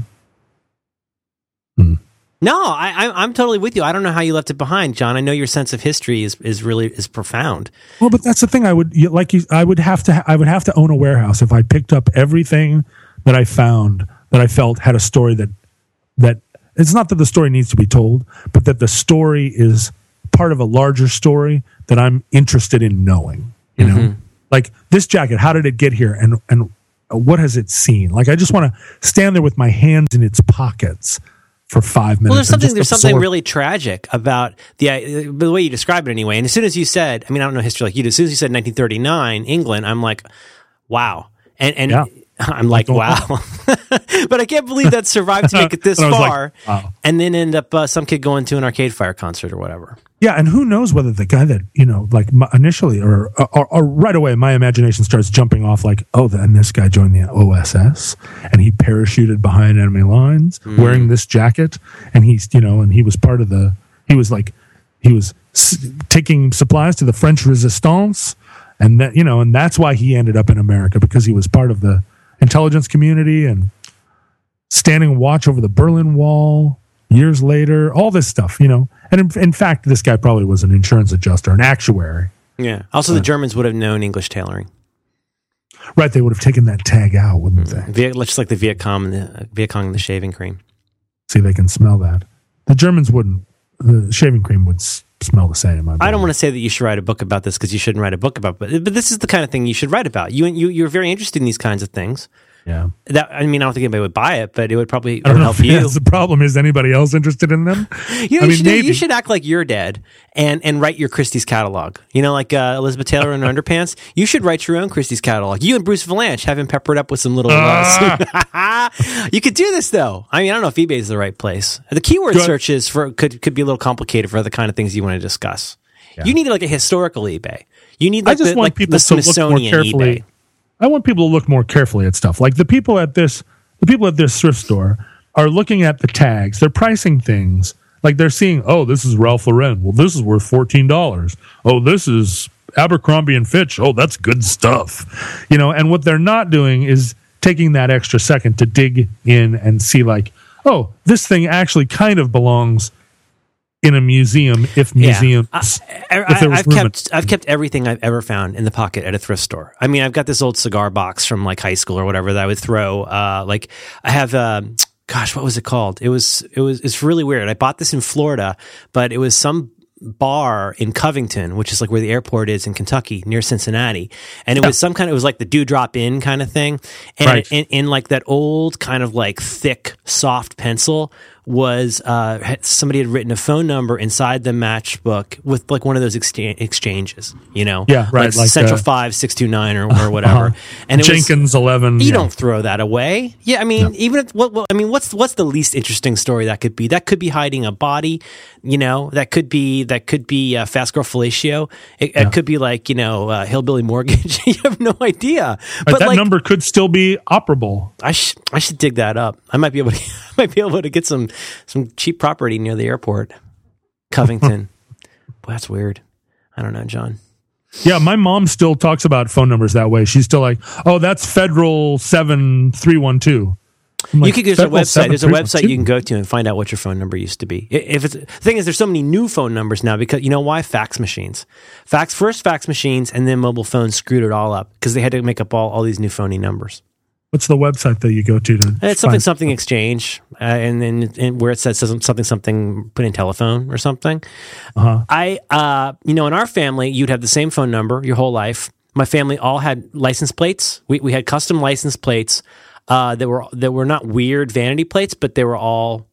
Speaker 1: hmm.
Speaker 2: No, I, I, I'm totally with you. I don't know how you left it behind, John. I know your sense of history is, is really is profound.
Speaker 1: Well, but that's the thing. I would you- like you. I would have to. I would have to own a warehouse if I picked up everything that I found that I felt had a story that that it's not that the story needs to be told, but that the story is part of a larger story that I'm interested in knowing. You know, like this jacket. How did it get here? And and what has it seen? Like I just want to stand there with my hands in its pockets for five minutes.
Speaker 2: Well, there's something there's something really tragic about the uh, the way you describe it anyway. And as soon as you said, I mean, I don't know history like you do. As soon as you said 1939 England, I'm like, wow, and and
Speaker 1: Yeah.
Speaker 2: I'm like, wow, but I can't believe that survived to make it this
Speaker 1: And I like,
Speaker 2: far,
Speaker 1: wow.
Speaker 2: and then end up uh, some kid going to an Arcade Fire concert or whatever.
Speaker 1: Yeah, and who knows whether the guy that you know, like initially or, or or right away, my imagination starts jumping off like, oh, then this guy joined the OSS and he parachuted behind enemy lines wearing this jacket, and he's you know, and he was part of the, he was like, he was s- taking supplies to the French Resistance, and that you know, and that's why he ended up in America because he was part of the intelligence community and standing watch over the Berlin Wall years later, all this stuff, you know. And in, in fact, this guy probably was an insurance adjuster, an actuary.
Speaker 2: Yeah. Also, the uh, Germans would have known English tailoring,
Speaker 1: Right, they would have taken that tag out, wouldn't mm-hmm. they?
Speaker 2: Viet, just like the Viet Cong and the uh, Viet Cong and the shaving cream.
Speaker 1: See, they can smell that. The Germans wouldn't. The shaving cream would s- smell the same.
Speaker 2: I don't want to say that you should write a book about this because you shouldn't write a book about, but but this is the kind of thing you should write about. You you you're very interested in these kinds of things.
Speaker 1: Yeah,
Speaker 2: That I mean, I don't think anybody would buy it, but it would probably it would help you.
Speaker 1: that's the problem. Is anybody else interested in them?
Speaker 2: You know, you,
Speaker 1: mean,
Speaker 2: should, you should act like you're dead and and write your Christie's catalog. You know, like uh, Elizabeth Taylor in her underpants. You should write your own Christie's catalog. You and Bruce Vilanch have him peppered up with some little. Uh, you could do this though. I mean, I don't know if eBay is the right place. The keyword
Speaker 1: Good.
Speaker 2: searches for could could be a little complicated for the kind of things you want to discuss. You need like a historical eBay. You need like
Speaker 1: I just
Speaker 2: the,
Speaker 1: want
Speaker 2: like
Speaker 1: people
Speaker 2: the
Speaker 1: to look more
Speaker 2: Smithsonian
Speaker 1: carefully.
Speaker 2: eBay.
Speaker 1: I want people to look more carefully at stuff. Like the people at this, the people at this thrift store are looking at the tags. They're pricing things. Like they're seeing, oh, this is Ralph Lauren. Well, this is worth fourteen dollars. Oh, this is Abercrombie and Fitch. Oh, that's good stuff. You know, and what they're not doing is taking that extra second to dig in and see, like, oh, this thing actually kind of belongs in a museum if museums.
Speaker 2: I,
Speaker 1: if there was
Speaker 2: have
Speaker 1: room
Speaker 2: kept I've kept everything I've ever found in the pocket at a thrift store. I mean, I've got this old cigar box from like high school or whatever that I would throw. Uh, like I have, um gosh, what was it called? It was it was it's really weird. I bought this in Florida, but it was some bar in Covington, which is like where the airport is in Kentucky, near Cincinnati, and it was some kind. Of, it was like the Dew Drop in kind of thing, and
Speaker 1: Right.
Speaker 2: in, in like that old kind of like thick, soft pencil was uh, somebody had written a phone number inside the matchbook with like one of those exchange, exchanges, you know,
Speaker 1: Yeah, right, like,
Speaker 2: Central
Speaker 1: uh,
Speaker 2: Five Six Two Nine or, or whatever,
Speaker 1: Uh-huh.
Speaker 2: and it was
Speaker 1: Jenkins eleven.
Speaker 2: you
Speaker 1: yeah.
Speaker 2: don't throw that away. Yeah, I mean, even if, what, what, I mean, what's what's the least interesting story that could be? That could be hiding a body, you know. That could be that could be uh, Fast Girl Fellatio. It, it could be like you know uh, Hillbilly Mortgage. you have no idea.
Speaker 1: Right,
Speaker 2: But
Speaker 1: that
Speaker 2: like,
Speaker 1: number could still be operable.
Speaker 2: I sh- I should dig that up. I might be able to I might be able to get some some cheap property near the airport, Covington. Boy, that's weird. I don't know, John.
Speaker 1: Yeah, my mom still talks about phone numbers that way. She's still like, "Oh, that's Federal seven three one two.
Speaker 2: you could there's a website. There's a website you can go to and find out what your phone number used to be. If it's the thing is, there's so many new phone numbers now because you know why? Fax machines, fax first fax machines, and then mobile phones screwed it all up because they had to make up all, all these new phony numbers.
Speaker 1: What's the website that you go to to?
Speaker 2: It's something something exchange, uh, and then where it says something something something put in telephone or something.
Speaker 1: Uh-huh.
Speaker 2: I uh, you know in our family you'd have the same phone number your whole life. My family all had license plates. We we had custom license plates uh, that were that were not weird vanity plates, but they were all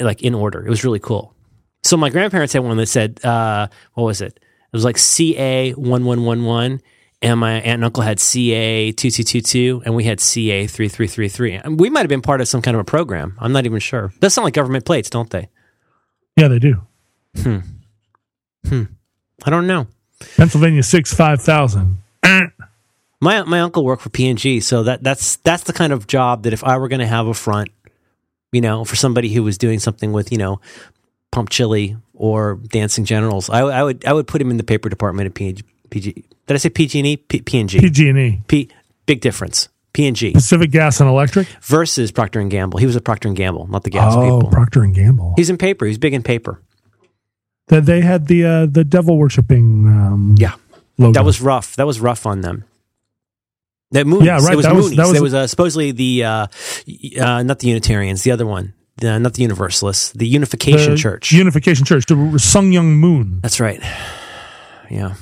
Speaker 2: like in order. It was really cool. So my grandparents had one that said uh, what was it? It was like CA one one one one. And my aunt and uncle had CA two two two two, and we had CA three three three three. We might have been part of some kind of a program. I'm not even sure. Those sound like government plates, don't they?
Speaker 1: Yeah, they do. Hmm. Hmm.
Speaker 2: I don't know.
Speaker 1: Pennsylvania six five thousand.
Speaker 2: My my uncle worked for P and G, so that that's that's the kind of job that if I were going to have a front, you know, for somebody who was doing something with you know, pump chili or dancing generals, I, I would I would put him in the paper department at P, PG. Did I say PG and E? P and G.
Speaker 1: PG and E.
Speaker 2: P. Big difference. P&G
Speaker 1: Pacific Gas and Electric.
Speaker 2: versus Procter and Gamble. He was a Procter and Gamble, not the gas
Speaker 1: oh,
Speaker 2: people.
Speaker 1: Procter and Gamble.
Speaker 2: He's in paper. He's big in paper.
Speaker 1: That they had the uh, the devil worshipping. Um,
Speaker 2: Yeah.
Speaker 1: logo.
Speaker 2: That was rough. That was rough on them. That Moonies.
Speaker 1: Yeah, right.
Speaker 2: It was
Speaker 1: That was-
Speaker 2: Moonies.
Speaker 1: that was-
Speaker 2: There was uh, supposedly the uh, uh, not the Unitarians, the other one, the, not the Universalists, the Unification
Speaker 1: the
Speaker 2: Church.
Speaker 1: Unification Church. The Sun Myung Moon.
Speaker 2: That's right. Yeah.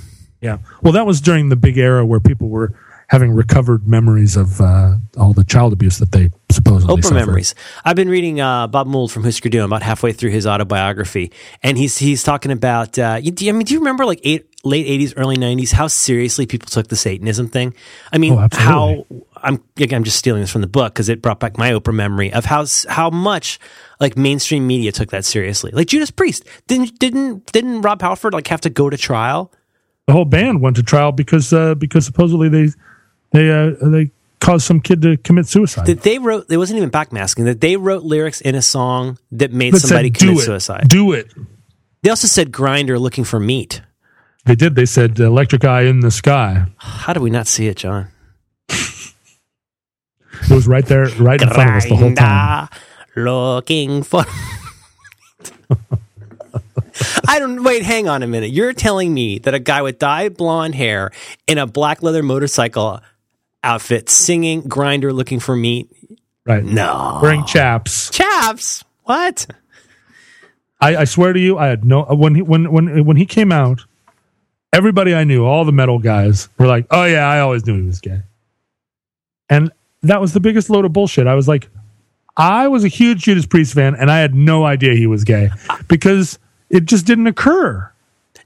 Speaker 1: Yeah. Well, that was during the big era where people were having recovered memories of uh, all the child abuse that they supposedly
Speaker 2: Oprah
Speaker 1: suffered.
Speaker 2: memories. I've been reading uh, Bob Mould from Hüsker Dü. I'm about halfway through his autobiography, and he's he's talking about. Uh, you, do I mean, do you remember like eight, late '80s, early '90s? How seriously people took the Satanism thing? I mean,
Speaker 1: Oh,
Speaker 2: how I'm again, I'm just stealing this from the book because it brought back my Oprah memory of how how much like mainstream media took that seriously. Like Judas Priest didn't didn't didn't Rob Halford like have to go to trial?
Speaker 1: The whole band went to trial because uh, because supposedly they they uh, they caused some kid to commit suicide.
Speaker 2: That they wrote, it wasn't even backmasking. That they wrote lyrics in a song that made
Speaker 1: That
Speaker 2: somebody
Speaker 1: said,
Speaker 2: commit
Speaker 1: it,
Speaker 2: suicide.
Speaker 1: Do it.
Speaker 2: They also said grinder looking for meat.
Speaker 1: They did. They said electric eye in the sky.
Speaker 2: How do we not see it, John?
Speaker 1: It was right there, right in front of us the whole time.
Speaker 2: Looking for. I don't wait. Hang on a minute. You're telling me that a guy with dyed blonde hair in a black leather motorcycle outfit singing "Grinder Looking for Meat"?
Speaker 1: Right.
Speaker 2: No,
Speaker 1: Wearing chaps.
Speaker 2: chaps. What?
Speaker 1: I, I swear to you, I had no when he when when when he came out, everybody I knew, all the metal guys, were like, "Oh yeah, I always knew he was gay," and that was the biggest load of bullshit. I was like, I was a huge Judas Priest fan, and I had no idea he was gay because it just didn't occur.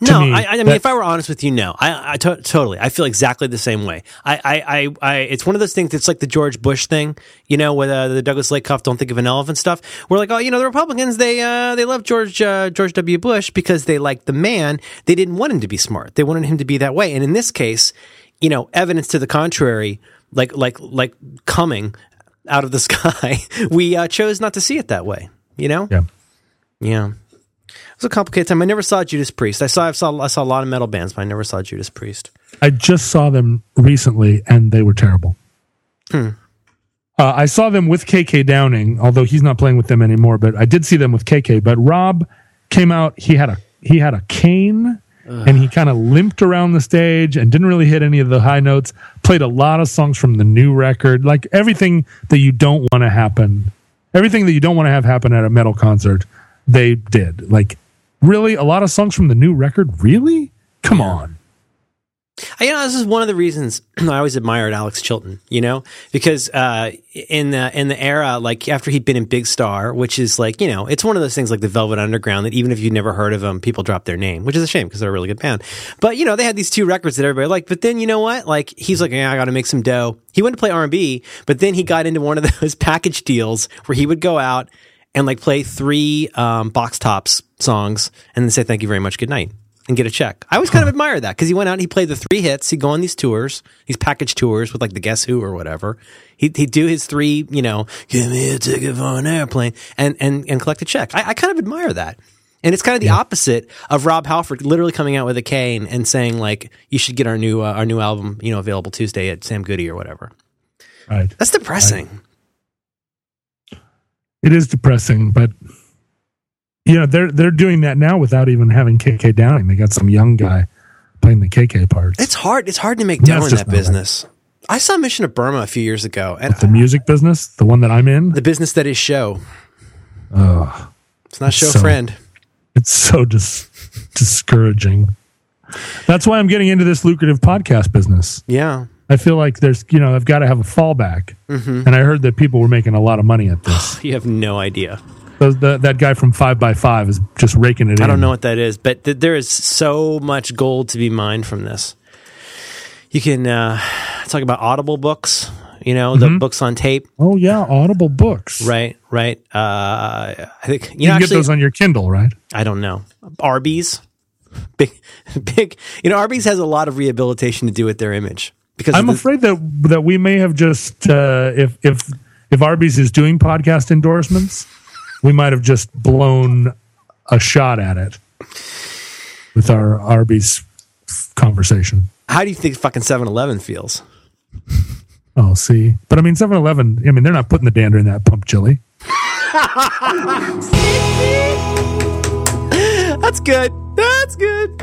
Speaker 2: No,
Speaker 1: me
Speaker 2: I, I mean,
Speaker 1: that-
Speaker 2: if I were honest with you, no, I, I to- totally, I feel exactly the same way. I, I, I, I, it's one of those things It's like the George Bush thing, you know, with uh, the Douglas Lakoff, don't think of an elephant stuff. We're like, oh, you know, the Republicans, they, uh, they love George, uh, George W. Bush because they liked the man. They didn't want him to be smart. They wanted him to be that way. And in this case, you know, evidence to the contrary, like, like, like coming out of the sky, we uh, chose not to see it that way. You know?
Speaker 1: Yeah.
Speaker 2: Yeah. It was a complicated time. I never saw Judas Priest. I saw I saw I saw a lot of metal bands, but I never saw Judas Priest.
Speaker 1: I just saw them recently, and they were terrible.
Speaker 2: Hmm.
Speaker 1: Uh, I saw them with KK Downing, although he's not playing with them anymore. But I did see them with KK. But Rob came out. He had a he had a cane, and he kind of limped around the stage and didn't really hit any of the high notes. Played a lot of songs from the new record, like everything that you don't want to happen, everything that you don't want to have happen at a metal concert. They did like really a lot of songs from the new record. Really, come on.
Speaker 2: Uh, You know, this is one of the reasons I always admired Alex Chilton. You know, because uh, in the in the era like after he'd been in Big Star, which is like you know, it's one of those things like the Velvet Underground that even if you'd never heard of them, people drop their name, which is a shame because they're a really good band. But you know, they had these two records that everybody liked. But then you know what? Like he's like, yeah, I got to make some dough. He went to play R and B, but then he got into one of those package deals where he would go out and like play three um, box tops songs and then say thank you very much, good night, and get a check. I always kind of admire that because he went out and he played the three hits. He'd go on these tours, these package tours with like the Guess Who or whatever. He'd, he'd do his three, you know, give me a ticket for an airplane and, and, and collect a check. I, I kind of admire that. And it's kind of the opposite of Rob Halford literally coming out with a cane and saying like, you should get our new, uh, our new album, you know, available Tuesday at Sam Goody or whatever.
Speaker 1: Right.
Speaker 2: That's depressing.
Speaker 1: It is depressing, but you know they're they're doing that now without even having KK Downing. They got some young guy playing the KK parts.
Speaker 2: It's hard. It's hard to make dough in that
Speaker 1: right.
Speaker 2: business. I saw Mission of Burma a few years ago, and
Speaker 1: the music business, the one that I'm in.
Speaker 2: the business that is show.
Speaker 1: Ugh,
Speaker 2: It's not show
Speaker 1: So-
Speaker 2: friend.
Speaker 1: it's so dis- discouraging. That's why I'm getting into this lucrative podcast business.
Speaker 2: Yeah.
Speaker 1: I feel like there's, you know, I've got to have a fallback.
Speaker 2: Mm-hmm.
Speaker 1: And I heard that people were making a lot of money at this.
Speaker 2: You have no idea.
Speaker 1: Those- the, that guy from Five by Five is just raking it in.
Speaker 2: I don't know what that is, but th- there is so much gold to be mined from this. You can uh, talk about Audible books, you know, the
Speaker 1: Mm-hmm.
Speaker 2: books on tape.
Speaker 1: Oh yeah, Audible books.
Speaker 2: Right, right. Uh, I think, you,
Speaker 1: You
Speaker 2: know,
Speaker 1: can get those on your Kindle, right?
Speaker 2: I don't know. Arby's. Big, big, you know, Arby's has a lot of rehabilitation to do with their image. Because
Speaker 1: I'm afraid that that we may have just uh, if if if Arby's is doing podcast endorsements, we might have just blown a shot at it with our Arby's conversation.
Speaker 2: how do you think fucking 7 Eleven feels?
Speaker 1: Oh, see, but I mean, 7-Eleven. I mean, they're not putting the dander in that pump chili.
Speaker 2: That's good. That's good.